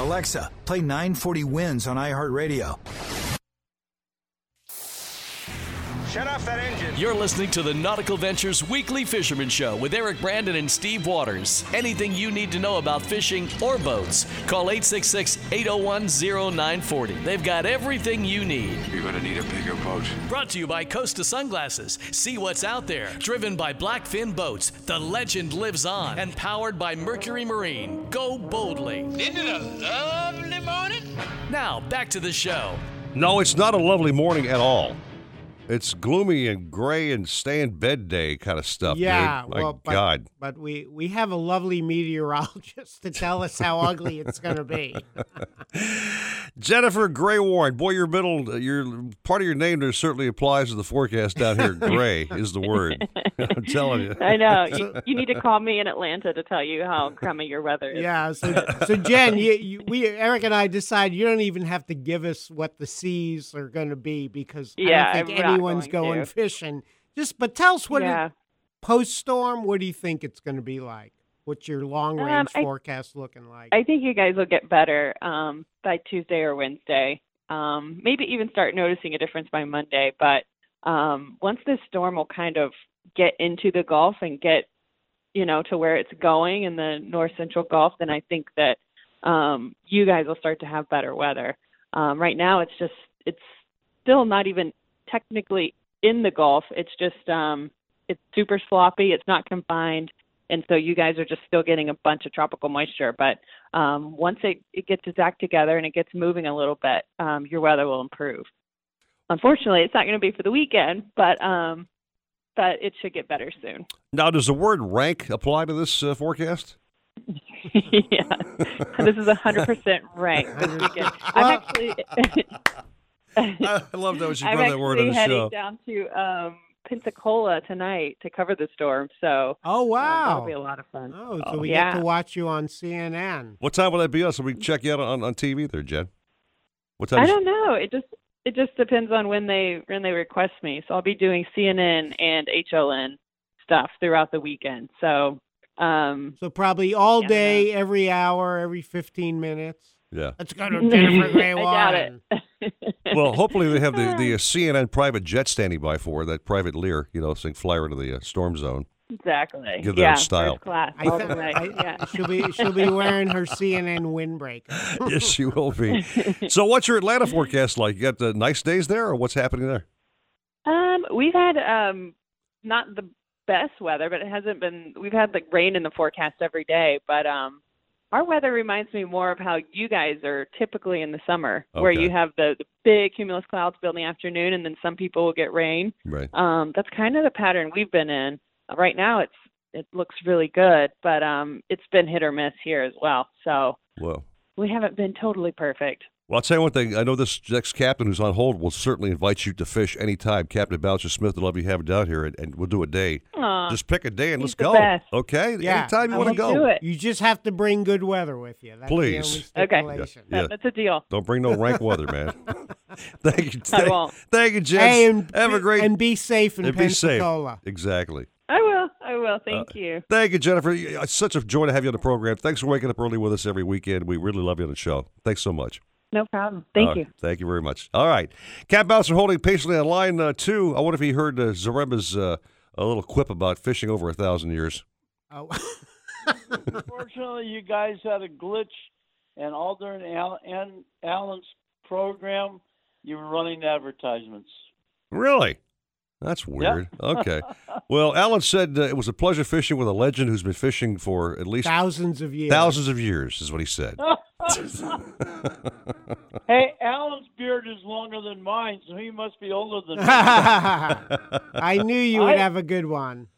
Alexa, play 940 WINZ on iHeartRadio.
Shut off that engine. You're listening to the Nautical Ventures Weekly Fisherman Show with Eric Brandon and Steve Waters. Anything you need to know about fishing or boats, call 866 801 0940. They've got everything you need.
You're going to need a bigger boat.
Brought to you by Costa Sunglasses. See what's out there. Driven by Blackfin Boats. The legend lives on. And powered by Mercury Marine. Go boldly.
Isn't it a lovely morning?
Now, back to the show.
No, it's not a lovely morning at all. It's gloomy and gray and stay in bed day kind of stuff.
yeah,
dude. My
well, but,
God.
but we we have a lovely meteorologist to tell us how ugly it's going to be.
Jennifer Gray Warren, boy, your middle, your part of your name there certainly applies to the forecast down here. Gray is the word. I'm telling you.
I know. You, you need to call me in Atlanta to tell you how crummy your weather is.
Yeah, so so Jen, you, you, we Eric and I decide you don't even have to give us what the seas are going to be because
Yeah,
I don't think
I'm not
anyone's
going
going fishing. Just but tell us what
Yeah.
post storm. What do you think it's going to be like? What's your long
Um,
range
I-
forecast looking like?
I think you guys will get better um, by Tuesday or Wednesday. Um, maybe even start noticing a difference by Monday. But um, once this storm will kind of get into the Gulf and get, you know, to where it's going in the north central Gulf, then I think that um, you guys will start to have better weather. Um, right now, it's just it's still not even technically in the Gulf. It's just um, it's super sloppy. It's not confined and so you guys are just still getting a bunch of tropical moisture. But um, once it, it gets its act together and it gets moving a little bit, um, your weather will improve. Unfortunately, it's not going to be for the weekend, but um, but it should get better soon.
Now, does the word rank apply to this uh, forecast?
yeah, this is a hundred percent rank this weekend. I'm actually.
I love that when she
I'm
brought that word on
actually
the
heading
show.
down to um, Pensacola tonight to cover the storm. So
oh
um,
wow,
that'll be a lot of fun.
Oh, so we
yeah.
get to watch you on CNN.
What time will that be on so we can check you out on, on TV there, Jen? What time?
I don't know. It just it just depends on when they when they request me. So I'll be doing CNN and HLN stuff throughout the weekend. So um
So probably all
Yeah.
day, every hour, every fifteen minutes.
Yeah.
Let's go to Jennifer Gray
I doubt
Warren.
it.
Well, hopefully they have the, the uh, CNN private jet standing by for her, that private Lear, you know, so they fly her into the uh, storm zone.
exactly.
Give that
yeah,
style.
First class. All the way.
I-
yeah.
She'll be she'll be wearing her CNN windbreaker.
yes, she will be. So, what's your Atlanta forecast like? You got the nice days there, or what's happening there?
Um, we've had um not the best weather, but it hasn't been. We've had like rain in the forecast every day, but um, our weather reminds me more of how you guys are typically in the summer, where you have the, the big cumulus clouds build in the afternoon, and then some people will get rain.
Right.
Um, that's kind of the pattern we've been in. Right now, it's it looks really good, but um, it's been hit or miss here as well. So
Well,
we haven't been totally perfect.
Well, I'll tell you one thing. I know this next captain who's on hold will certainly invite you to fish anytime. Captain Bouncer Smith would love you to have him down here, and, and we'll do a day.
Aw,
Just pick a day and
he's
let's go.
best.
Okay?
Yeah.
Anytime you want to go.
do it.
You just have to bring good weather with you. That's
Please.
The
Okay.
stipulation.
Yeah.
That- that's a deal.
Don't bring no rank weather, man. thank you.
I
Thank,
won't.
thank you, Jen.
Hey, and,
have a great
and be safe in
and be safe. Exactly.
I will. I will. Uh, thank you.
Thank you, Jennifer. It's such a joy to have you on the program. Thanks for waking up early with us every weekend. We really love you on the show. Thanks so much.
No problem. Thank
Uh,
you.
Thank you very much. All right. Cap Bouncer holding patiently on line uh, two. I wonder if he heard uh, Zaremba's uh, a little quip about fishing over a thousand years.
Oh.
Unfortunately, you guys had a glitch, and all during Al- An- Alan's program, you were running advertisements.
Really? That's weird. Okay. Well, Alan said uh, it was a pleasure fishing with a legend who's been fishing for at least
Thousands of years.
thousands of years, is what he said.
hey, Alan's beard is longer than mine, so he must be older than me.
I knew you would
I-
have a good one.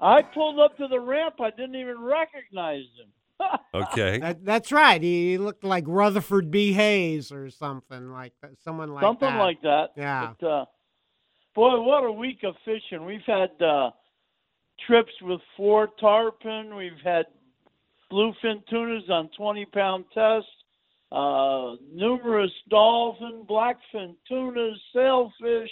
I pulled up to the ramp. I didn't even recognize him.
Okay.
That, that's right. He looked like Rutherford B. Hayes or something like that. Someone like
Something
that.
like that.
Yeah.
But, uh, boy, what a week of fishing. We've had uh, trips with four tarpon. We've had bluefin tunas on 20 pound tests, uh, numerous dolphin, blackfin tunas, sailfish.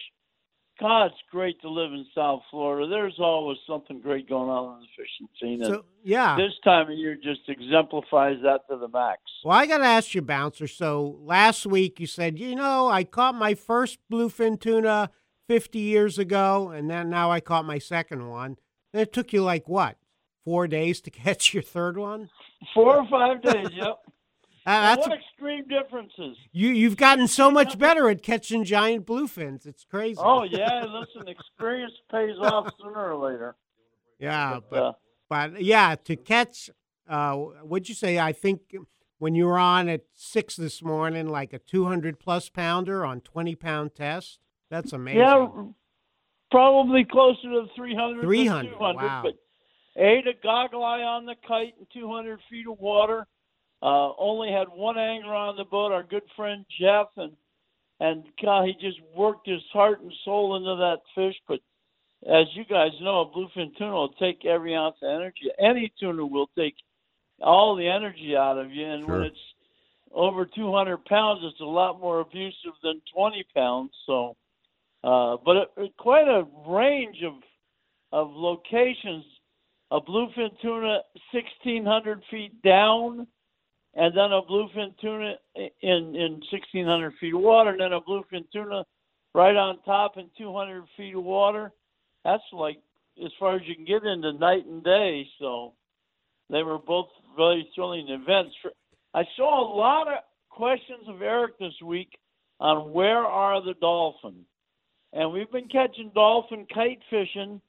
God, it's great to live in South Florida. There's always something great going on in the fishing scene.
So, yeah.
This time of year just exemplifies that to the max.
Well, I got to ask you, Bouncer. So last week you said, you know, I caught my first bluefin tuna 50 years ago, and then now I caught my second one. And it took you like what, four days to catch your third one?
Four or five days, yep.
Uh, that's
what extreme differences.
you. You've gotten so much better at catching giant bluefins. It's crazy.
Oh yeah, listen, experience pays off sooner or later.
Yeah,
But,
but,
uh,
but yeah, to catch, uh, what'd you say? I think when you were on at six this morning, like a 200 plus pounder on 20 pound test. That's amazing.
Yeah, probably closer to 300.
300.
200.
wow.
But ate a goggle eye on the kite in 200 feet of water. Uh, only had one angler on the boat, our good friend Jeff, and and God, he just worked his heart and soul into that fish. But as you guys know, a bluefin tuna will take every ounce of energy. Any tuna will take all the energy out of you, and when it's over 200 pounds, it's a lot more abusive than 20 pounds. So, uh, but it, it, quite a range of of locations. A bluefin tuna 1,600 feet down, and then a bluefin tuna in in 1,600 feet of water, and then a bluefin tuna right on top in 200 feet of water. That's like as far as you can get into night and day. So they were both very thrilling events. I saw a lot of questions of Eric this week on where are the dolphins, and we've been catching dolphin kite fishing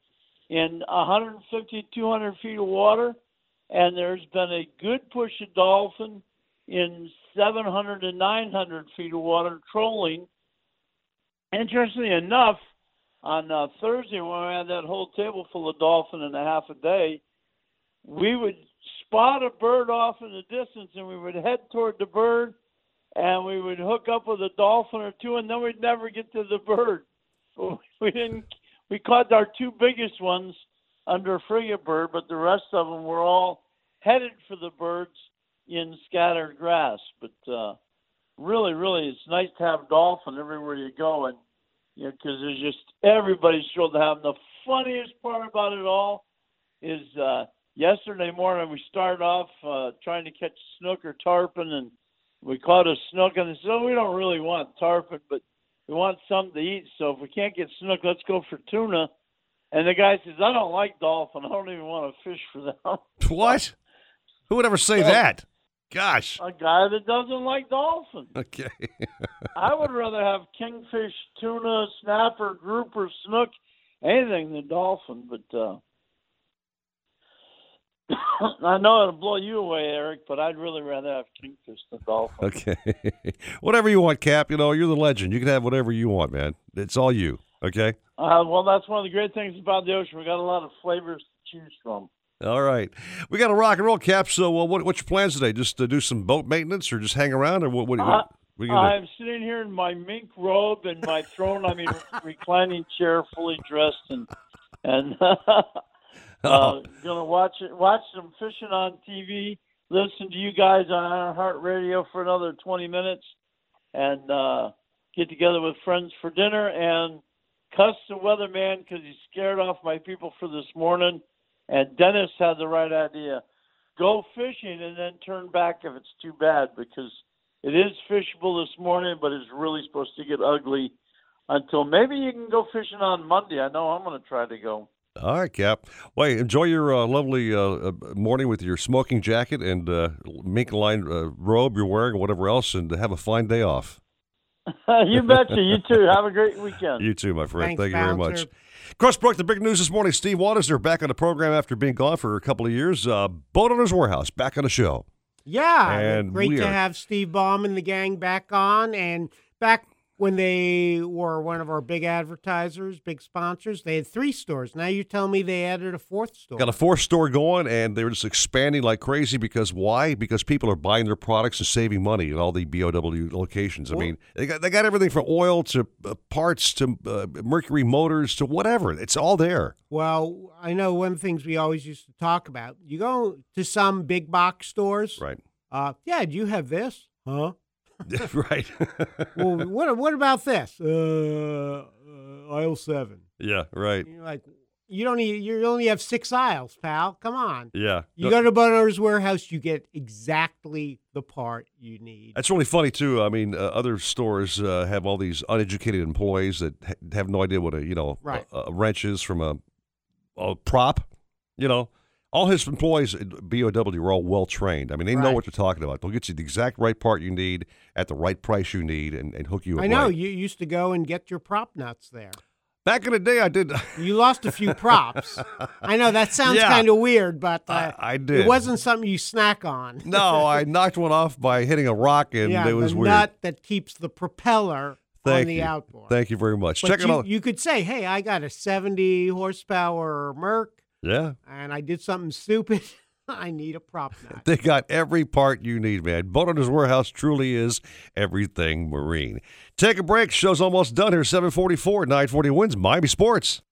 in 150, 200 feet of water, and there's been a good push of dolphin in 700 to 900 feet of water trolling. Interestingly enough, on uh, Thursday when we had that whole table full of dolphin in a half a day, we would spot a bird off in the distance and we would head toward the bird and we would hook up with a dolphin or two and then we'd never get to the bird. We didn't we caught our two biggest ones under frigate bird, but the rest of them were all headed for the birds in scattered grass. But uh, really, really, it's nice to have dolphin everywhere you go, and you know, because there's just everybody's thrilled to have them. The funniest part about it all is uh, yesterday morning we started off uh, trying to catch snook or tarpon, and we caught a snook, and they said, "Oh, we don't really want tarpon, but we want something to eat. So if we can't get snook, let's go for tuna." And the guy says, "I don't like dolphin. I don't even want to fish for them."
What? Who would ever say
Well-
that? Gosh.
A guy that doesn't like dolphin.
Okay.
I would rather have kingfish, tuna, snapper, grouper, snook, anything than dolphin. But uh, I know it'll blow you away, Eric. But I'd really rather have kingfish than dolphin.
Okay. whatever you want, Cap. You know, you're the legend. You can have whatever you want, man. It's all you. Okay.
Uh, well, that's one of the great things about the ocean. We got a lot of flavors to choose from.
All right. We got a rock and roll, Cap. So, uh, what, what's your plans today? Just to do some boat maintenance, or just hang around, or what? What, what,
Uh,
what are you gonna do?
I'm sitting here in my mink robe and my throne. I mean, reclining chair, fully dressed, and and uh,
Oh.
gonna watch it, watch some fishing on TV. Listen to you guys on iHeartRadio for another 20 minutes, and uh, get together with friends for dinner and cuss the weatherman because he scared off my people for this morning. And Dennis had the right idea: go fishing and then turn back if it's too bad because it is fishable this morning, but it's really supposed to get ugly until maybe you can go fishing on Monday. I know I'm to try to go.
All right, Cap. Well, hey, enjoy your uh, lovely uh, uh, morning with your smoking jacket and uh, mink lined uh, robe you're wearing, or whatever else, and have a fine day off.
you betcha. You too. Have a great weekend.
You too, my friend.
Thanks,
Thank you very much.
Bouncer.
Chris Brook, the big news this morning. Steve Waters, they're back on the program after being gone for a couple of years. Uh, Boat Owners Warehouse, back on the show.
Yeah,
And
great to
are-
have Steve Baum and the gang back on, and back when they were one of our big advertisers, big sponsors. They had three stores. Now you tell me they added a fourth store.
Got a fourth store going, and they're just expanding like crazy because why? Because people are buying their products and saving money at all the BOW locations. I mean, they got they got everything from oil to uh, parts to uh, Mercury motors to whatever. It's all there.
Well, I know one of the things we always used to talk about. You go to some big box stores,
right?
Uh, yeah, do you have this? Huh?
right.
well, what what about this? Uh, uh, aisle seven.
Yeah, right.
You're like, you don't need, you only have six aisles, pal. Come on.
Yeah.
You go to Boner's warehouse, you get exactly the part you need.
That's really funny too. I mean, uh, other stores uh, have all these uneducated employees that ha- have no idea what a you know
Right.
a, a wrench is from a, a prop. You know, all his employees at BOW are all well trained. I mean, they know what they're talking about. They'll get you the exact right part you need at the right price you need and, and hook you. Up.
I know
right.
you used to go and get your prop nuts there.
Back in the day, I did.
You lost a few props. I know that sounds
Yeah.
kind of weird, but uh,
I, I did.
it wasn't something you snack on.
no, I knocked one off by hitting a rock, and
yeah,
it was
the
weird.
nut that keeps the propeller
Thank
on the
you.
outboard.
Thank you very much.
But
Check it
you,
out.
you could say, "Hey, I got a 70 horsepower Merc,
Yeah.
and I did something stupid. I need a prop nut."
They got every part you need, man. Boat Warehouse truly is everything marine. Take a break. Show's almost done here. 744, 940 WINZ Miami Sports.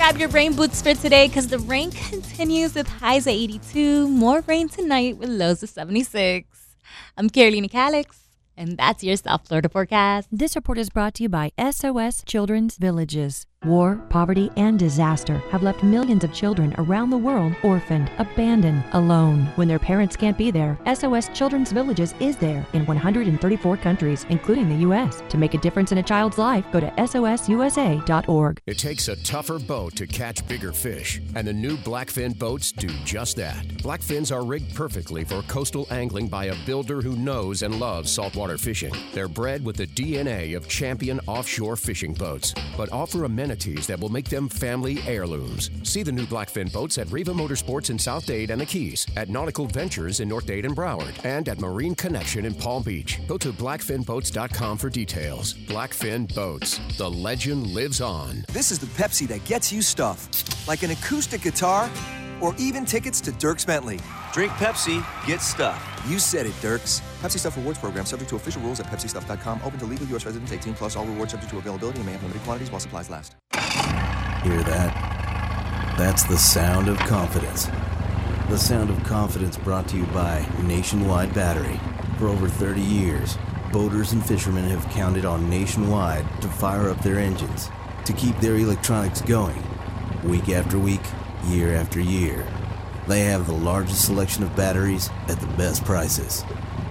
Grab your rain boots for today because the rain continues with highs at 82. More rain tonight with lows of 76. I'm Carolina Calix, and that's your South Florida forecast.
This report is brought to you by SOS Children's Villages. War, poverty, and disaster have left millions of children around the world orphaned, abandoned, alone. When their parents can't be there, SOS Children's Villages is there in 134 countries, including the U.S. To make a difference in a child's life, go to SOSUSA.org.
It takes a tougher boat to catch bigger fish, and the new Blackfin boats do just that. Blackfins are rigged perfectly for coastal angling by a builder who knows and loves saltwater fishing. They're bred with the DNA of champion offshore fishing boats, but offer amenities that will make them family heirlooms. See the new Blackfin boats at Riva Motorsports in South Dade and the Keys, at Nautical Ventures in North Dade and Broward, and at Marine Connection in Palm Beach. Go to blackfinboats.com for details. Blackfin Boats. The legend lives on.
This is the Pepsi that gets you stuff, like an acoustic guitar or even tickets to Dierks Bentley. Drink Pepsi, get stuff. You said it, Dierks. Pepsi Stuff Rewards Program subject to official rules at pepsistuff.com. Open to legal U.S. residents 18 plus. All rewards subject to availability and may have limited quantities while supplies last.
Hear that? That's the sound of confidence. The sound of confidence brought to you by Nationwide Battery. For over 30 years, boaters and fishermen have counted on Nationwide to fire up their engines, to keep their electronics going, week after week, year after year. They have the largest selection of batteries at the best prices,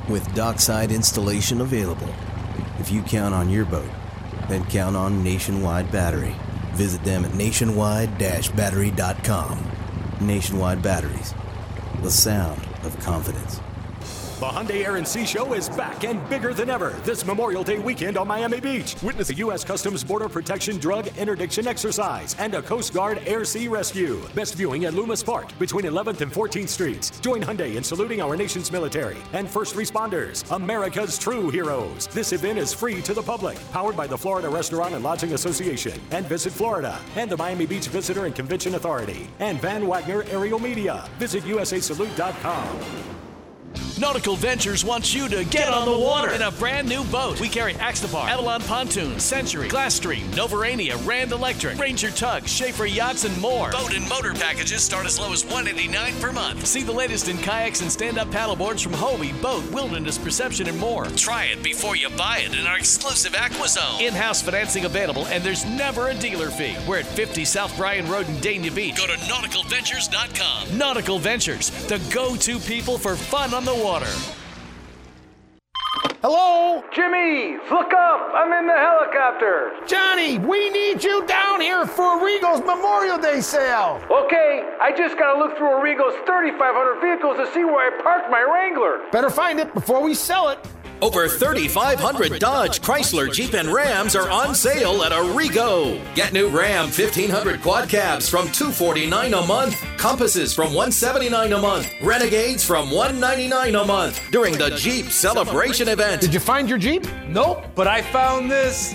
with dockside installation available. If you count on your boat, then count on Nationwide Battery. Visit them at nationwide-battery.com. Nationwide Batteries, the sound of confidence.
The Hyundai Air and Sea Show is back and bigger than ever this Memorial Day weekend on Miami Beach. Witness a U.S. Customs Border Protection drug interdiction exercise and a Coast Guard Air Sea Rescue. Best viewing at Lummus Park between 11th and 14th Streets. Join Hyundai in saluting our nation's military and first responders, America's true heroes. This event is free to the public, powered by the Florida Restaurant and Lodging Association and Visit Florida and the Miami Beach Visitor and Convention Authority and Van Wagner Aerial Media. Visit usasalute.com.
Nautical Ventures wants you to get, on the water in a brand new boat. We carry Axopar, Avalon Pontoon, Century, Glasstream, Novurania, Rand Electric, Ranger Tug, Schaefer Yachts, and more. Boat and motor packages start as low as $189 per month. See the latest in kayaks and stand-up paddleboards from Hobie, BOTE, Wilderness Perception, and more. Try it before you buy it in our exclusive AquaZone. In-house financing available, and there's never a dealer fee. We're at 50 South Bryan Road in Dania Beach. Go to nauticalventures.com. Nautical Ventures, the go-to people for fun on the water.
Hello? Jimmy, look up. I'm in the helicopter. Johnny, we need you down here for Regal's Memorial Day sale. Okay, I just got to look through Regal's 3,500 vehicles to see where I parked my Wrangler. Better find it before we sell it.
Over 3,500 Dodge, Chrysler, Jeep, and Rams are on sale at Arrigo. Get new Ram 1500 quad cabs from 249 a month, Compasses from 179 a month, Renegades from 199 a month during the Jeep Celebration event.
Did you find your Jeep? Nope, but I found this.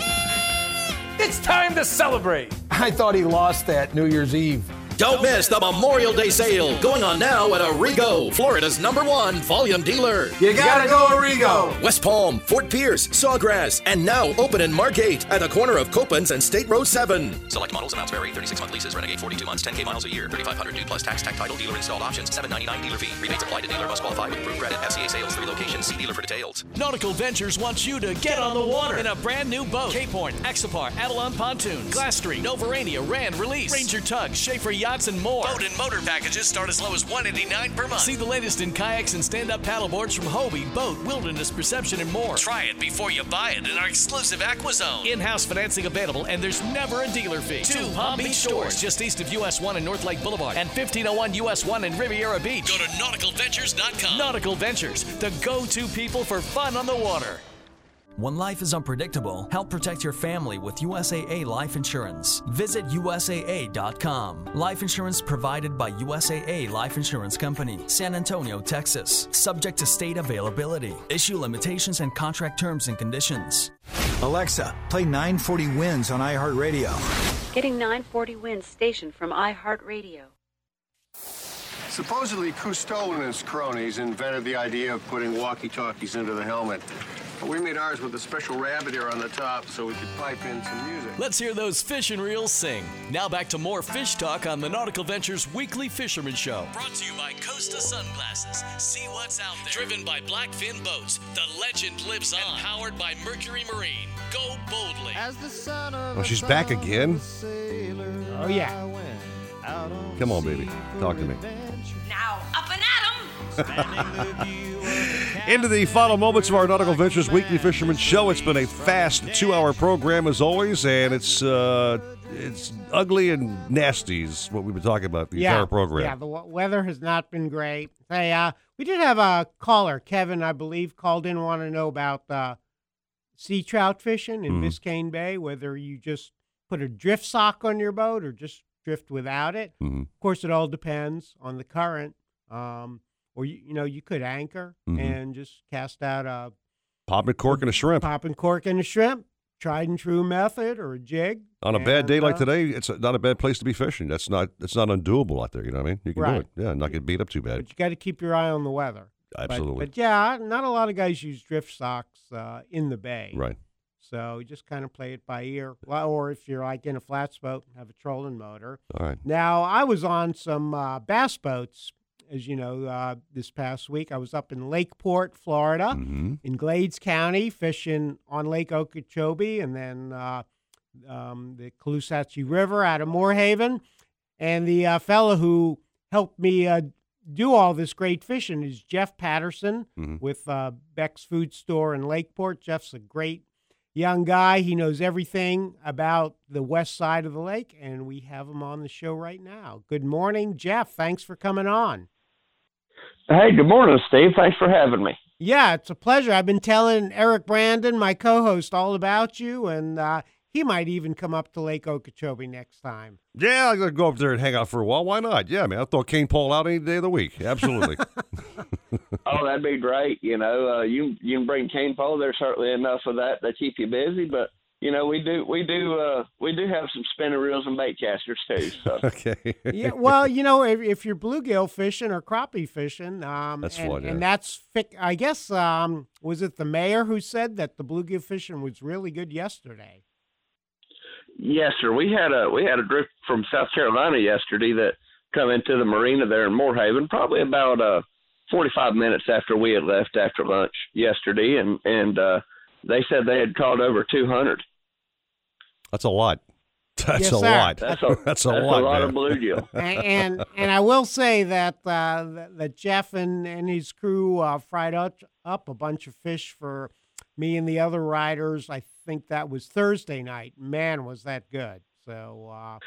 It's time to celebrate. I thought he lost that New Year's Eve.
Don't miss the Memorial Day sale going on now at Arrigo, Florida's number one volume dealer.
You gotta go Arrigo.
West Palm, Fort Pierce, Sawgrass, and now open in Margate at the corner of Copans and State Road 7.
Select models, amounts vary. 36 month leases, Renegade 42 months, 10K miles a year, 3500 new plus tax, tech title, dealer installed options, 799 dealer fee. Rebates apply to dealer must qualify with approved credit. FCA sales, three locations. See dealer for details.
Nautical Ventures wants you to get, on the water in a brand new boat. Cape Horn, Axopar, Avalon Pontoons, Glass Street, Novurania, Rand Release, Ranger Tug, Schaefer Yachts, and more. Boat and motor packages start as low as 189 per month. See the latest in kayaks and stand-up paddleboards from Hobie, BOTE, Wilderness Perception, and more. Try it before you buy it in our exclusive AquaZone. In-house financing available, and there's never a dealer fee. Two Palm Beach stores just east of US 1 and North Lake Boulevard, and 1501 US 1 in Riviera Beach. Go to nauticalventures.com. Nautical Ventures, the go-to people for fun on the water.
When life is unpredictable, help protect your family with USAA Life Insurance. Visit USAA.com. Life insurance provided by USAA Life Insurance Company, San Antonio, Texas. Subject to state availability. Issue limitations and contract terms and conditions.
Alexa, play 940 WINZ on iHeartRadio.
Getting 940 WINZ station from iHeartRadio.
Supposedly, Cousteau and his cronies invented the idea of putting walkie-talkies into the helmet. But we made ours with a special rabbit ear on the top so we could pipe in some music.
Let's hear those fish and reels sing. Now back to more fish talk on the Nautical Ventures Weekly Fisherman Show. Brought to you by Costa Sunglasses. See what's out there. Driven by Blackfin Boats. The legend lives on. And powered by Mercury Marine. Go boldly. As the sun
Oh, she's back again.
Sailor, Oh yeah.
Come on, baby. Talk to me. Into the final moments of our Nautical Ventures Weekly Fisherman Show. It's been a fast two-hour program as always, and it's uh, it's ugly and nasty is what we've been talking about the
yeah,
entire program.
Yeah, the w- weather has not been great. Hey, uh, we did have a caller, Kevin, I believe, called in want to know about uh, sea trout fishing in
Mhm.
Biscayne Bay, whether you just put a drift sock on your boat or just drift without it.
Mhm.
Of course, it all depends on the current. Um, or you, you know, you could anchor
Mhm.
and just cast out a
Pop and cork and a shrimp.
pop and cork and a shrimp, tried and true method, or a jig.
On a bad
and,
day like
uh,
today, it's not a bad place to be fishing. That's not that's not undoable out there. You know what I mean? You can
Right.
do it. Yeah, not get beat up too bad.
But you got to keep your eye on the weather. But-
Absolutely.
But, yeah, not a lot of guys use drift socks uh, in the bay.
Right.
So you just kind of play it by ear. Or if you're like in a flats boat, have a trolling motor.
All right.
Now, I was on some uh, bass boats, as you know, uh, this past week. I was up in Lakeport, Florida,
Mm-hmm.
in Glades County, fishing on Lake Okeechobee and then uh, um, the Caloosahatchee River out of Moore Haven. And the uh, fellow who helped me uh, do all this great fishing is Jeff Patterson
Mhm.
with uh, Beck's Food Store in Lakeport. Jeff's a great young guy. He knows everything about the west side of the lake, and we have him on the show right now. Good morning, Jeff. Thanks for coming on.
Hey, good morning, Steve. Thanks for having me.
Yeah, it's a pleasure. I've been telling Eric Brandon, my co-host, all about you, and uh, he might even come up to Lake Okeechobee next time.
Yeah, I'm gonna go up there and hang out for a while. Why not? Yeah, man. I'll throw cane pole out any day of the week. Absolutely.
Oh, that'd be great. You know, uh, you you can bring cane pole. There's certainly enough of that to keep you busy, but you know, we do we do uh, we do have some spinner reels and bait casters too. So
okay.
yeah, well, you know, if, if you're bluegill fishing or crappie fishing, um,
That's
and,
fun, yeah.
and that's fic- I guess um, was it the mayor who said that the bluegill fishing was really good yesterday?
yes, sir. We had a we had a drift from South Carolina yesterday that come into the marina there in Moore Haven, probably about uh 45 minutes after we had left after lunch yesterday, and and uh, they said they had caught over 200.
That's a lot. That's
Yes,
a
sir.
lot.
That's a
that's a
that's
lot.
a lot of bluegill.
and, and and I will say that uh, that, that Jeff and, and his crew uh, fried up, up a bunch of fish for me and the other riders. I think that was Thursday night. Man, was that good! So uh,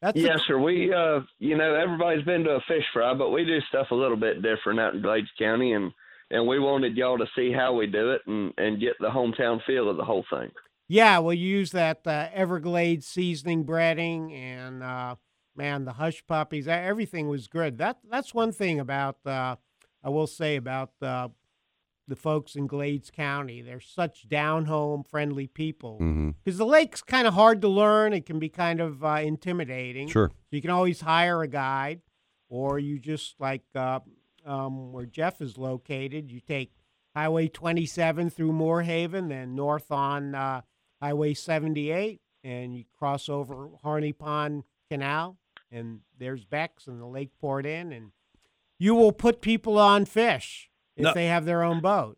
that's a-
yes, sir. We, uh, you know, everybody's been to a fish fry, but we do stuff a little bit different out in Glades County, and and we wanted y'all to see how we do it and and get the hometown feel of the whole thing.
yeah. Well, you use that uh, Everglades seasoning breading, and uh, man, the hush puppies. Everything was good. That that's one thing about uh, I will say about uh, the folks in Glades County. They're such down home friendly people. Because the lake's kind of hard to learn. It can be kind of uh, intimidating.
Sure.
So you can always hire a guide, or you just like uh, um, where Jeff is located. You take Highway 27 through Moore Haven, then north on uh, Highway 78, and you cross over Harney Pond Canal, and there's Beck's and the Lakeport Inn, and you will put people on fish if
No.
they have their own boat.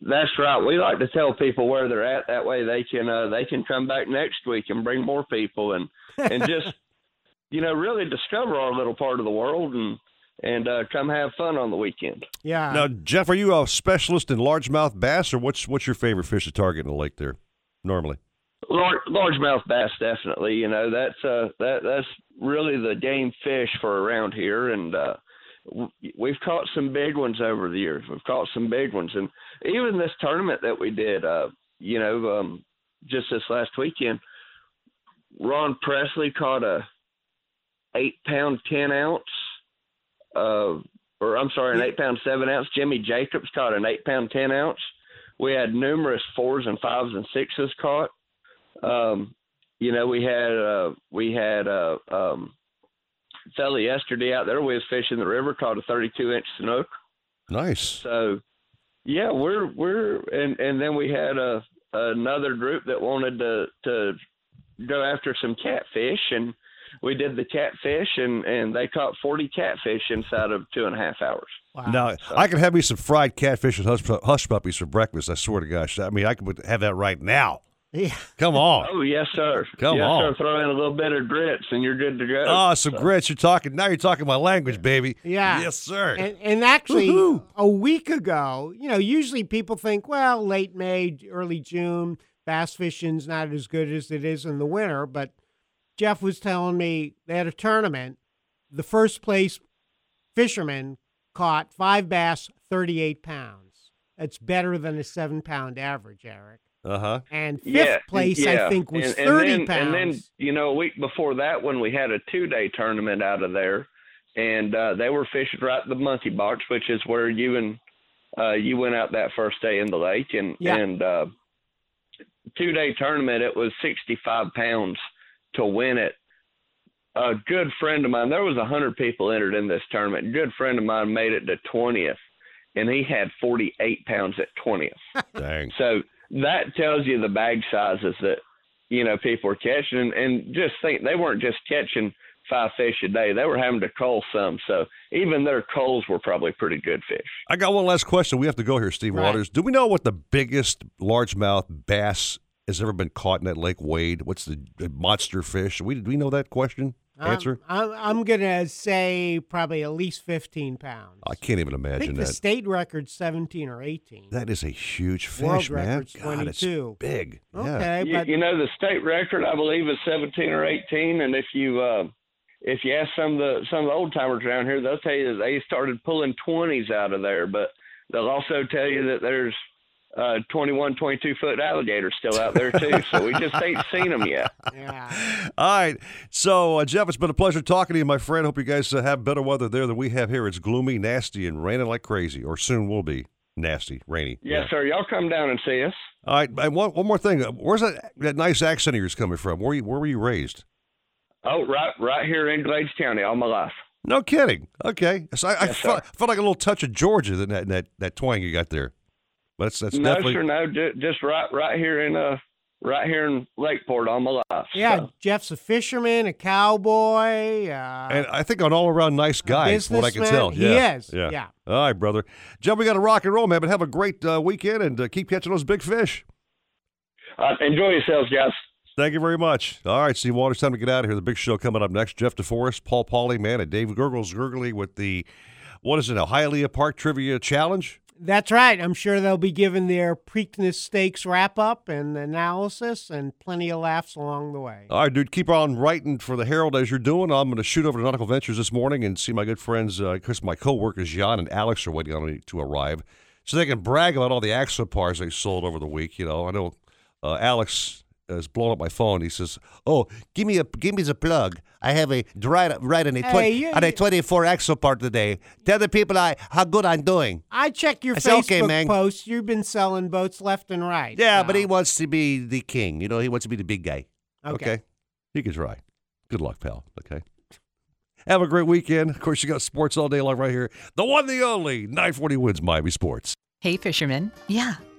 That's right. We like to tell people where they're at. That way they can uh, they can come back next week and bring more people and and just you know really discover our little part of the world and and uh, come have fun on the weekend.
Yeah.
Now, Jeff, are you a specialist in largemouth bass, or what's what's your favorite fish to target in the lake there? Normally,
Large largemouth bass, definitely. You know that's uh that that's really the game fish for around here, and uh, we've caught some big ones over the years. We've caught some big ones, and even this tournament that we did, uh, you know, um, just this last weekend, Ron Presley caught a eight pound ten ounce, uh, or I'm sorry, an eight pound seven ounce. Jimmy Jacobs caught an eight pound ten ounce. We had numerous fours and fives and sixes caught. Um, you know, we had uh, we had uh, um, fella yesterday out there. We was fishing the river, caught a 32 inch snook.
Nice.
So, yeah, we're we're and and then we had a another group that wanted to to go after some catfish, and we did the catfish, and and they caught 40 catfish inside of two and a half hours.
Now I could have me some fried catfish and hush, hush puppies for breakfast. I swear to gosh. I mean, I could have that right now.
Yeah.
Come on.
Oh yes, sir.
Come
yes,
on.
sir. Throw in a little bit of grits, and you're good to go.
Oh, some grits. You're talking now. You're talking my language, baby.
Yeah.
Yes, sir.
And, and actually,
Woohoo.
a week ago, you know, usually people think, well, late May, early June, bass fishing's not as good as it is in the winter. But Jeff was telling me they had a tournament. The first place fisherman caught five bass, 38 pounds. That's better than a seven pound average, Eric.
Uh huh.
And fifth
yeah,
place,
yeah.
I think, was
and, and
30
then,
pounds.
And then, you know, a week before that one, we had a two day tournament out of there, and uh, they were fishing right the monkey box, which is where you and uh, you went out that first day in the lake, and
Yeah.
and uh, two day tournament. It was sixty five pounds to win it. A good friend of mine, there was a hundred people entered in this tournament. A good friend of mine made it to twentieth, and he had forty eight pounds at twentieth.
Dang.
So that tells you the bag sizes that you know people are catching, and, and just think they weren't just catching five fish a day; they were having to cull some. So even their culls were probably pretty good fish.
I got one last question. We have to go here, Steve
Right.
Waters. Do we know what the biggest largemouth bass has ever been caught in that Lake Wade? What's the, the monster fish? We do we know that question? Answer?
I'm, I'm going to say probably at least 15 pounds.
I can't even
I
imagine
think the
that.
state record's 17 or 18.
That is a huge fish,
World
man.
record's
God, it's
22.
big. Yeah.
Okay,
you,
but
you know the state record, I believe, is seventeen or eighteen. And if you uh, if you ask some of the some of the old timers around here, they'll tell you that they started pulling twenties out of there. But they'll also tell you that there's uh, 21, 22 foot alligators still out there too. so we just ain't seen them yet. Yeah.
All right. So, uh, Jeff, it's been a pleasure talking to you, my friend. Hope you guys uh, have better weather there than we have here. It's gloomy, nasty, and raining like crazy, or soon will be nasty, rainy.
Yes, sir. Y'all come down and see us.
All right. And one, one more thing. Uh, Where's that, that nice accent of yours coming from? Where, you, where were you raised?
Oh, right, right here in Glades County, all my life.
No kidding. Okay. So I, I
Yes,
felt, felt like a little touch of Georgia in that, in that, that twang you got there. But that's, that's
no,
definitely.
sir, no, just right, right here in uh, right here in Lakeport, all my life.
yeah,
So,
Jeff's a fisherman, a cowboy. Uh,
And I think an all around nice guy, from what I can
businessman.
tell.
He
Yeah.
is,
Yeah.
yeah.
All right, brother. Jeff, we got to rock and roll, man. But have a great uh, weekend and uh, keep catching those big fish.
uh, enjoy yourselves, guys.
Thank you very much. All right, Steve Waters, time to get out of here. The big show coming up next. Jeff DeForest, Paul Pauly, man, and Dave Gurgles Gurgly with the, what is it, a Hialeah Park Trivia Challenge?
That's right. I'm sure they'll be giving their Preakness Stakes wrap up and analysis and plenty of laughs along the way.
All right, dude, keep on writing for the Herald as you're doing. I'm going to shoot over to Nautical Ventures this morning and see my good friends, uh, my co-workers, John and Alex are waiting on me to arrive so they can brag about all the Axopars they sold over the week. You know, I know uh, Alex has blown up my phone. He says, "Oh, give me a give me the plug. I have a right right on a
Hey,
20,
you-
on a 24 Axopar today. Tell the people I how good I'm doing."
I check your
I said,
Facebook
"Okay, man."
posts. You've been selling boats left and right.
Yeah,
so-
but he wants to be the king. You know, he wants to be the big guy.
Okay.
He can try. Good luck, pal. Okay. Have a great weekend. Of course, you got sports all day long right here. The one, the only 940 WINZ Miami Sports.
Hey, fisherman. Yeah,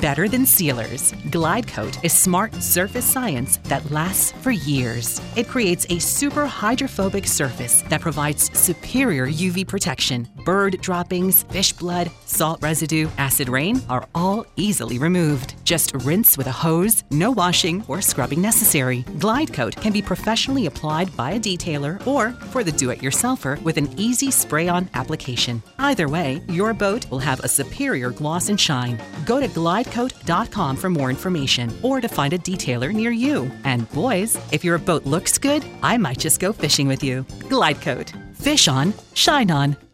better than sealers. Glide Coat is smart surface science that lasts for years. It creates a super hydrophobic surface that provides superior UV protection, bird droppings, fish blood, salt residue, acid rain are all easily removed. Just rinse with a hose, no washing or scrubbing necessary. Glide Coat can be professionally applied by a detailer or for the do it yourselfer with an easy spray on application. Either way, your boat will have a superior gloss and shine. Go to glidecoat.com for more information or to find a detailer near you. And boys, if your boat looks good, I might just go fishing with you. Glidecoat. Fish on, shine on.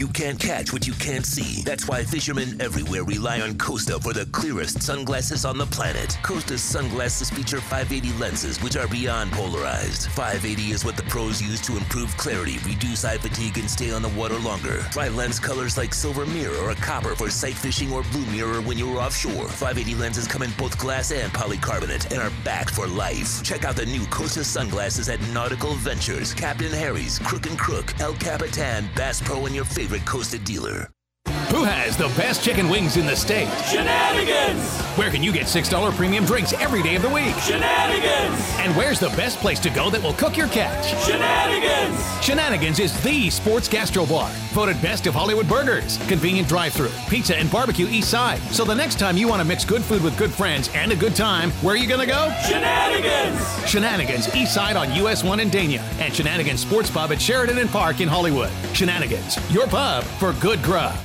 You can't catch what you can't see. That's why fishermen everywhere rely on Costa for the clearest sunglasses on the planet. Costa's sunglasses feature 580 lenses, which are beyond polarized. 580 is what the pros use to improve clarity, reduce eye fatigue, and stay on the water longer. Try lens colors like silver mirror or copper for sight fishing or blue mirror when you're offshore. 580 lenses come in both glass and polycarbonate and are backed for life. Check out the new Costa sunglasses at Nautical Ventures, Captain Harry's, Crook and Crook, El Capitan, Bass Pro, and your favorite Costa dealer.
Who has the best chicken wings in the state?
Shenanigans!
Where can you get $6 premium drinks every day of the week?
Shenanigans!
And where's the best place to go that will cook your catch?
Shenanigans!
Shenanigans is the sports gastro bar. Voted best of Hollywood burgers, convenient drive through pizza and barbecue east side. So the next time you want to mix good food with good friends and a good time, where are you going to go?
Shenanigans!
Shenanigans east side on US 1 in Dania. And Shenanigans Sports Pub at Sheridan and Park in Hollywood. Shenanigans, your pub for good grub.